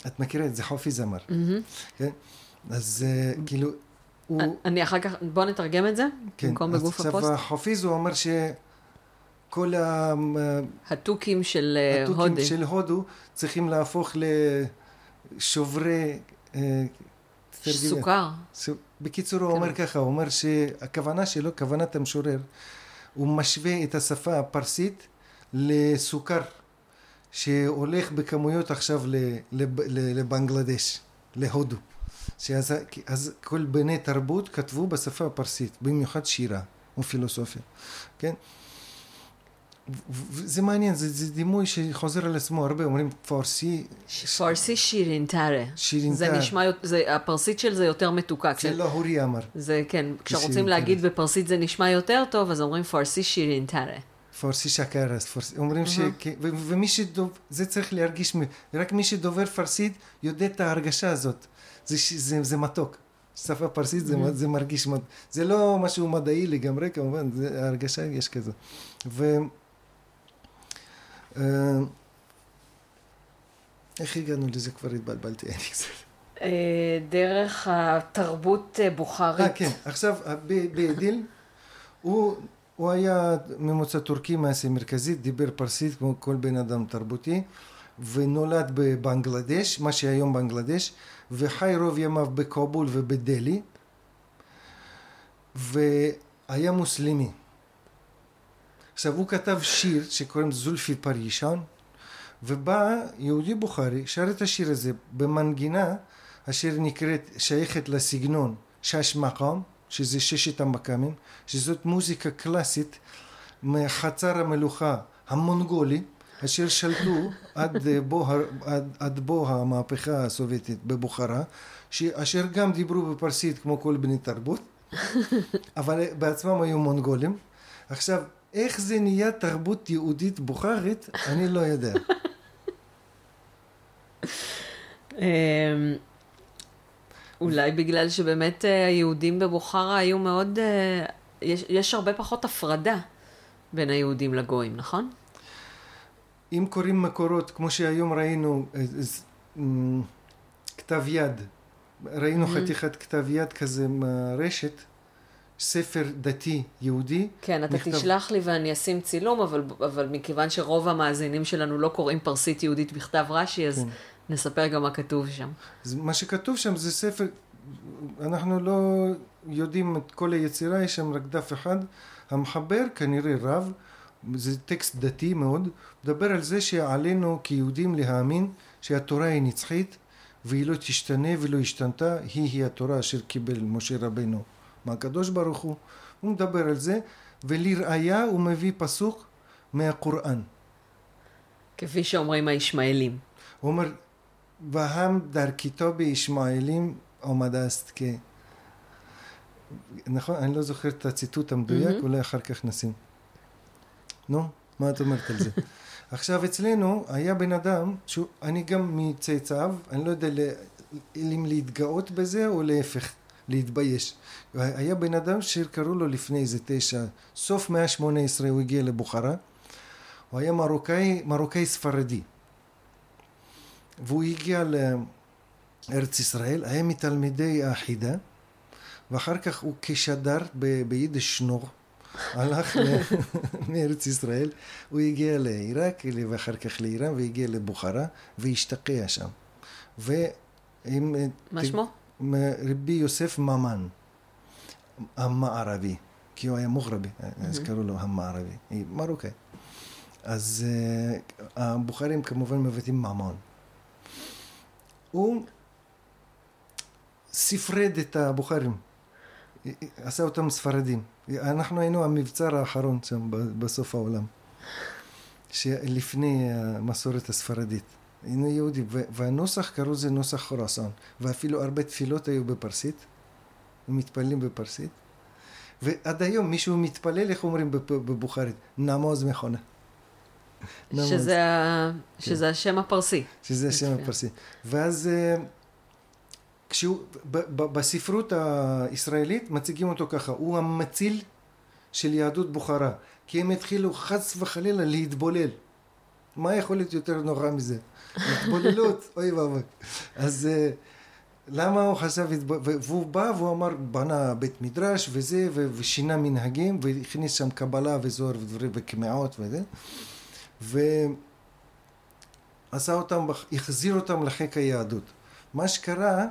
את מכירה את זה? חופי זמר. כן? אז אה, כאילו, הוא...
אני אחר כך, בוא נתרגם את זה,
כן,
במקום בגוף
עכשיו
הפוסט.
החופיז הוא אומר שכל ה-
התוכים של אה,
התוכים
הודי.
של הודו צריכים להפוך לשוברי... אה.
סוכר.
בקיצור, הוא
כן.
אומר ככה, הוא אומר שהכוונה שלו, כוונת המשורר, הוא משווה את השפה הפרסית לסוכר, שהולך בכמויות עכשיו לבנגלדש, להודו. שאז אז כל בני תרבות כתבו בשפה הפרסית, במיוחד שירה ופילוסופיה, כן? וזה מעניין, זה, זה דימוי שחוזר על עצמו הרבה, אומרים פרסי,
פרסי שירין טארה.
שירין
זה. נשמע, זה- הפרסית של זה יותר מתוקה.
זה
כש-
לא הורי אמר.
זה כן, כשרוצים להגיד. בפרסית זה נשמע יותר טוב, אז אומרים פרסי שירין טארה.
פרסי שקרס, פרסי, אומרים ש... כן, ומי שדובר, זה צריך להרגיש, רק מי שדובר פרסית יודע את ההרגשה הזאת. זה, זה, זה מתוק. שפה פרסית זה, מ- זה מרגיש, זה לא משהו מדעי לגמרי כמובן, זה ההרגשה יש כזו. ו... אה, איך הגענו לזה? כבר התבלבלתי, אני קצת.
אה, דרך התרבות אה, בוכרית.
אה, כן. עכשיו, ב- באדיל, הוא, הוא היה ממוצא טורקי מאסיה מרכזית, דיבר פרסית כמו כל בן אדם תרבותי, ונולד בבנגלדש, מה שהיום בנגלדש, וחי רוב ימיו בכאבול ובדלהי, והיה מוסלמי. עכשיו, הוא כתב שיר שקוראים זולפי פרישן, ובא יהודי בוכרי, שר את השיר הזה במנגינה אשר נקראת, שייכת לסגנון שש מקם, שזה ששת המקאמים, שזאת מוזיקה קלאסית מחצר המלוכה המונגולי, אשר שלטו עד בוא, ה- עד, עד בוא המהפכה הסובייטית בבוכרה, אשר גם דיברו בפרסית כמו כל בני תרבות, אבל בעצמם היו מונגולים. עכשיו, איך זה נהיה תרבות יהודית בוכרית, אני לא יודע.
אמ, אולי בגלל שבאמת אה, היהודים בבוכרה היו מאוד... אה, יש, יש הרבה פחות הפרדה בין היהודים לגויים, נכון?
אם קוראים מקורות, כמו שהיום ראינו אה, כתב יד, ראינו חתיכת כתב יד כזה מהרשת, ספר דתי יהודי,
כן, אתה
נכתב-
תשלח לי ואני אשים צילום, אבל, אבל מכיוון שרוב המאזינים שלנו לא קוראים פרסית יהודית בכתב רש"י, אז
כן.
נספר גם מה כתוב שם.
מה שכתוב שם זה ספר, אנחנו לא יודעים את כל היצירה, יש שם רק דף אחד, המחבר כנראה רב, זה טקסט דתי מאוד, מדבר על זה שעלינו כיהודים להאמין שהתורה היא נצחית והיא לא תשתנה ולא השתנתה, היא היא התורה אשר קיבל משה רבנו מהקדוש ברוך הוא, הוא מדבר על זה, ולראיה הוא מביא פסוק מהקוראן.
כפי שאומרים הישמעאלים.
הוא אומר, והם דרכיתו בישמעאלים עומדסט כ... נכון? אני לא זוכר את הציטוט המדויק,
מהמם.
אולי אחר כך נשים. נו, מה את אומרת על זה? עכשיו אצלנו היה בן אדם, שהוא, אני גם מצאצאיו, אני לא יודע אם להתגאות בזה או להפך, להתבייש. היה בן אדם שקראו לו לפני איזה תשע, סוף מאה שמונה עשרה הוא הגיע לבוכרה, הוא היה מרוקאי, מרוקאי ספרדי. והוא הגיע לארץ ישראל, היה מתלמידי החידה, ואחר כך הוא כשדר ב- ביידיש שנור, הלך מארץ ישראל, הוא הגיע לעיראק ואחר כך לאיראן והגיע לבוכרה והשתקע שם. ועם...
מה שמו?
רבי יוסף ממן, המערבי, כי הוא היה מוגרבי, אז קראו לו המערבי, מרוקאי. אז uh, הבוכרים כמובן מבטאים ממון. הוא ספרד את הבוכרים, עשה אותם ספרדים. אנחנו היינו המבצר האחרון שם בסוף העולם, שלפני המסורת הספרדית. היינו יהודים, והנוסח קראו לזה נוסח חורסן, ואפילו הרבה תפילות היו בפרסית, מתפללים בפרסית, ועד היום מישהו מתפלל, איך אומרים בבוכרית? נמוז מכונה.
שזה, ה... שזה השם הפרסי.
שזה השם. הפרסי. ואז אה, כשהוא, ב- ב- בספרות הישראלית מציגים אותו ככה, הוא המציל של יהדות בוכרה, כי הם התחילו חס וחלילה להתבולל. מה יכול להיות יותר נורא מזה? התבוללות, אוי ואבוי. אז, אה, למה הוא חשב, והוא בא והוא אמר, בנה בית מדרש וזה, ושינה מנהגים, והכניס שם קבלה וזוהר ודברים וקמעות וזה, ועשה אותם, החזיר אותם לחיק היהדות. מה שקרה,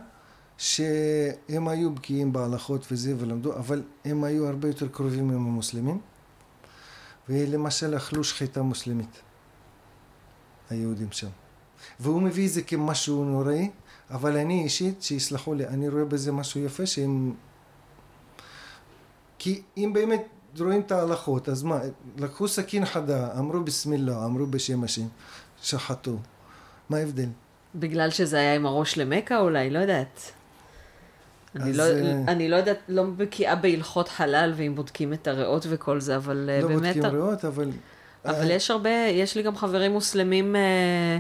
שהם היו בקיאים בהלכות וזה ולמדו, אבל הם היו הרבה יותר קרובים עם המוסלמים, ולמשל אכלו שחיטה מוסלמית, היהודים שם. והוא מביא את זה כמשהו נוראי, אבל אני אישית, שיסלחו לי, אני רואה בזה משהו יפה שהם... כי אם באמת רואים את ההלכות, אז מה, לקחו סכין חדה, אמרו בסמילה, אמרו בשם השם, שחטו. מה ההבדל?
בגלל שזה היה עם הראש למכה אולי, לא יודעת. אני לא, אה, אני לא יודעת, לא בקיאה בהלכות חלל, ואם בודקים את הריאות וכל זה, אבל
לא
באמת...
לא בודקים ריאות, אבל...
אבל יש הרבה, יש לי גם חברים מוסלמים אה,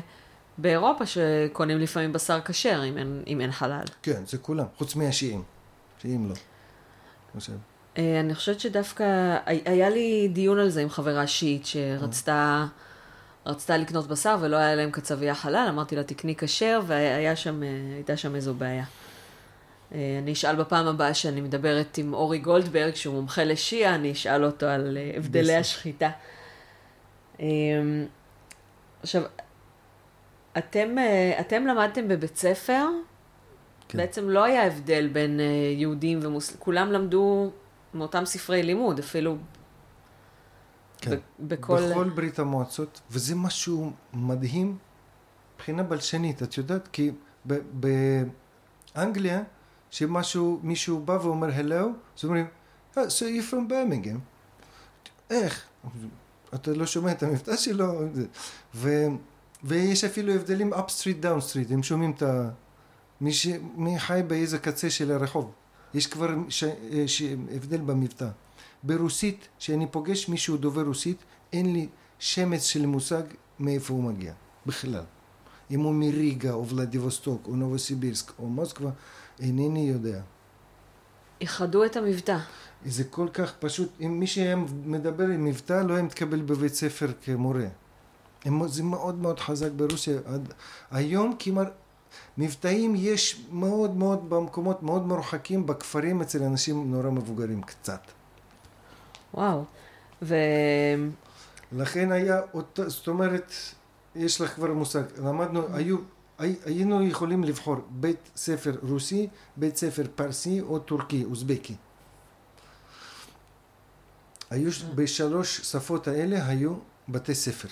באירופה שקונים לפעמים בשר כשר, אם אין, אם אין חלל.
כן, זה כולם, חוץ מהשיעים. שיעים לא. חושב.
אה, אני חושבת שדווקא, היה לי דיון על זה עם חברה שיעית שרצתה... רצתה לקנות בשר ולא היה להם קצבייה חלל, אמרתי לה תקני כשר והייתה שם, שם איזו בעיה. אה, אני אשאל בפעם הבאה שאני מדברת עם אורי גולדברג, שהוא מומחה לשיעה, אני אשאל אותו על אה, הבדלי השחיטה. אה, עכשיו, אתם, אתם למדתם בבית ספר, כן. בעצם לא היה הבדל בין יהודים ומוסלמים, כולם למדו מאותם ספרי לימוד, אפילו
כן. בכל... בכל ברית המועצות, וזה משהו מדהים מבחינה בלשנית, את יודעת? כי באנגליה, שמשהו, מישהו בא ואומר הלו, אז אומרים, oh, so you're from Birmingham. איך? אתה לא שומע את המבטא שלו? ו, ויש אפילו הבדלים up street down street, הם שומעים את ה... מי, ש... מי חי באיזה קצה של הרחוב. יש כבר ש... ש... הבדל במבטא. ברוסית, כשאני פוגש מישהו דובר רוסית, אין לי שמץ של מושג מאיפה הוא מגיע, בכלל. אם הוא מריגה, או ולדיווסטוק, או נובוסיבירסק, או מוסקבה, אינני יודע.
איחדו את המבטא.
זה כל כך פשוט, אם מי שהיה מדבר עם מבטא לא היה מתקבל בבית ספר כמורה. זה מאוד מאוד חזק ברוסיה. עד, היום כמעט, מבטאים יש מאוד מאוד במקומות מאוד מרוחקים, בכפרים אצל אנשים נורא מבוגרים קצת.
וואו. ו...
לכן היה, זאת אומרת, יש לך כבר מושג, למדנו, היו היינו יכולים לבחור בית ספר רוסי, בית ספר פרסי או טורקי, אוזבקי. היו, בשלוש שפות האלה היו בתי ספר.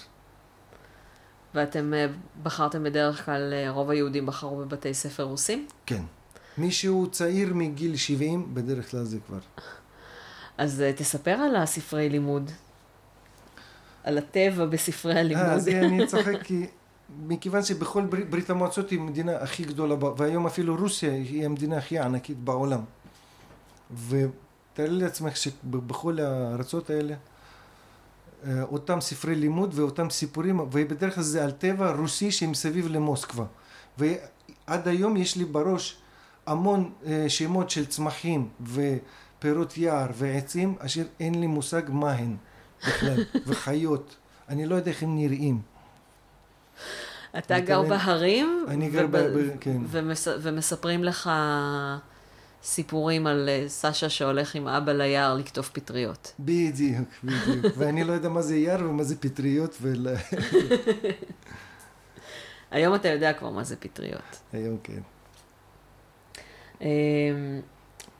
ואתם אה, בחרתם בדרך כלל, אה, רוב היהודים בחרו בבתי ספר רוסים?
כן. מי שהוא צעיר מגיל 70, בדרך כלל זה כבר.
אז אה, תספר על הספרי לימוד. על הטבע בספרי הלימוד. אז
אני צוחק כי מכיוון שבכל ברית, ברית המועצות היא המדינה הכי גדולה, והיום אפילו רוסיה היא המדינה הכי ענקית בעולם. ותארי לעצמך שבכל הארצות האלה, אותם ספרי לימוד ואותם סיפורים, ובדרך כלל זה על טבע רוסי שמסביב למוסקבה. ועד היום יש לי בראש המון אה, שמות של צמחים ופירות יער ועצים, אשר אין לי מושג מה הן בכלל, וחיות. אני לא יודע איך הם נראים.
אתה גר בהרים,
אני גר בהרים, כן.
ומס, ומספרים לך סיפורים על אה, סשה שהולך עם אבא ליער לקטוף פטריות.
בדיוק, בדיוק. ואני לא יודע מה זה יער ומה זה פטריות. ול...
היום אתה יודע כבר מה זה פטריות.
היום כן.
אמ,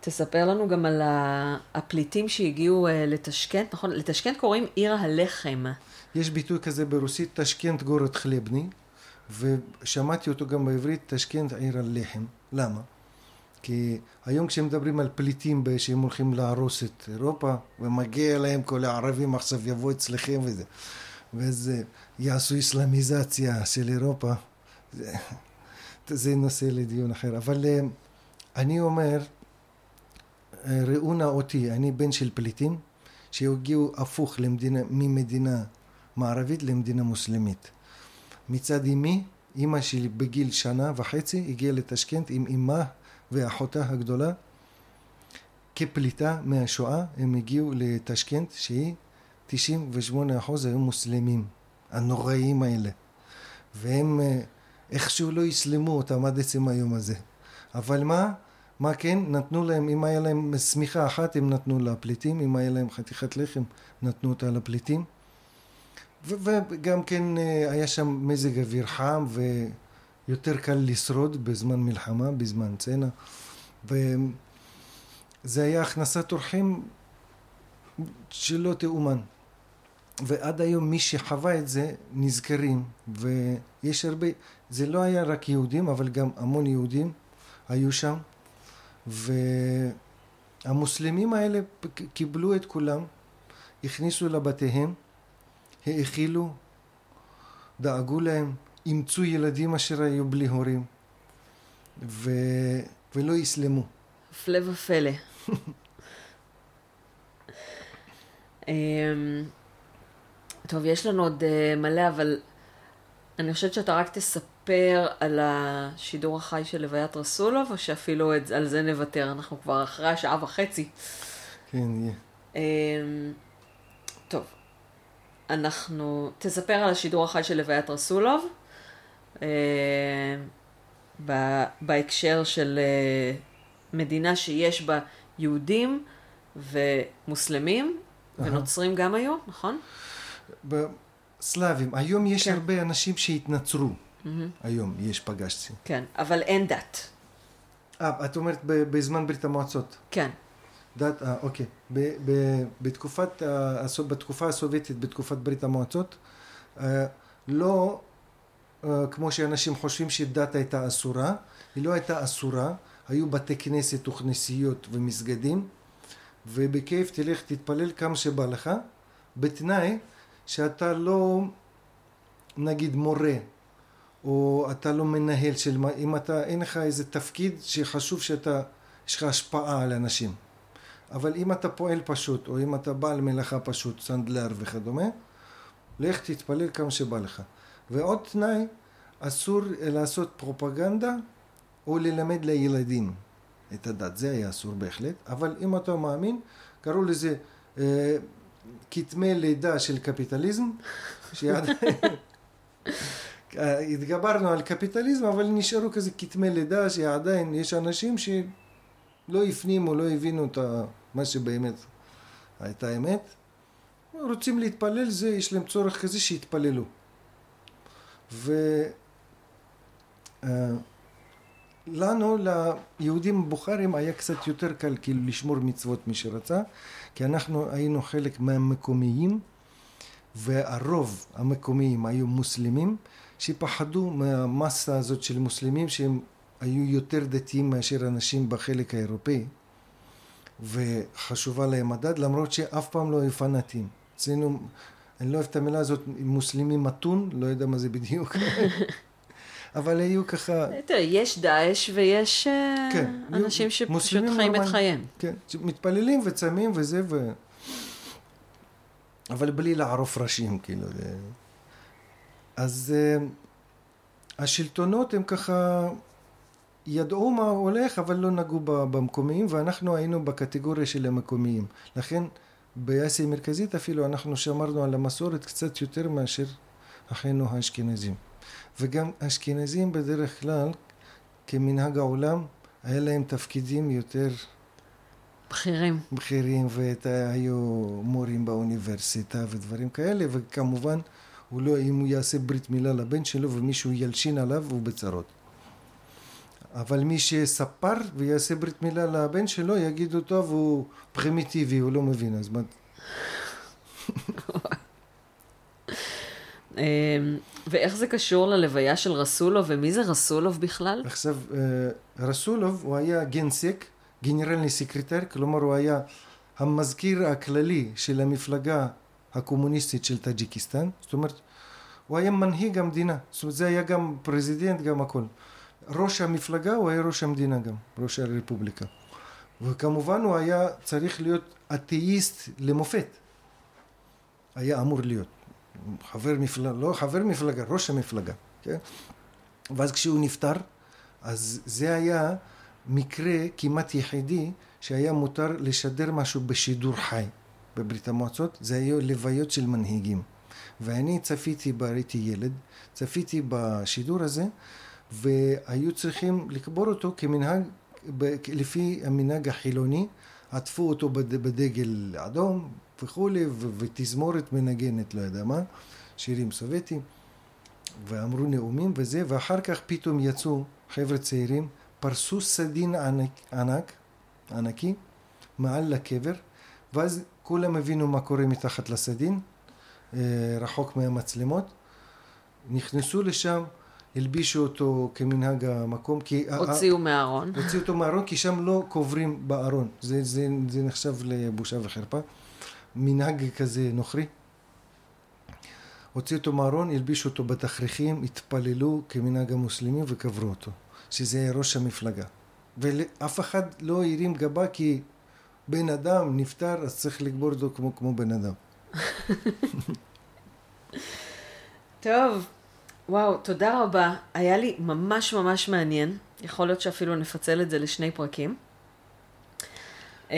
תספר לנו גם על הפליטים שהגיעו אה, לתשכנת, נכון? לתשכנת קוראים עיר הלחם.
יש ביטוי כזה ברוסית, תשכנת גורת חלבני. ושמעתי אותו גם בעברית, תשכנת עיר הלחם. למה? כי היום כשמדברים על פליטים שהם הולכים להרוס את אירופה, ומגיע להם כל הערבים עכשיו יבואו אצלכם וזה, וזה יעשו אסלאמיזציה של אירופה, זה, זה נושא לדיון אחר. אבל אה, אני אומר, אה, ראו נא אותי, אני בן של פליטים שהגיעו הפוך למדינה, ממדינה מערבית למדינה מוסלמית. מצד אמי, אמא שלי בגיל שנה וחצי הגיעה לתשכנת עם אמה ואחותה הגדולה כפליטה מהשואה, הם הגיעו לתשכנת שהיא 98% היו מוסלמים, הנוראים האלה. והם אה, איכשהו לא יסלמו אותם עד עצם היום הזה. אבל מה? מה כן? נתנו להם, אם היה להם שמיכה אחת, הם נתנו לפליטים, אם היה להם חתיכת לחם, נתנו אותה לפליטים. ו- וגם כן אה, היה שם מזג אוויר חם ויותר קל לשרוד בזמן מלחמה, בזמן צנע. וזה היה הכנסת אורחים שלא תאומן. ועד היום מי שחווה את זה נזכרים, ויש הרבה, זה לא היה רק יהודים, אבל גם המון יהודים היו שם, והמוסלמים האלה קיבלו את כולם, הכניסו לבתיהם, האכילו, דאגו להם, אימצו ילדים אשר היו בלי הורים, ו... ולא יסלמו.
הפלא ופלא. אמ, טוב, יש לנו עוד uh, מלא, אבל אני חושבת שאתה רק תספר על השידור החי של לוויית רסולוב, או שאפילו על זה נוותר, אנחנו כבר אחרי השעה וחצי.
כן, יהיה.
Um, טוב, אנחנו, תספר על השידור החי של לוויית רסולוב, בהקשר של uh, מדינה שיש בה יהודים ומוסלמים, ונוצרים גם היו, נכון?
בסלאבים. היום יש
כן.
הרבה אנשים שהתנצרו. היום יש פגשתי.
כן, אבל אין דת.
אה, את אומרת בזמן ברית המועצות.
כן.
דת, אה, אוקיי. ב- ב- בתקופת, בתקופה הסובייטית, בתקופת ברית המועצות, אה, לא אה, כמו שאנשים חושבים שדת הייתה אסורה, היא לא הייתה אסורה, היו בתי כנסת וכנסיות ומסגדים, ובכיף תלך תתפלל כמה שבא לך, בתנאי שאתה לא נגיד מורה, או אתה לא מנהל של מה, אם אתה, אין לך איזה תפקיד שחשוב שאתה, יש לך השפעה על אנשים. אבל אם אתה פועל פשוט, או אם אתה בעל מלאכה פשוט, סנדלר וכדומה, לך תתפלל כמה שבא לך. ועוד תנאי, אסור לעשות פרופגנדה או ללמד לילדים את הדת. זה היה אסור בהחלט, אבל אם אתה מאמין, קראו לזה אה, כתמי לידה של קפיטליזם, שעדיין... התגברנו על קפיטליזם, אבל נשארו כזה כתמי לידה שעדיין יש אנשים שלא הפנימו, לא הבינו את מה שבאמת הייתה אמת. רוצים להתפלל, זה, יש להם צורך כזה שיתפללו. ו... אה, ליהודים בוכרים, היה קצת יותר קל כאילו לשמור מצוות מי שרצה, כי אנחנו היינו חלק מהמקומיים, והרוב המקומיים היו מוסלמים, שפחדו מהמסה הזאת של מוסלמים שהם היו יותר דתיים מאשר אנשים בחלק האירופאי, וחשובה להם הדת, למרות שאף פעם לא היו פנאטים. אצלנו, אני לא אוהב את המילה הזאת, מוסלמי מתון, לא יודע מה זה בדיוק. אבל היו ככה,
תראה, יש דאעש ויש אה,
כן,
אנשים שפשוט חיים את. חייהם.
כן, מתפללים וצמים וזה ו... אבל בלי לערוף ראשים, כאילו. אז uh, השלטונות הם ככה ידעו מה הולך, אבל לא נגעו במקומיים, ואנחנו היינו בקטגוריה של המקומיים. לכן באסיה המרכזית אפילו אנחנו שמרנו על המסורת קצת יותר מאשר אחינו האשכנזים. וגם אשכנזים בדרך כלל, כמנהג העולם, היה להם תפקידים יותר
בכירים.
בכירים והיו מורים באוניברסיטה ודברים כאלה וכמובן הוא לא, אם הוא יעשה ברית מילה לבן שלו ומישהו ילשין עליו הוא בצרות. אבל מי שספר ויעשה ברית מילה לבן שלו יגידו טוב הוא פרימיטיבי הוא לא מבין אז מה...
אה, ואיך זה קשור ללוויה של רסולוב, ומי זה רסולוב בכלל?
עכשיו אה, רסולוב הוא היה גנסק, генеральный секретарь, כלומר הוא היה המזכיר הכללי של המפלגה הקומוניסטית של טאג'יקיסטן, זאת אומרת הוא היה מנהיג המדינה, זאת אומרת זה היה גם президент גם הכל. ראש המפלגה הוא היה ראש המדינה גם, ראש הרפובליקה. וכמובן הוא היה צריך להיות אתאיסט למופת. היה אמור להיות. חבר מפלגה, לא חבר מפלגה, ראש המפלגה, כן? ואז כשהוא נפטר, אז זה היה מקרה כמעט יחידי שהיה מותר לשדר משהו בשידור חי בברית המועצות, זה היו לוויות של מנהיגים. ואני צפיתי, הייתי ילד, צפיתי בשידור הזה, והיו צריכים לקבור אותו כמנהג, לפי המנהג החילוני, עטפו אותו בד- בדגל אדום וכולי, ותזמורת מנגנת, לא יודע מה, שירים סובייטיים, ואמרו נאומים וזה, ואחר כך פתאום יצאו חבר'ה צעירים, פרסו סדין ענק, ענק, ענקי, מעל לקבר, ואז כולם הבינו מה קורה מתחת לסדין, אה, רחוק מהמצלמות, נכנסו לשם, הלבישו אותו כמנהג המקום, כי...
הוציאו מהארון.
הוציאו אותו מהארון, כי שם לא קוברים בארון. זה, זה, זה נחשב לבושה וחרפה. מנהג כזה נוכרי. הוציאו אותו מהארון, הלבישו אותו בתכריכים, התפללו כמנהג המוסלמים וקברו אותו. שזה ראש המפלגה. ואף אחד לא הרים גבה כי בן אדם נפטר, אז צריך לקבור אותו כמו, כמו בן אדם.
טוב, וואו, תודה רבה. היה לי ממש ממש מעניין. יכול להיות שאפילו נפצל את זה לשני פרקים. אה,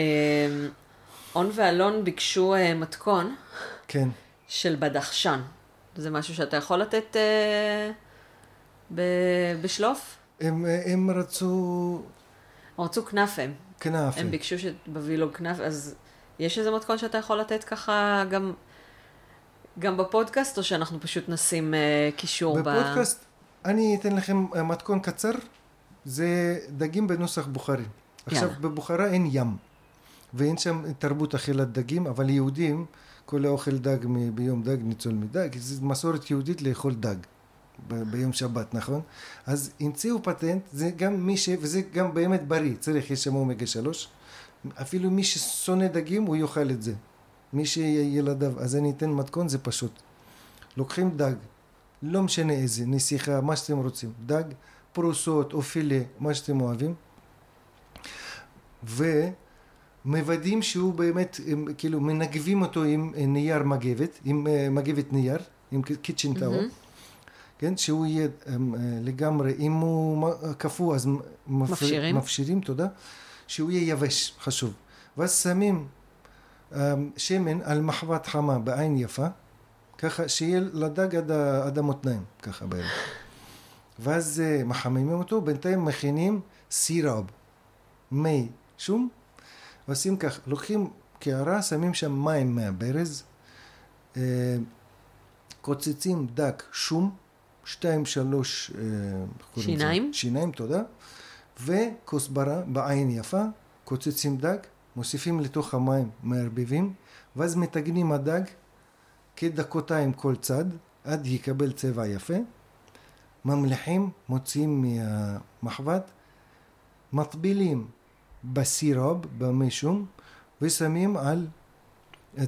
און ואלון ביקשו אה, מתכון
כן.
של בדחשן. זה משהו שאתה יכול לתת אה, ב- בשלוף?
הם, הם רצו
הם רצו כנאפה.
כנאפה.
הם ביקשו שבווילוג כנאפה, אז יש איזה מתכון שאתה יכול לתת ככה גם, גם בפודקאסט, או שאנחנו פשוט נשים אה, קישור ב...
בפודקאסט, אני אתן לכם אה, מתכון קצר, זה דגים בנוסח בוכרי. עכשיו. בבוכרה אין ים, ואין שם תרבות אכילת דגים, אבל יהודים, כל האוכל דג מ- ביום דג ניצול מדג, זו מסורת יהודית לאכול דג. ב- ביום שבת, נכון? אז המציאו פטנט, זה גם מי ש... וזה גם באמת בריא, צריך, יש שם אומגה שלוש. אפילו מי ששונא דגים, הוא יאכל את זה. מי שילדיו, אז אני אתן מתכון, זה פשוט. לוקחים דג, לא משנה איזה, נסיכה, מה שאתם רוצים, דג, פרוסות או פילה, מה שאתם אוהבים, ומוודאים שהוא באמת, הם, כאילו מנגבים אותו עם אה, נייר מגבת, עם אה, מגבת נייר, עם קיצ'ן טאוור, כן, שהוא יהיה אה, לגמרי, אם הוא קפוא אז
מפשירים.
מפשירים, תודה, שהוא יהיה יבש, חשוב. ואז שמים שמן על מחבת חמה בעין יפה, ככה שיהיה לדג עד, המותניים, ככה בערך. ואז אה, מחממים אותו, בינתיים מכינים סירב, מי שום, ועושים כך, לוקחים קערה, שמים שם מים מהברז, אה, קוצצים דק שום, שתיים שלוש אה?
שיניים?
שיניים, תודה, וכוסברה בעין יפה, קוצצים דג, מוסיפים לתוך המים, מערבבים, ואז מטגנים הדג כדקותיים כל צד, עד יקבל צבע יפה, ממליחים, מוציאים מהמחבת, מטבילים בסירוב, במי שום, ושמים על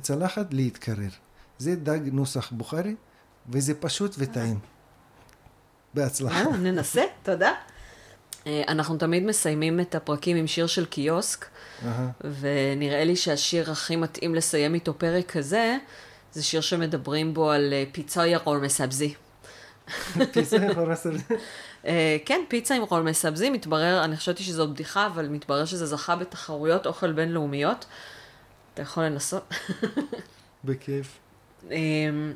צלחת להתקרר. זה דג נוסח בוכרי, וזה פשוט וטעים. בהצלחה.
יאללה, ננסה, תודה. אה, אנחנו תמיד מסיימים את הפרקים עם שיר של קיוסק,
אהה.
ונראה לי שהשיר הכי מתאים לסיים איתו פרק כזה, זה שיר שמדברים בו על אה, פיצה ירול מסבזי.
פיצה יכול לעשות.
אה, כן, פיצה עם רול מסבזי, מתברר, אני חשבתי שזו בדיחה, אבל מתברר שזה זכה בתחרויות אוכל בינלאומיות. אתה יכול לנסות.
בכיף.
אמ,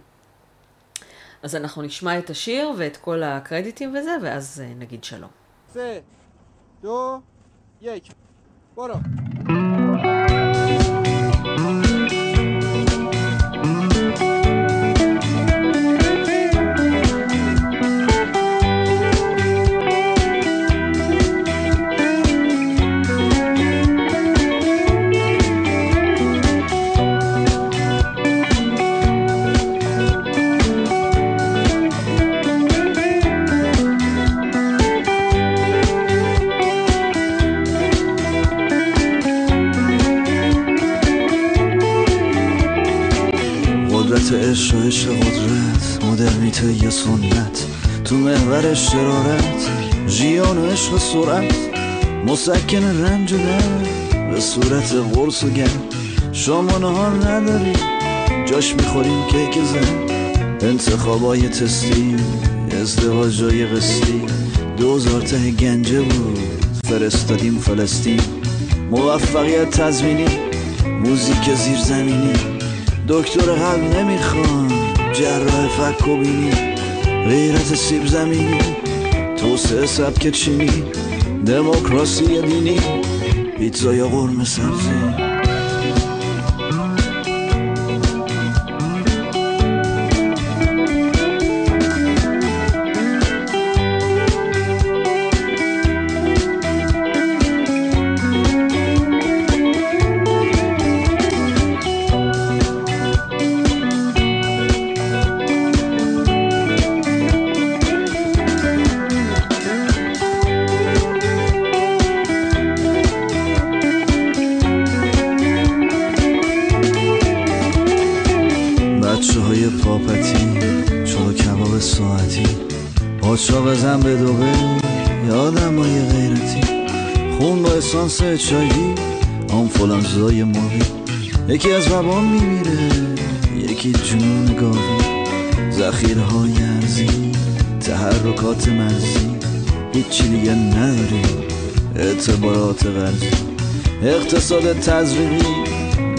אז אנחנו נשמע את השיר ואת כל הקרדיטים וזה, ואז נגיד שלום.
سه دو یک. برو.
سنت تو محور شرارت ژیان و عشق سرعت مسکن رنج و به صورت قرص و گرد شام و نهار نداری جاش می‌خوریم کیک زن. انتخابای تستی ازدواجای قسطی. دوزار ته گنجه بود فرستادیم فلسطین. موفقیت تزمینی موزیک زیرزمینی. دکتر قلب نمی‌خوان جراح فک و بینی غیرت سیب زمینی توسعه سبک چینی دموکراسی دینی پیتزای قرمه سبزی. اسانس چایدی آنفولانزای ماهی. یکی از بابام میمیره یکی جنون گاوی ذخیره های ارزی تحرکات مرزی. هیچی دیگه نداریم اعتبارات غرزی اقتصاد تزریقی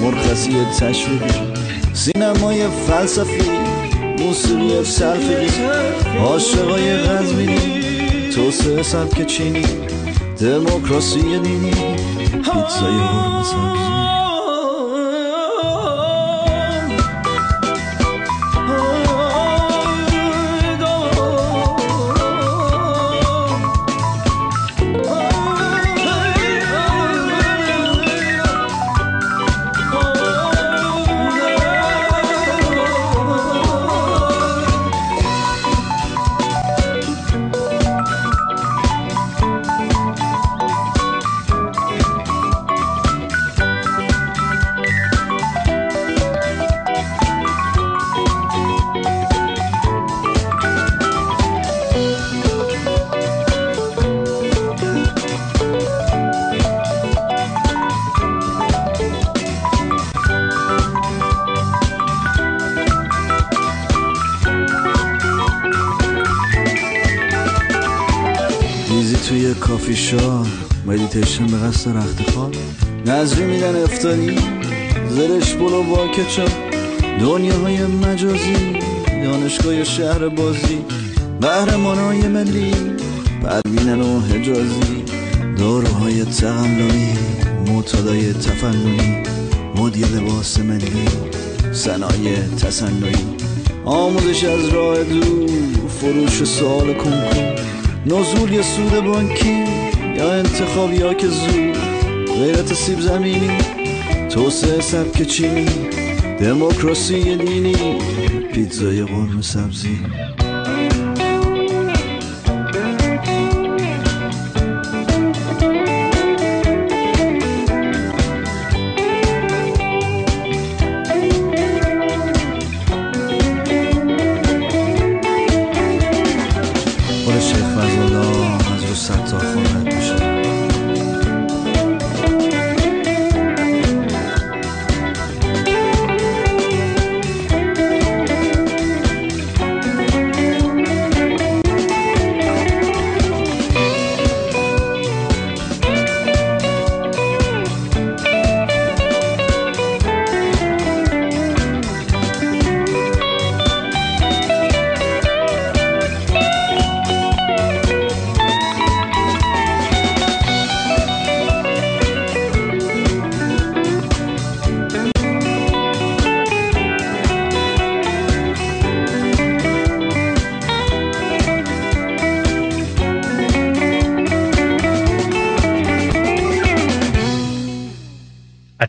مرخصی تشویقی. سینمای فلسفی موسیقی سلفی. عاشقای غزبینی توسعه سبک چینی. demokrasiye dini Pizza yormasam افتاری زرش بلو با کچاپ دنیاهای مجازی دانشگاه شهر بازی. قهرمانای ملی پروینن و حجازی. داروهای تقلبی معتادای تفننی. مدی لباس ملی صنایع تصنعی آموزش از راه دور فروش سوال کنکور. نزول یا سود بانکی یا انتخابی ها که زود غیرت سیب زمینی. توسعه سبک چینی دموکراسی دینی پیتزای قرمه سبزی.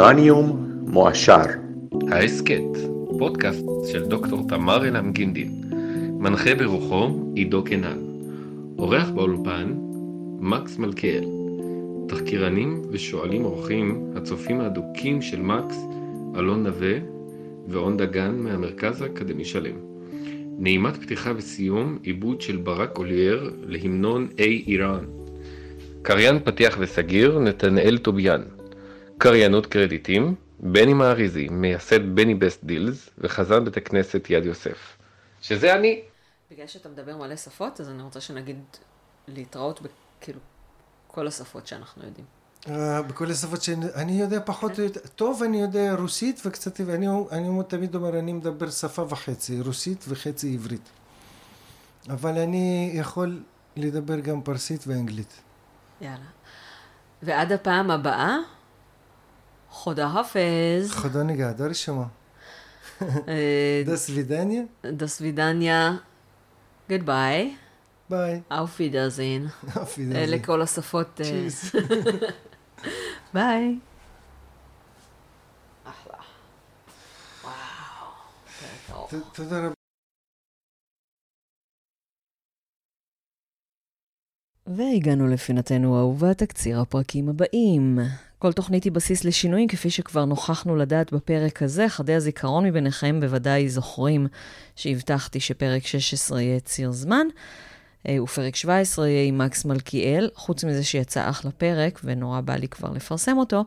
איראניום מועשר
ההסכת, פודקאסט של דוקטור תמר אלעם גינדין, מנחה ברוחו עידו קנן. עורך באולפן מקס מלכיאל. תחקירנים ושואלים אורחים הצופים האדוקים של מקס, אלון נווה ואון דגן מהמרכז האקדמי שלם. נעימת פתיחה וסיום עיבוד של ברק אולייר להמנון איי איראן. קריין פתיח וסגיר נתנאל טוביאן. קריינות קרדיטים בני מעריזי, מייסד בני בסט דילס וחזן בית הכנסת יד יוסף. שזה אני.
בגלל שאתה מדבר מלא שפות, אז אני רוצה שנגיד להתראות בכאילו כל השפות שאנחנו יודעים.
אה, בכל השפות שאני יודע פחות או יותר, טוב אני יודע רוסית וקצת, ואני אני תמיד אומר, אני מדבר שפה וחצי, רוסית וחצי עברית. אבל אני יכול לדבר גם פרסית ואנגלית.
יאללה. ועד הפעם הבאה, خداحافظ.
خدا نگهدار شما. до свидания.
До свидания. Goodbye.
ביי.
auf Wiedersehen.
auf Wiedersehen.
אלה כל השפות.
צ'יס.
ביי. אחלה. וואו.
תודה רבה.
והגענו לפינתנו האהובה, תקציר הפרקים הבאים. כל תוכנית היא בסיס לשינויים, כפי שכבר נוכחנו לדעת בפרק הזה. חדי הזיכרון מביניכם בוודאי זוכרים שהבטחתי שפרק 16 יהיה ציר זמן, אה, ופרק 17 יהיה עם מקס מלכיאל. חוץ מזה שיצא אחלה פרק, ונורא בא לי כבר לפרסם אותו,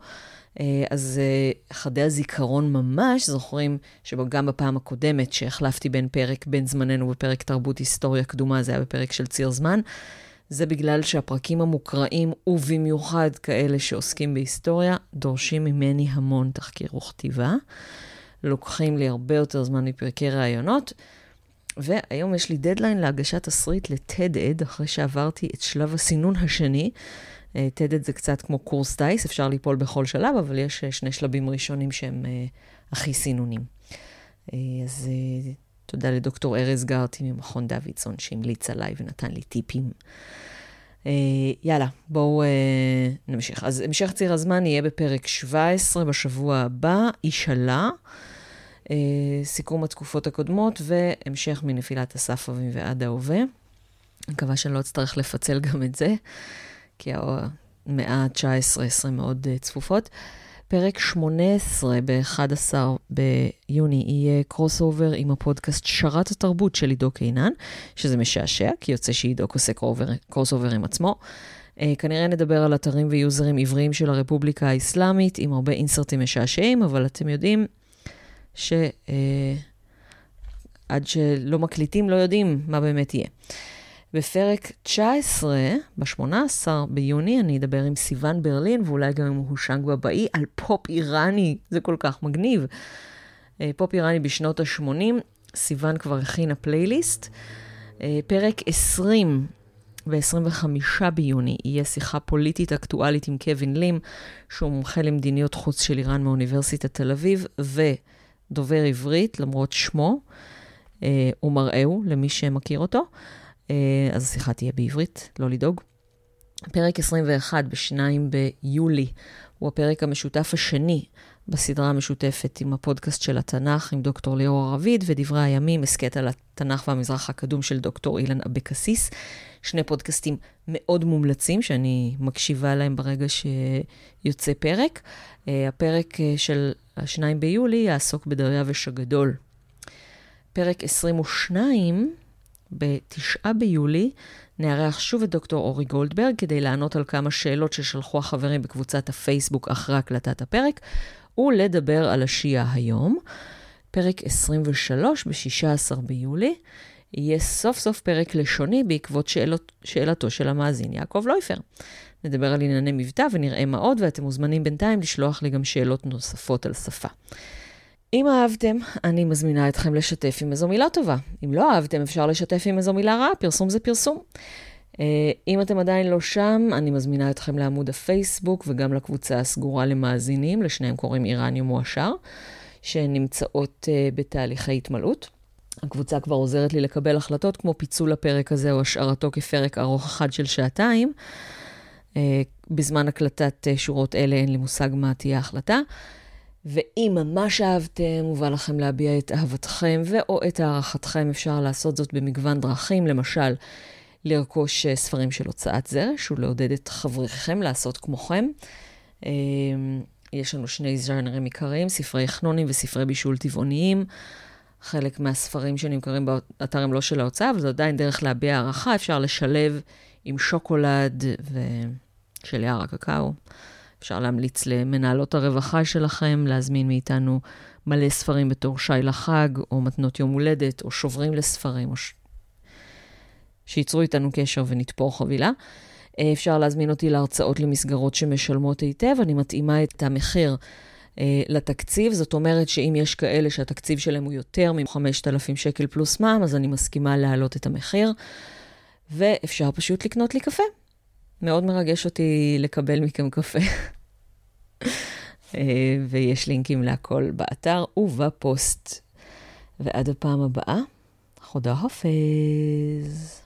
אה, אז אה, חדי הזיכרון ממש זוכרים שגם בפעם הקודמת שהחלפתי בין פרק בין זמננו ופרק תרבות היסטוריה קדומה, זה היה בפרק של ציר זמן. זה בגלל שהפרקים המוקראים, ובמיוחד כאלה שעוסקים בהיסטוריה, דורשים ממני המון תחקיר וכתיבה. לוקחים לי הרבה יותר זמן מפרקי ראיונות, והיום יש לי דדליין להגשת תסריט לטד-אד, אחרי שעברתי את שלב הסינון השני. טד-אד זה קצת כמו קורס טיס, אפשר ליפול בכל שלב, אבל יש אה, שני שלבים ראשונים שהם אה, הכי סינונים. אה, אז אה, תודה לדוקטור ארז גרטי ממכון דוידסון, שהמליץ עליי ונתן לי טיפים. Uh, יאללה, בואו uh, נמשיך. אז המשך ציר הזמן יהיה בפרק 17 בשבוע הבא, אישלה, uh, סיכום התקופות הקודמות והמשך מנפילת הספאבים ועד ההווה. מקווה שאני לא אצטרך לפצל גם את זה, כי המאה ה-19-20 מאוד uh, צפופות. פרק 18 ב-11 ביוני יהיה crossover עם הפודקאסט שרת התרבות של עידו קינן, שזה משעשע, כי יוצא שעידו עושה crossover עם עצמו. Uh, כנראה נדבר על אתרים ויוזרים עבריים של הרפובליקה האסלאמית, עם הרבה אינסרטים משעשעים, אבל אתם יודעים שעד uh, שלא מקליטים לא יודעים מה באמת יהיה. בפרק 19, ב-18 ביוני, אני אדבר עם סיון ברלין, ואולי גם עם הושנג בבאי, על פופ איראני, זה כל כך מגניב. פופ איראני בשנות ה-80, סיון כבר הכינה פלייליסט. פרק 20 ב-25 ביוני יהיה שיחה פוליטית אקטואלית עם קווין לים, שהוא מומחה למדיניות חוץ של איראן מאוניברסיטת תל אביב, ודובר עברית, למרות שמו, ומראהו, למי שמכיר אותו. אז השיחה תהיה בעברית, לא לדאוג. פרק 21 ב-2 ביולי הוא הפרק המשותף השני בסדרה המשותפת עם הפודקאסט של התנ"ך עם דוקטור ליאור רביד ודברי הימים, הסכת על התנ"ך והמזרח הקדום של דוקטור אילן אבקסיס. שני פודקאסטים מאוד מומלצים שאני מקשיבה להם ברגע שיוצא פרק. הפרק של ה-2 ביולי יעסוק בדריווש הגדול. פרק 22 בתשעה ביולי נארח שוב את דוקטור אורי גולדברג כדי לענות על כמה שאלות ששלחו החברים בקבוצת הפייסבוק אחרי הקלטת הפרק, ולדבר על השיעה היום. פרק 23 ב-16 ביולי יהיה סוף סוף פרק לשוני בעקבות שאלות, שאלתו של המאזין יעקב לויפר. נדבר על ענייני מבטא ונראה מה עוד, ואתם מוזמנים בינתיים לשלוח לי גם שאלות נוספות על שפה. אם אהבתם, אני מזמינה אתכם לשתף עם איזו מילה טובה. אם לא אהבתם, אפשר לשתף עם איזו מילה רעה, פרסום זה פרסום. אם אתם עדיין לא שם, אני מזמינה אתכם לעמוד הפייסבוק וגם לקבוצה הסגורה למאזינים, לשניהם קוראים איראניום מועשר, שנמצאות בתהליכי התמלאות. הקבוצה כבר עוזרת לי לקבל החלטות, כמו פיצול הפרק הזה או השארתו כפרק ארוך אחד של שעתיים. בזמן הקלטת שורות אלה אין לי מושג מה תהיה ההחלטה. ואם ממש אהבתם ובא לכם להביע את אהבתכם ו/או את הערכתכם, אפשר לעשות זאת במגוון דרכים, למשל, לרכוש אה, ספרים של הוצאת זרש ולעודד את חבריכם לעשות כמוכם. אה, יש לנו שני ז'אנרים עיקריים, ספרי חנונים וספרי בישול טבעוניים. חלק מהספרים שנמכרים באתר הם לא של ההוצאה, אבל זו עדיין דרך להביע הערכה, אפשר לשלב עם שוקולד של יער הקקאו. אפשר להמליץ למנהלות הרווחה שלכם, להזמין מאיתנו מלא ספרים בתור שי לחג, או מתנות יום הולדת, או שוברים לספרים, או ש... שייצרו איתנו קשר ונתפור חבילה. אה, אפשר להזמין אותי להרצאות למסגרות שמשלמות היטב, אני מתאימה את המחיר אה, לתקציב, זאת אומרת שאם יש כאלה שהתקציב שלהם הוא יותר מ-5,000 שקל פלוס מע"מ, אז אני מסכימה להעלות את המחיר, ואפשר פשוט לקנות לי קפה. מאוד מרגש אותי לקבל מכם קפה. אה, ויש לינקים להכל באתר ובפוסט. ועד הפעם הבאה, חודה חופז.